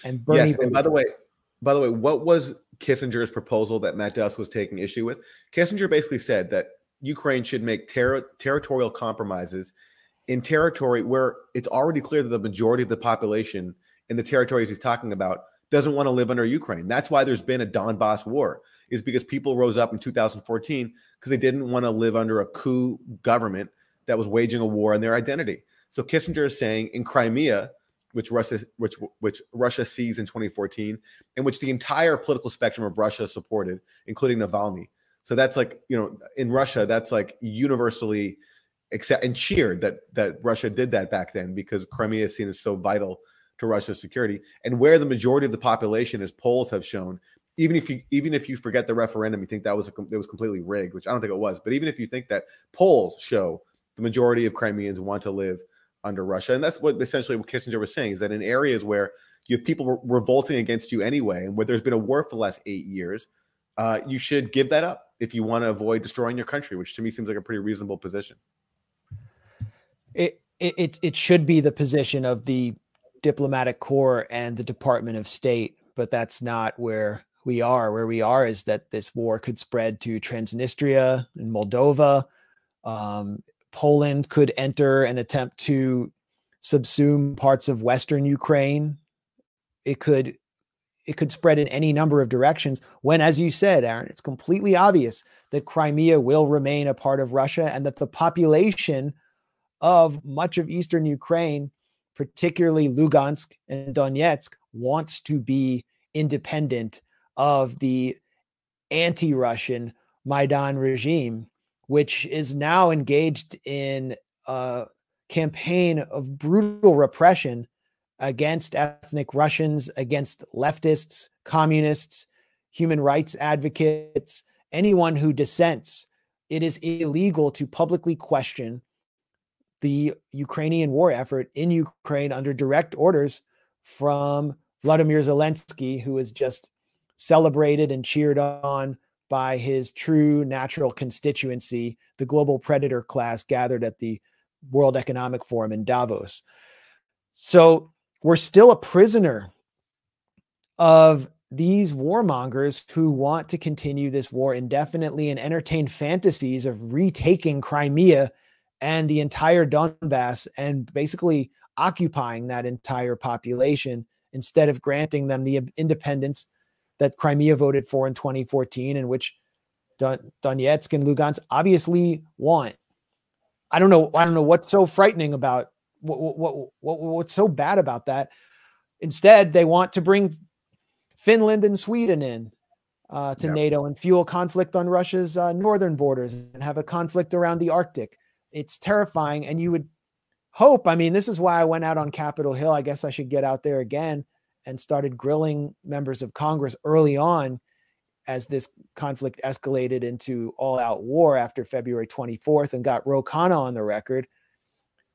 And Bernie yes, and by the way, by the way, what was Kissinger's proposal that Matt Duss was taking issue with. Kissinger basically said that Ukraine should make ter- territorial compromises in territory where it's already clear that the majority of the population in the territories he's talking about doesn't want to live under Ukraine. That's why there's been a Donbass war, is because people rose up in 2014 because they didn't want to live under a coup government that was waging a war on their identity. So Kissinger is saying in Crimea, which Russia which which Russia seized in 2014, and which the entire political spectrum of Russia supported, including Navalny. So that's like you know in Russia that's like universally accept and cheered that that Russia did that back then because Crimea is seen as so vital to Russia's security, and where the majority of the population, as polls have shown, even if you even if you forget the referendum, you think that was a, it was completely rigged, which I don't think it was. But even if you think that polls show the majority of Crimeans want to live under Russia. And that's what essentially what Kissinger was saying is that in areas where you have people re- revolting against you anyway, and where there's been a war for the last eight years, uh, you should give that up if you want to avoid destroying your country, which to me seems like a pretty reasonable position. It it it should be the position of the diplomatic corps and the Department of State, but that's not where we are. Where we are is that this war could spread to Transnistria and Moldova. Um, Poland could enter and attempt to subsume parts of western Ukraine. It could it could spread in any number of directions when as you said Aaron it's completely obvious that Crimea will remain a part of Russia and that the population of much of eastern Ukraine particularly Lugansk and Donetsk wants to be independent of the anti-Russian Maidan regime which is now engaged in a campaign of brutal repression against ethnic Russians, against leftists, communists, human rights advocates, anyone who dissents. It is illegal to publicly question the Ukrainian war effort in Ukraine under direct orders from Vladimir Zelensky, who is just celebrated and cheered on by his true natural constituency, the global predator class gathered at the World Economic Forum in Davos. So we're still a prisoner of these warmongers who want to continue this war indefinitely and entertain fantasies of retaking Crimea and the entire Donbass and basically occupying that entire population instead of granting them the independence that Crimea voted for in 2014, and which Don- Donetsk and Lugansk obviously want. I don't know. I don't know what's so frightening about what, what, what, what's so bad about that. Instead, they want to bring Finland and Sweden in. uh, to Yep. NATO and fuel conflict on Russia's uh, northern borders and have a conflict around the Arctic. It's terrifying. And you would hope, I mean, this is why I went out on Capitol Hill. I guess I should get out there again and started grilling members of Congress early on as this conflict escalated into all out war after February 24th and got Ro Khanna on the record,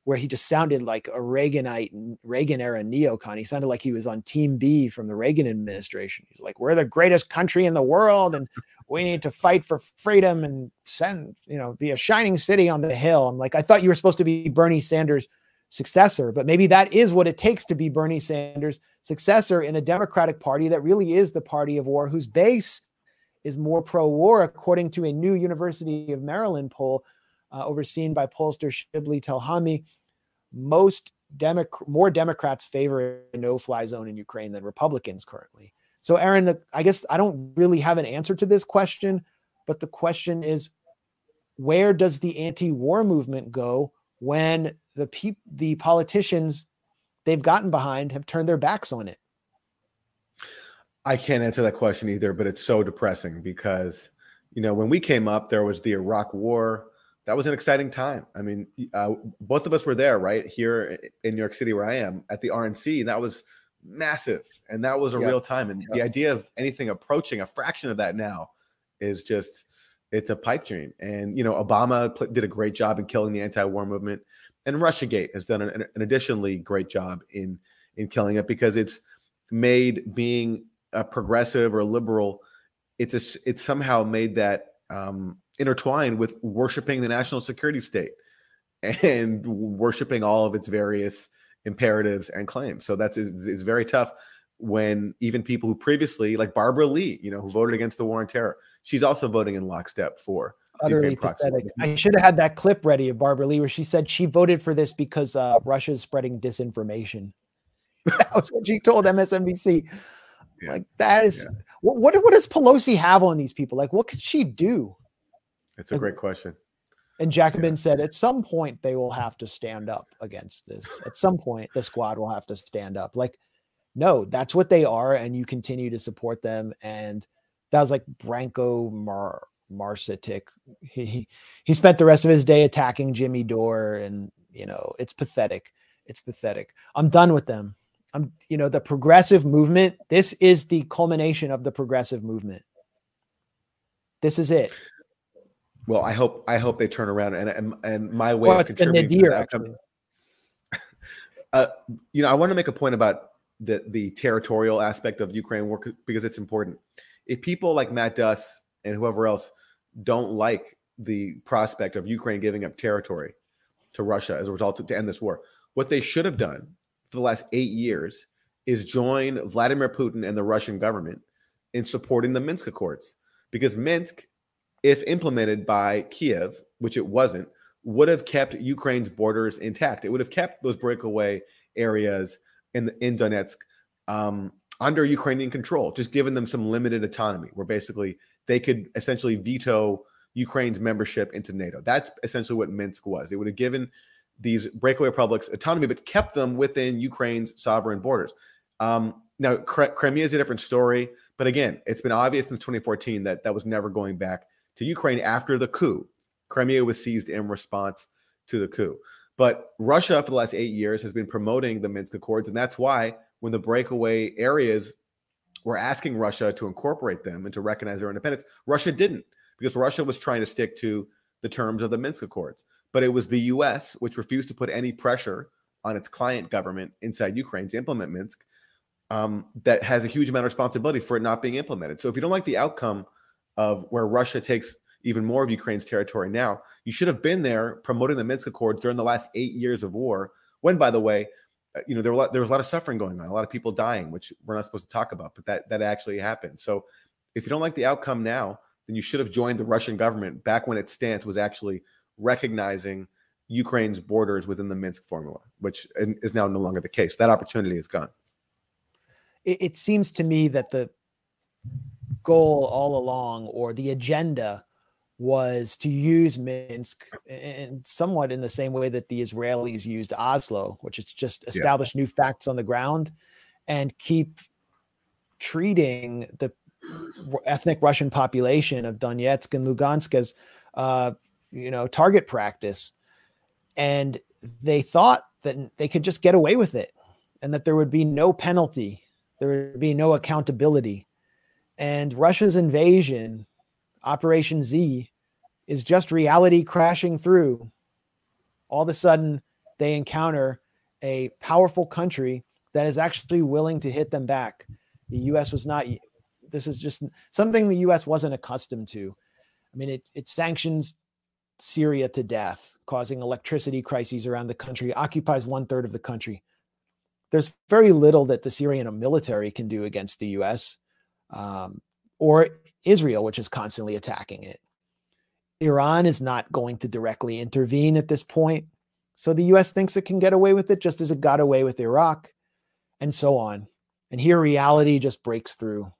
where he just sounded like a Reaganite, and Reagan era neocon. He sounded like he was on Team B from the Reagan administration. He's like, we're the greatest country in the world and we need to fight for freedom and send, you know, be a shining city on the hill. I'm like, I thought you were supposed to be Bernie Sanders' successor, but maybe that is what it takes to be Bernie Sanders' successor in a Democratic Party that really is the party of war, whose base is more pro-war, according to a new University of Maryland poll uh, overseen by pollster Shibli Telhami. Most Democ- more Democrats favor a no-fly zone in Ukraine than Republicans currently. So, Aaron, the, I guess I don't really have an answer to this question, but the question is, where does the anti-war movement go when the peop- the politicians they've gotten behind have turned their backs on it? I can't answer that question either, but it's so depressing because, you know, when we came up, there was the Iraq War. That was an exciting time. I mean, uh, both of us were there, right? Here in New York City, where I am at the RNC. And that was massive. And that was a Yeah. real time. And the idea of anything approaching a fraction of that now is just, it's a pipe dream. And, you know, Obama pl- did a great job in killing the anti war movement. And Russiagate has done an, an additionally great job in in killing it because it's made being a progressive or liberal, it's a, it's somehow made that um, intertwined with worshiping the national security state and worshiping all of its various imperatives and claims. So that's is, is very tough when even people who previously, like Barbara Lee, you know, who voted against the war on terror, she's also voting in lockstep for Utterly pathetic. I should have had that clip ready of Barbara Lee where she said she voted for this because uh, Russia's spreading disinformation. that was what she told MSNBC. Like that is what, what what does Pelosi have on these people? Like what could she do? It's a great question. And Jacobin said at some point they will have to stand up against this. At some point the squad will have to stand up. Like no, that's what they are and you continue to support them and that was like Branko Mar Marcetic. He, he spent the rest of his day attacking Jimmy Dore and you know, it's pathetic. It's pathetic. I'm done with them. I'm you know, the progressive movement, this is the culmination of the progressive movement. This is it. Well, I hope I hope they turn around and and, and my way Well, of contributing to nadir, that outcome- uh, you know, I want to make a point about the the territorial aspect of Ukraine war because it's important. If people like Matt Duss and whoever else don't like the prospect of Ukraine giving up territory to Russia as a result of, to end this war, what they should have done for the last eight years is join Vladimir Putin and the Russian government in supporting the Minsk Accords, because Minsk, if implemented by Kiev, which it wasn't, would have kept Ukraine's borders intact. It would have kept those breakaway areas in the, in Donetsk um, under Ukrainian control, just giving them some limited autonomy, where basically they could essentially veto Ukraine's membership into NATO. That's essentially what Minsk was. It would have given these breakaway republics autonomy, but kept them within Ukraine's sovereign borders. Um, now, Crimea is a different story, but again, it's been obvious since 2014 that that was never going back to Ukraine after the coup. Crimea was seized in response to the coup. But Russia, for the last eight years, has been promoting the Minsk Accords, and that's why when the breakaway areas were asking Russia to incorporate them and to recognize their independence, Russia didn't because Russia was trying to stick to the terms of the Minsk Accords. But it was the US which refused to put any pressure on its client government inside Ukraine to implement Minsk um, that has a huge amount of responsibility for it not being implemented. So if you don't like the outcome of where Russia takes even more of Ukraine's territory now, you should have been there promoting the Minsk Accords during the last eight years of war. When, by the way, Uh, you know there, lot, there was a lot of suffering going on, a lot of people dying, which we're not supposed to talk about, but that that actually happened. So if you don't like the outcome now, then you should have joined the Russian government back when its stance was actually recognizing Ukraine's borders within the Minsk formula, which is now no longer the case. That opportunity is gone. it, it seems to me that the goal all along or the agenda was to use Minsk and somewhat in the same way that the Israelis used Oslo, which is just establish new facts on the ground and keep treating the ethnic Russian population of Donetsk and Lugansk as, uh, you know, target practice. And they thought that they could just get away with it and that there would be no penalty, there would be no accountability. And Russia's invasion, Operation Z, is just reality crashing through. All of a sudden, they encounter a powerful country that is actually willing to hit them back. The US was not, this is just something the US wasn't accustomed to. I mean, it, it sanctions Syria to death, causing electricity crises around the country, occupies one third of the country. There's very little that the Syrian military can do against the US um, or Israel, which is constantly attacking it. Iran is not going to directly intervene at this point. So the US thinks it can get away with it just as it got away with Iraq and so on. And here reality just breaks through.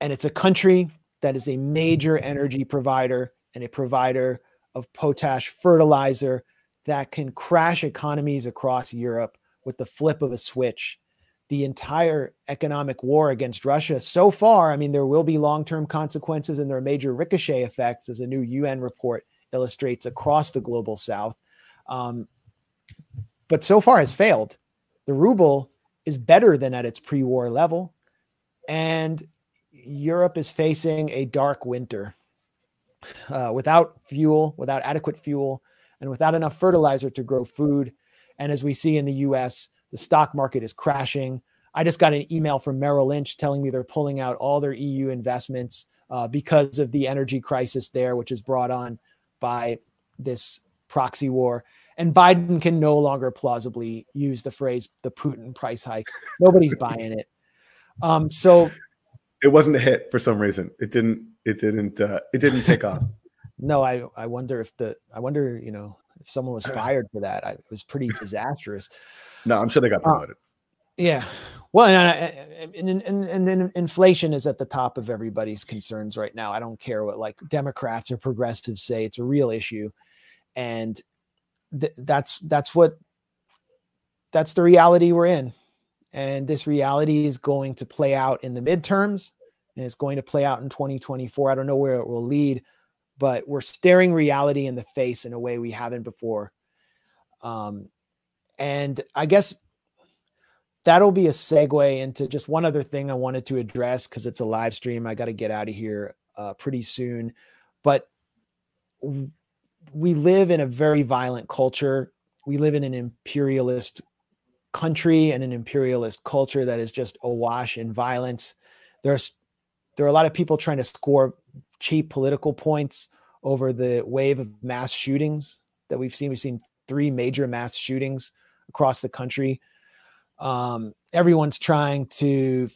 And it's a country that is a major energy provider and a provider of potash fertilizer that can crash economies across Europe with the flip of a switch. The entire economic war against Russia so far, I mean, there will be long term consequences and there are major ricochet effects, as a new UN report illustrates across the global south. Um, but so far has failed. The ruble is better than at its pre war level. And Europe is facing a dark winter uh, without fuel, without adequate fuel, and without enough fertilizer to grow food. And as we see in the US, the stock market is crashing. I just got an email from Merrill Lynch telling me they're pulling out all their EU investments uh, because of the energy crisis there, which is brought on by this proxy war. And Biden can no longer plausibly use the phrase the Putin price hike. Nobody's buying it. Um, so it wasn't a hit for some reason. It didn't. It didn't. Uh, it didn't take off. No, I. I wonder if the. I wonder. You know, if someone was fired for that. I, it was pretty disastrous. No, I'm sure they got uh, promoted. Uh, yeah. Well, and, and, and, and, inflation is at the top of everybody's concerns right now. I don't care what like Democrats or progressives say; it's a real issue, and th- that's that's what that's the reality we're in and this reality is going to play out in the midterms and it's going to play out in 2024 i don't know where it will lead but we're staring reality in the face in a way we haven't before um, and i guess that'll be a segue into just one other thing i wanted to address because it's a live stream i got to get out of here uh, pretty soon but we live in a very violent culture. We live in an imperialist country and an imperialist culture that is just awash in violence. There's there are a lot of people trying to score cheap political points over the wave of mass shootings that we've seen. We've seen three major mass shootings across the country. Um, everyone's trying to,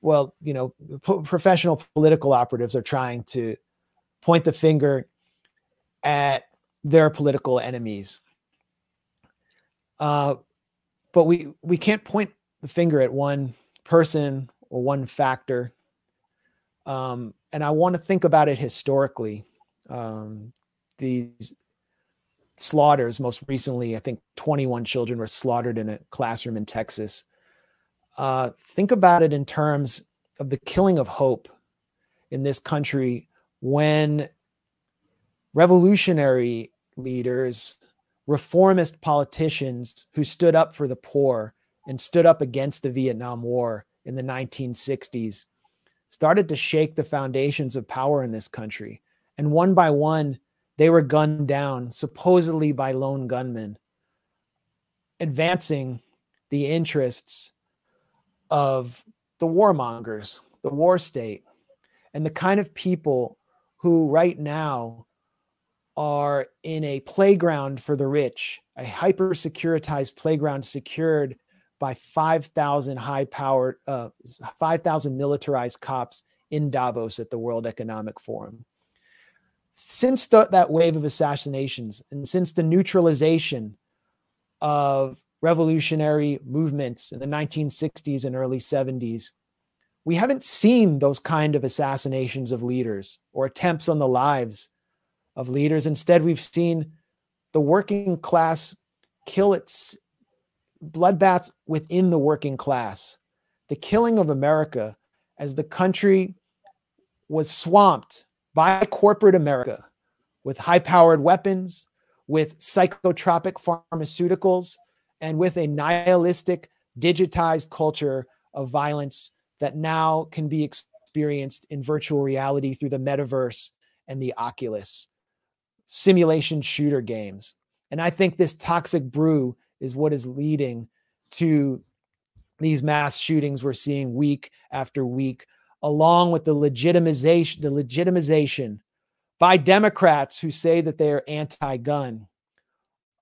well, you know, professional political operatives are trying to point the finger at their political enemies. Uh, but we we can't point the finger at one person or one factor. Um, and I want to think about it historically. Um, these slaughters, most recently, I think 21 children were slaughtered in a classroom in Texas. Uh, think about it in terms of the killing of hope in this country when revolutionary leaders, reformist politicians who stood up for the poor and stood up against the Vietnam War in the 1960s started to shake the foundations of power in this country. And one by one, they were gunned down, supposedly by lone gunmen, advancing the interests of the warmongers, the war state, and the kind of people who right now are in a playground for the rich, a hyper securitized playground secured by 5,000 high powered, uh, 5,000 militarized cops in Davos at the World Economic Forum. Since the, that wave of assassinations and since the neutralization of revolutionary movements in the 1960s and early 70s, we haven't seen those kind of assassinations of leaders or attempts on the lives of leaders. Instead, we've seen the working class kill its bloodbaths within the working class. The killing of America as the country was swamped by corporate America with high powered weapons, with psychotropic pharmaceuticals, and with a nihilistic, digitized culture of violence that now can be experienced in virtual reality through the metaverse and the Oculus simulation shooter games. And I think this toxic brew is what is leading to these mass shootings we're seeing week after week, along with the legitimization, the legitimization by Democrats who say that they are anti-gun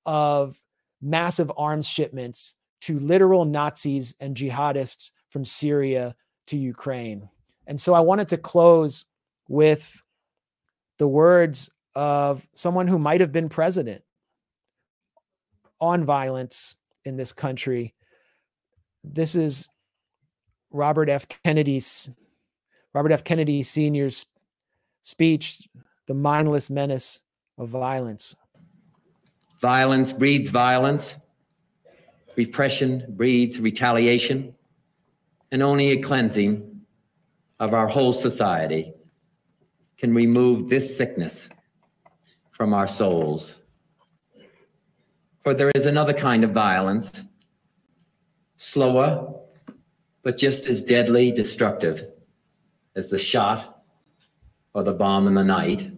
of massive arms shipments to literal Nazis and jihadists from Syria to Ukraine. And so I wanted to close with the words of someone who might have been president on violence in this country. This is Robert F. Kennedy's Robert F. Kennedy Sr.'s speech, The Mindless Menace of Violence. Violence breeds violence. Repression breeds retaliation. And only a cleansing of our whole society can remove this sickness from our souls. For there is another kind of violence, slower, but just as deadly destructive as the shot or the bomb in the night.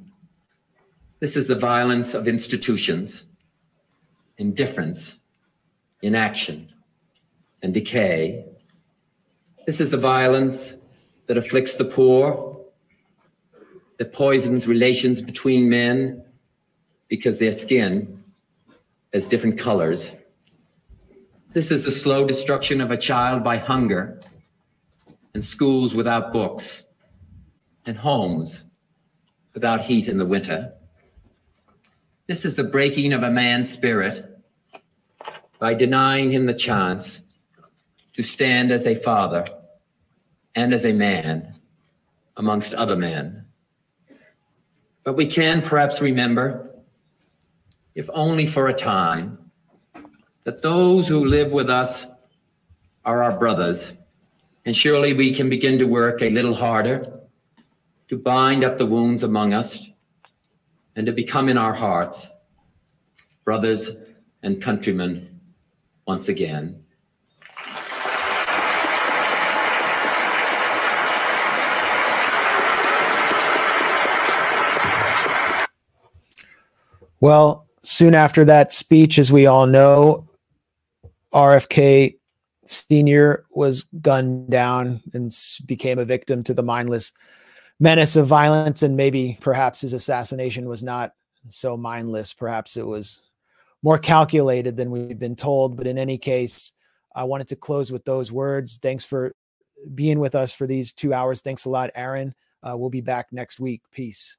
This is the violence of institutions, indifference, inaction, and decay. This is the violence that afflicts the poor, that poisons relations between men because their skin has different colors. This is the slow destruction of a child by hunger, and schools without books, and homes without heat in the winter. This is the breaking of a man's spirit by denying him the chance to stand as a father and as a man amongst other men. But we can perhaps remember if only for a time, that those who live with us are our brothers. And surely we can begin to work a little harder to bind up the wounds among us and to become in our hearts brothers and countrymen once again. Well, soon after that speech, as we all know, RFK Sr. was gunned down and became a victim to the mindless menace of violence. And maybe perhaps his assassination was not so mindless. Perhaps it was more calculated than we've been told. But in any case, I wanted to close with those words. Thanks for being with us for these two hours. Thanks a lot, Aaron. Uh, we'll be back next week. Peace.